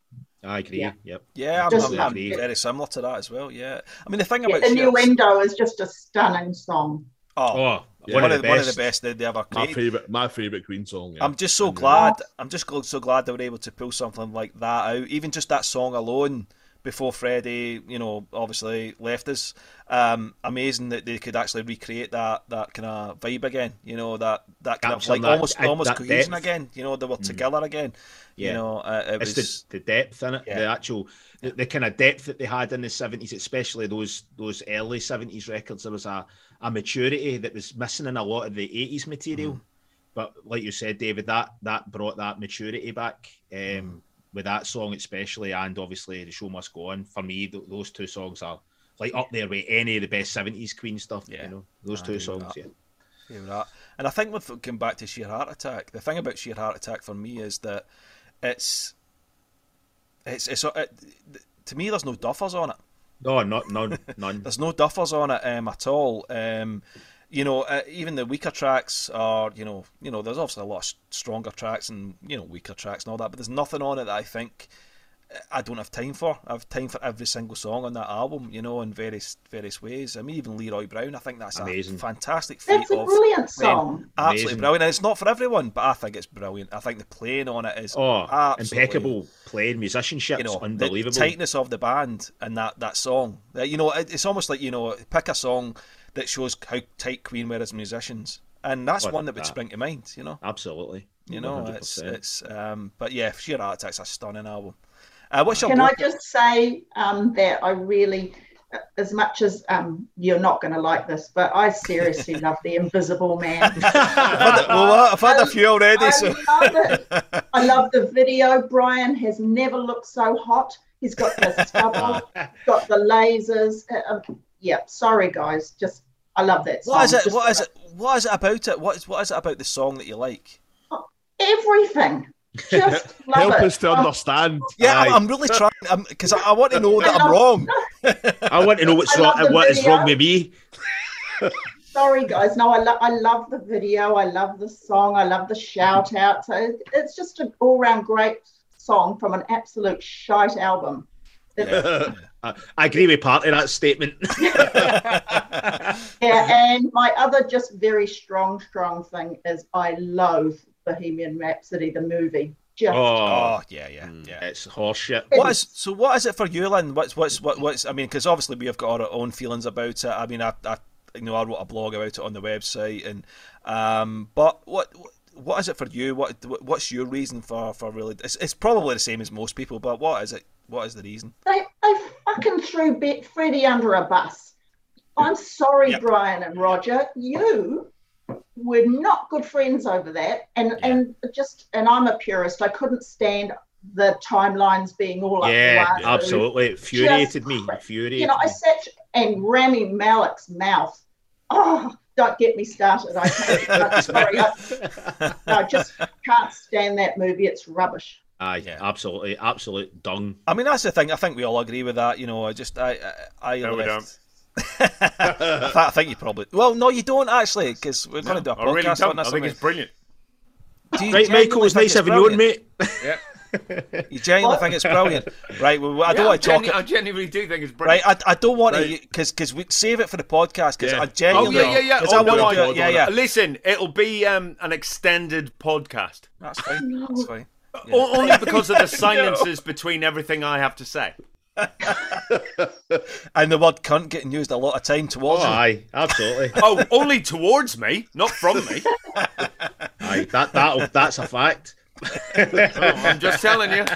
I agree. Yeah. Yep. Yeah, I'm, Just I'm, I'm agree. very similar to that as well. Yeah, I mean the thing yeah, about Sheer- Innuendo is just a stunning song. oh, Oh, Yeah. one, one, of the one best. of the best they, they ever My favorite, my favorite Queen song. Yeah. I'm just so And, uh, glad. I'm just so glad they were able to pull something like that out. Even just that song alone, before Freddie, you know, obviously left us. Um, amazing that they could actually recreate that that kind of vibe again. You know, that that kind Capture of like that- almost uh, almost cohesion depth. again. You know, they were together again. You Yeah. know, uh, it it's was. the, the depth in it, Yeah. the actual, the, the kind of depth that they had in the seventies, especially those those early seventies records. There was a, a maturity that was missing in a lot of the eighties material. Mm-hmm. But like you said, David, that that brought that maturity back um, Mm-hmm. With that song, especially, and obviously the show must go on. For me, th- those two songs are like up there with any of the best seventies Queen stuff. Yeah. You know, those I two songs. that. Yeah. Yeah, that. And I think with going back to Sheer Heart Attack, the thing about Sheer Heart Attack for me is that it's it's it's it, to me there's no duffers on it. No, not none, none. There's no duffers on it um, at all. Um, you know, uh, even the weaker tracks are, you know, you know, there's obviously a lot of stronger tracks and you know weaker tracks and all that, but there's nothing on it that I think uh, I don't have time for. I have time for every single song on that album, you know, in various various ways. I mean, even Leroy Brown, I think that's Amazing. a fantastic feat That's a of brilliant playing. song. Absolutely Amazing. brilliant. And it's not for everyone, but I think it's brilliant. I think the playing on it is Oh, absolutely impeccable playing, musicianship, you know, unbelievable. the tightness of the band and that that song. Uh, You know, it, it's almost like you know, pick a song that shows how tight Queen were as musicians, and that's Oh, one that would that. spring to mind. You know, Absolutely. you know, it's 100%. it's. Um, but yeah, Sheer Heart Attack's a stunning album. Uh, what's your Can I just say um, that I really, as much as um, you're not going to like this, but I seriously love the Invisible Man. I've had, well, I've had a few already. I So love it. I love the video. Brian has never looked so hot He's got the stubble, got the lasers. Uh, um, yeah, sorry guys, just I love that song. What is it? Just What is it? What is it about it? What is what is it about the song that you like? Oh, everything. Just love Help it. us to Oh, understand. Yeah, I'm, I'm really trying because I, I want to know that I'm wrong. I want to know what's I love wrong. the What is wrong with me? Sorry, guys. No, I, lo- I love the video. I love the song. I love the shout out. So it's just an all round great song from an absolute shite album. It's- I, I agree with part of that statement. yeah, and my other just very strong, strong thing is I loathe Bohemian Rhapsody, the movie. Just oh, Oh yeah, yeah, yeah. it's horseshit. What is so? What is it for you, Lynn? What's what's what, what's? I mean, because obviously we have got our own feelings about it. I mean, I, I you know I wrote a blog about it on the website, and um, but what what is it for you? What what's your reason for for really? It's, it's probably the same as most people, but what is it? What is the reason? they, they fucking threw Be- Freddie under a bus. I'm sorry, Yep. Brian and Roger. You were not good friends over that, and and just and I'm a purist. I couldn't stand the timelines being all up Yeah, absolutely. It infuriated me. Infuriated You know, I sat and Rami Malek's mouth. Oh, don't get me started. I can't. I'm sorry, I, I just can't stand that movie. It's rubbish. Aye, Yeah. absolutely, absolute dung. I mean, that's the thing. I think we all agree with that. You know, I just I I, I No, we left- I, th- I think you probably. Well, no, you don't actually, because we're going to do a I really podcast don't. on I think it's brilliant. Do you Right, Michael, it's think nice having you on, brilliant? mate. Yeah, You genuinely think it's brilliant, right? Well, I don't Yeah, want to talk. genu- I genuinely do think it's brilliant, Right. I, I don't want Right. to because because we save it for the podcast because Yeah. I Oh genuinely yeah, yeah, yeah. 'cause Oh, I no, want to I- do it. Yeah, yeah. Listen, it'll be um, an extended podcast. That's fine. That's fine. O- Only because of the silences between everything I have to say. And the word cunt getting used a lot of time Oh, towards him. aye, absolutely. Oh, only towards me, not from me. aye, that that that's a fact. I'm just telling you.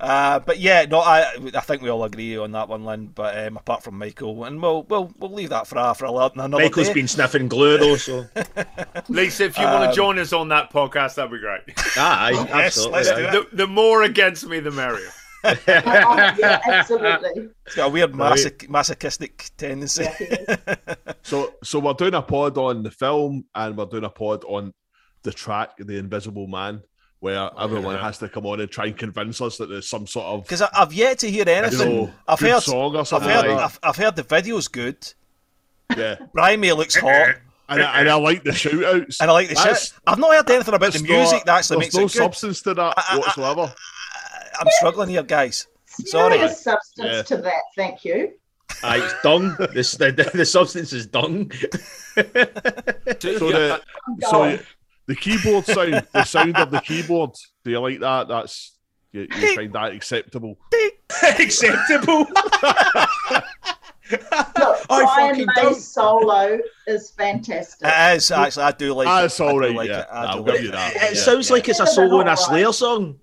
Uh, but yeah, no, I I think we all agree on that one, Lynn. But um, apart from Michael, and we'll we'll we'll leave that for a, for a, lo- another Michael's day. been sniffing glue though, so Lisa, if you want to join us on that podcast, that'd be great. aye, Yes, absolutely. let's do it. The, the more against me, the merrier. Oh, yeah, absolutely. It's got a weird Right. masoch- masochistic tendency. So, so we're doing a pod on the film, and we're doing a pod on the track, "The Invisible Man," where oh, everyone yeah. has to come on and try and convince us that there's some sort of Because I've yet to hear you anything. know, I've heard, song or I've heard, like. I've, I've heard the video's good. Yeah, Brian May looks hot, and I, and I like the shout outs. and I like the shit. I've not heard anything about the music that actually makes no it good. substance to that I- I- I- whatsoever. I'm struggling here, guys. Sorry. Serious substance Yeah. to that. Thank you. Aye, it's dung. This the, the, the substance is dung. So the so Going. The keyboard sound, the sound of the keyboard. Do you like that? That's you, you find that acceptable? Acceptable. Look, I Brian fucking May's don't. solo is fantastic. It is actually. I do like it. it's I all do right. like yeah, it. I I'll do give like you it. that. It yeah. sounds like it's a solo in a Slayer song.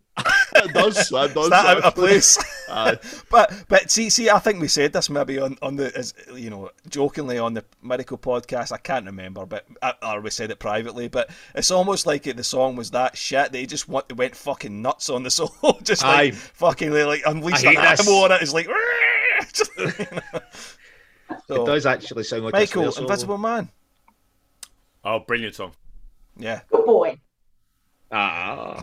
It does. It does. Is that out of place? But but see see I think we said this maybe on on the as you know jokingly on the medical podcast I can't remember but uh, or we said it privately but it's almost like it, the song was that shit they just went, went fucking nuts on the solo just like Aye. fucking like unleashed I an hate this. animal on it it's like Just, you know. So, It does actually sound like a Michael Slayer. Invisible Man Oh, brilliant song. yeah Good boy. Ah,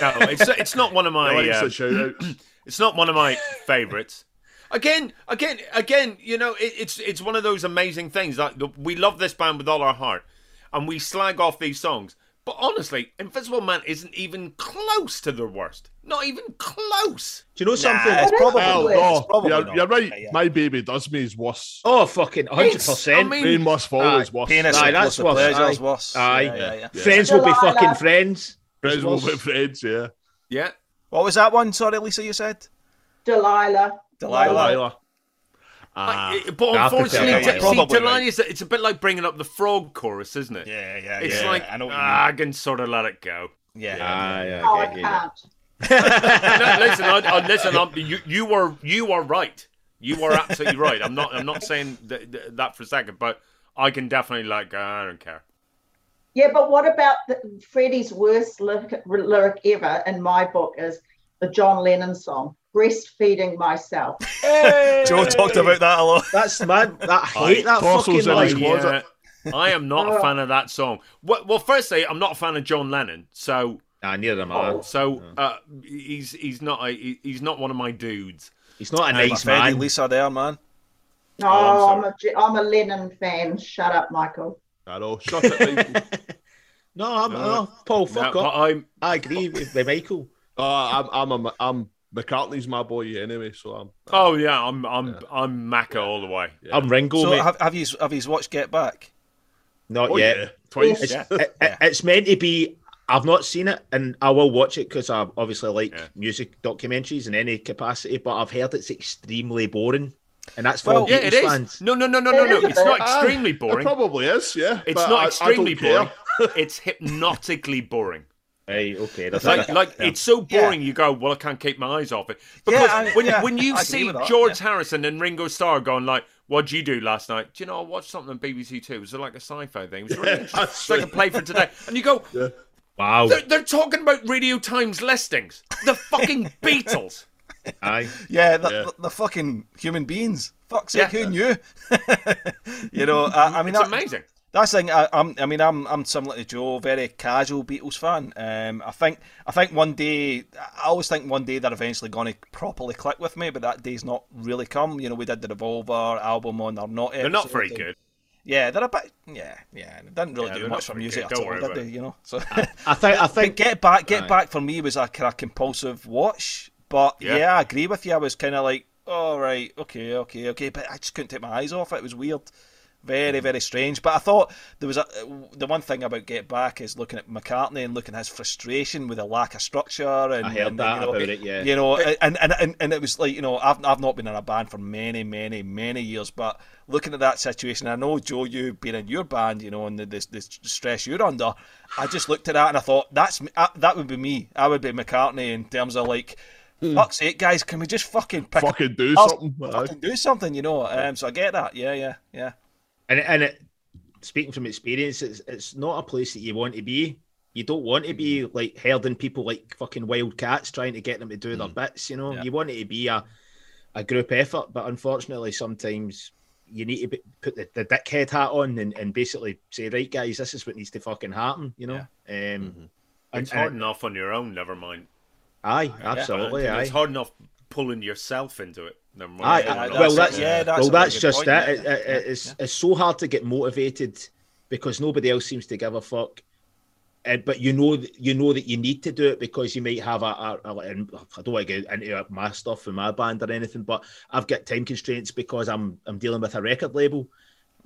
No, it's it's not one of my like uh, the shout outs. it's not one of my favorites. Again, again, again, you know, it, it's it's one of those amazing things. Like the, we love this band with all our heart, and we slag off these songs. But honestly, Invisible Man isn't even close to their worst. Not even close. do you know something? Nah, it's probably Well, It's no, probably you're, not. you're right. Yeah, yeah. My baby does me is worse. oh, fucking hundred It's- percent. I mean- Rain must fall Aye, is worse. Pain is Aye, that's closer worse. pleasures Aye. Aye. yeah, yeah, yeah. Friends will be fucking friends. Friends will Worse. be friends. Yeah. Yeah. what was that one sorry Lisa you said Delilah. Delilah. Delilah. I- Ah, but I prefer unfortunately, Delilah. see, Probably Delilah right. is it's a bit like bringing up the frog chorus, isn't it? yeah yeah It's yeah like I know what you ah, I can sort of let it go. mean yeah, Aye, Oh, I I get you. can't. no, listen, I, I, listen. I'm, you, you were, you are right. You are absolutely right. I'm not, I'm not saying th- th- that for a second, but I can definitely like. Uh, I don't care. Yeah, but what about the, Freddie's worst lyric, lyric ever in my book is the John Lennon song, "Breastfeeding Myself." Joe talked about that a lot. That's man. That I hate that fucking in line. Yeah. I am not a fan of that song. Well, well, firstly, I'm not a fan of John Lennon, so Nah, neither am I. so uh, he's he's not a, he's not one of my dudes. He's not a I'm nice offended man. Lisa there, man. No, Oh, I'm I'm, a, J- I'm a Lennon fan. Shut up, Michael. I know. Shut it, Michael. No, I'm No. no, Paul. No, Fuck but up. I'm I agree with, with Michael. Uh, I'm, I'm, a, I'm McCartney's my boy anyway, so I'm. oh yeah, I'm I'm I'm Macca all the way. Yeah. I'm Ringo, So mate. have, have you have you watched Get Back? Not Oh, yet. yeah, twice. It's, Yeah. it- it- it's meant to be. I've not seen it, and I will watch it because I obviously like Yeah. music documentaries in any capacity. But I've heard it's extremely boring, and that's for Well, Yeah, it Beatles is. No, no, no, no, no, no. It is not bit. extremely It boring. probably is, yeah. It's but not I- I extremely don't boring. It's hypnotically boring. Hey, okay. That's Like, it. like Yeah. it's so boring. You go, well, I can't keep my eyes off it because Yeah, I- when yeah, when you I see with that, George Harrison and Ringo Starr going like, "What'd you do last night?" Do you know I watched something on BBC Two? It was like a sci-fi thing. It was really interesting. It's like a play for today, and you go, wow. they're, they're talking about Radio Times listings. The fucking Beatles. Aye. Yeah, the, Yeah. The, the fucking human beings. Fuck's Yeah. sake, who knew? you know, I, I mean, It's that- amazing. That's the thing. I, I'm. I mean, I'm. I'm similar to Joe. Very casual Beatles fan. Um, I think. I think one day. I always think one day they're eventually going to properly click with me, but that day's not really come. You know, we did the Revolver album on or not. They're not very good. Yeah, they're a bit. Yeah, yeah. They didn't really Yeah, do much not for music good. at Don't all, worry did they? You know. So. I think. I But think. Get Back, Get Aye. Back for me was a kind of compulsive watch. But Yeah. yeah, I agree with you. I was kind of like, all right, okay, okay, okay, but I just couldn't take my eyes off it. It was weird, very, Mm. very strange. But I thought there was a the one thing about Get Back is looking at McCartney and looking at his frustration with the lack of structure. And I heard and, that you know, about it. Yeah. you know, and, and and and it was like you know, I've I've not been in a band for many, many, many years, but looking at that situation, I know Joe, you being in your band, you know, and the, the, the stress you're under, I just looked at that and I thought that's me- uh, that would be me. I would be McCartney in terms of like, fuck's sake, guys, can we just fucking pick Fucking do I'll something. Fucking do something, you know? Um, so I get that. Yeah, yeah, yeah. And and it, speaking from experience, it's it's not a place that you want to be. You don't want to be like herding people like fucking wild cats, trying to get them to do their bits. You know, Yeah. you want it to be a a group effort, but unfortunately, sometimes you need to be, put the, the dickhead hat on and, and basically say, right, guys, this is what needs to fucking happen. You know, um, and- It's and- hard enough on your own. Never mind. Aye, absolutely, And aye. It's hard enough pulling yourself into it. Never mind. Aye, aye, well, that's yeah, that's well, that's just point, it. yeah, It- it- yeah, it's yeah. it's so hard to get motivated because nobody else seems to give a fuck. And but you know you know that you need to do it because you might have a, a, a and I don't want to get into my stuff in my band or anything, but I've got time constraints because I'm I'm dealing with a record label.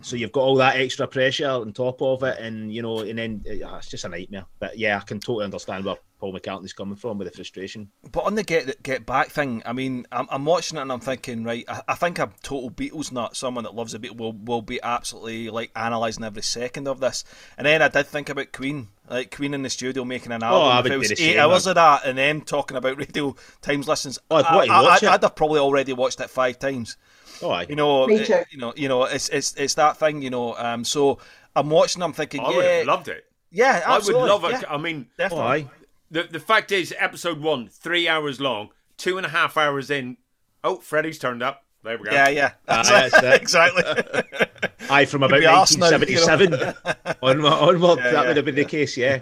So you've got all that extra pressure on top of it, and you know, and then uh, it's just a nightmare. But yeah, I can totally understand where Paul McCartney's coming from with the frustration. But on the get get back thing, I mean, I'm, I'm watching it and I'm thinking, right, I, I think a total Beatles nut, someone that loves the Beatles, will will be absolutely like analysing every second of this. And then I did think about Queen, like Queen in the studio making an album. Oh, I would it was eight same, hours man. of that, and then talking about radio times listens, Oh, I'd I, I, I'd. I'd have probably already watched it five times. Oh, aye. You know, it- you know, you know, it's it's it's that thing, you know. Um, so I'm watching, I'm thinking, I would have loved it. yeah, I would love it. yeah, I mean, Oh, definitely. aye. the the fact is, episode one, three hours long, two and a half hours in. Oh, Freddie's turned up. There we go. Yeah, yeah, Aye, that's it. exactly. Aye, from about be arse now, you know. 1977 onward, onward Yeah, that yeah, would have been the case, yeah.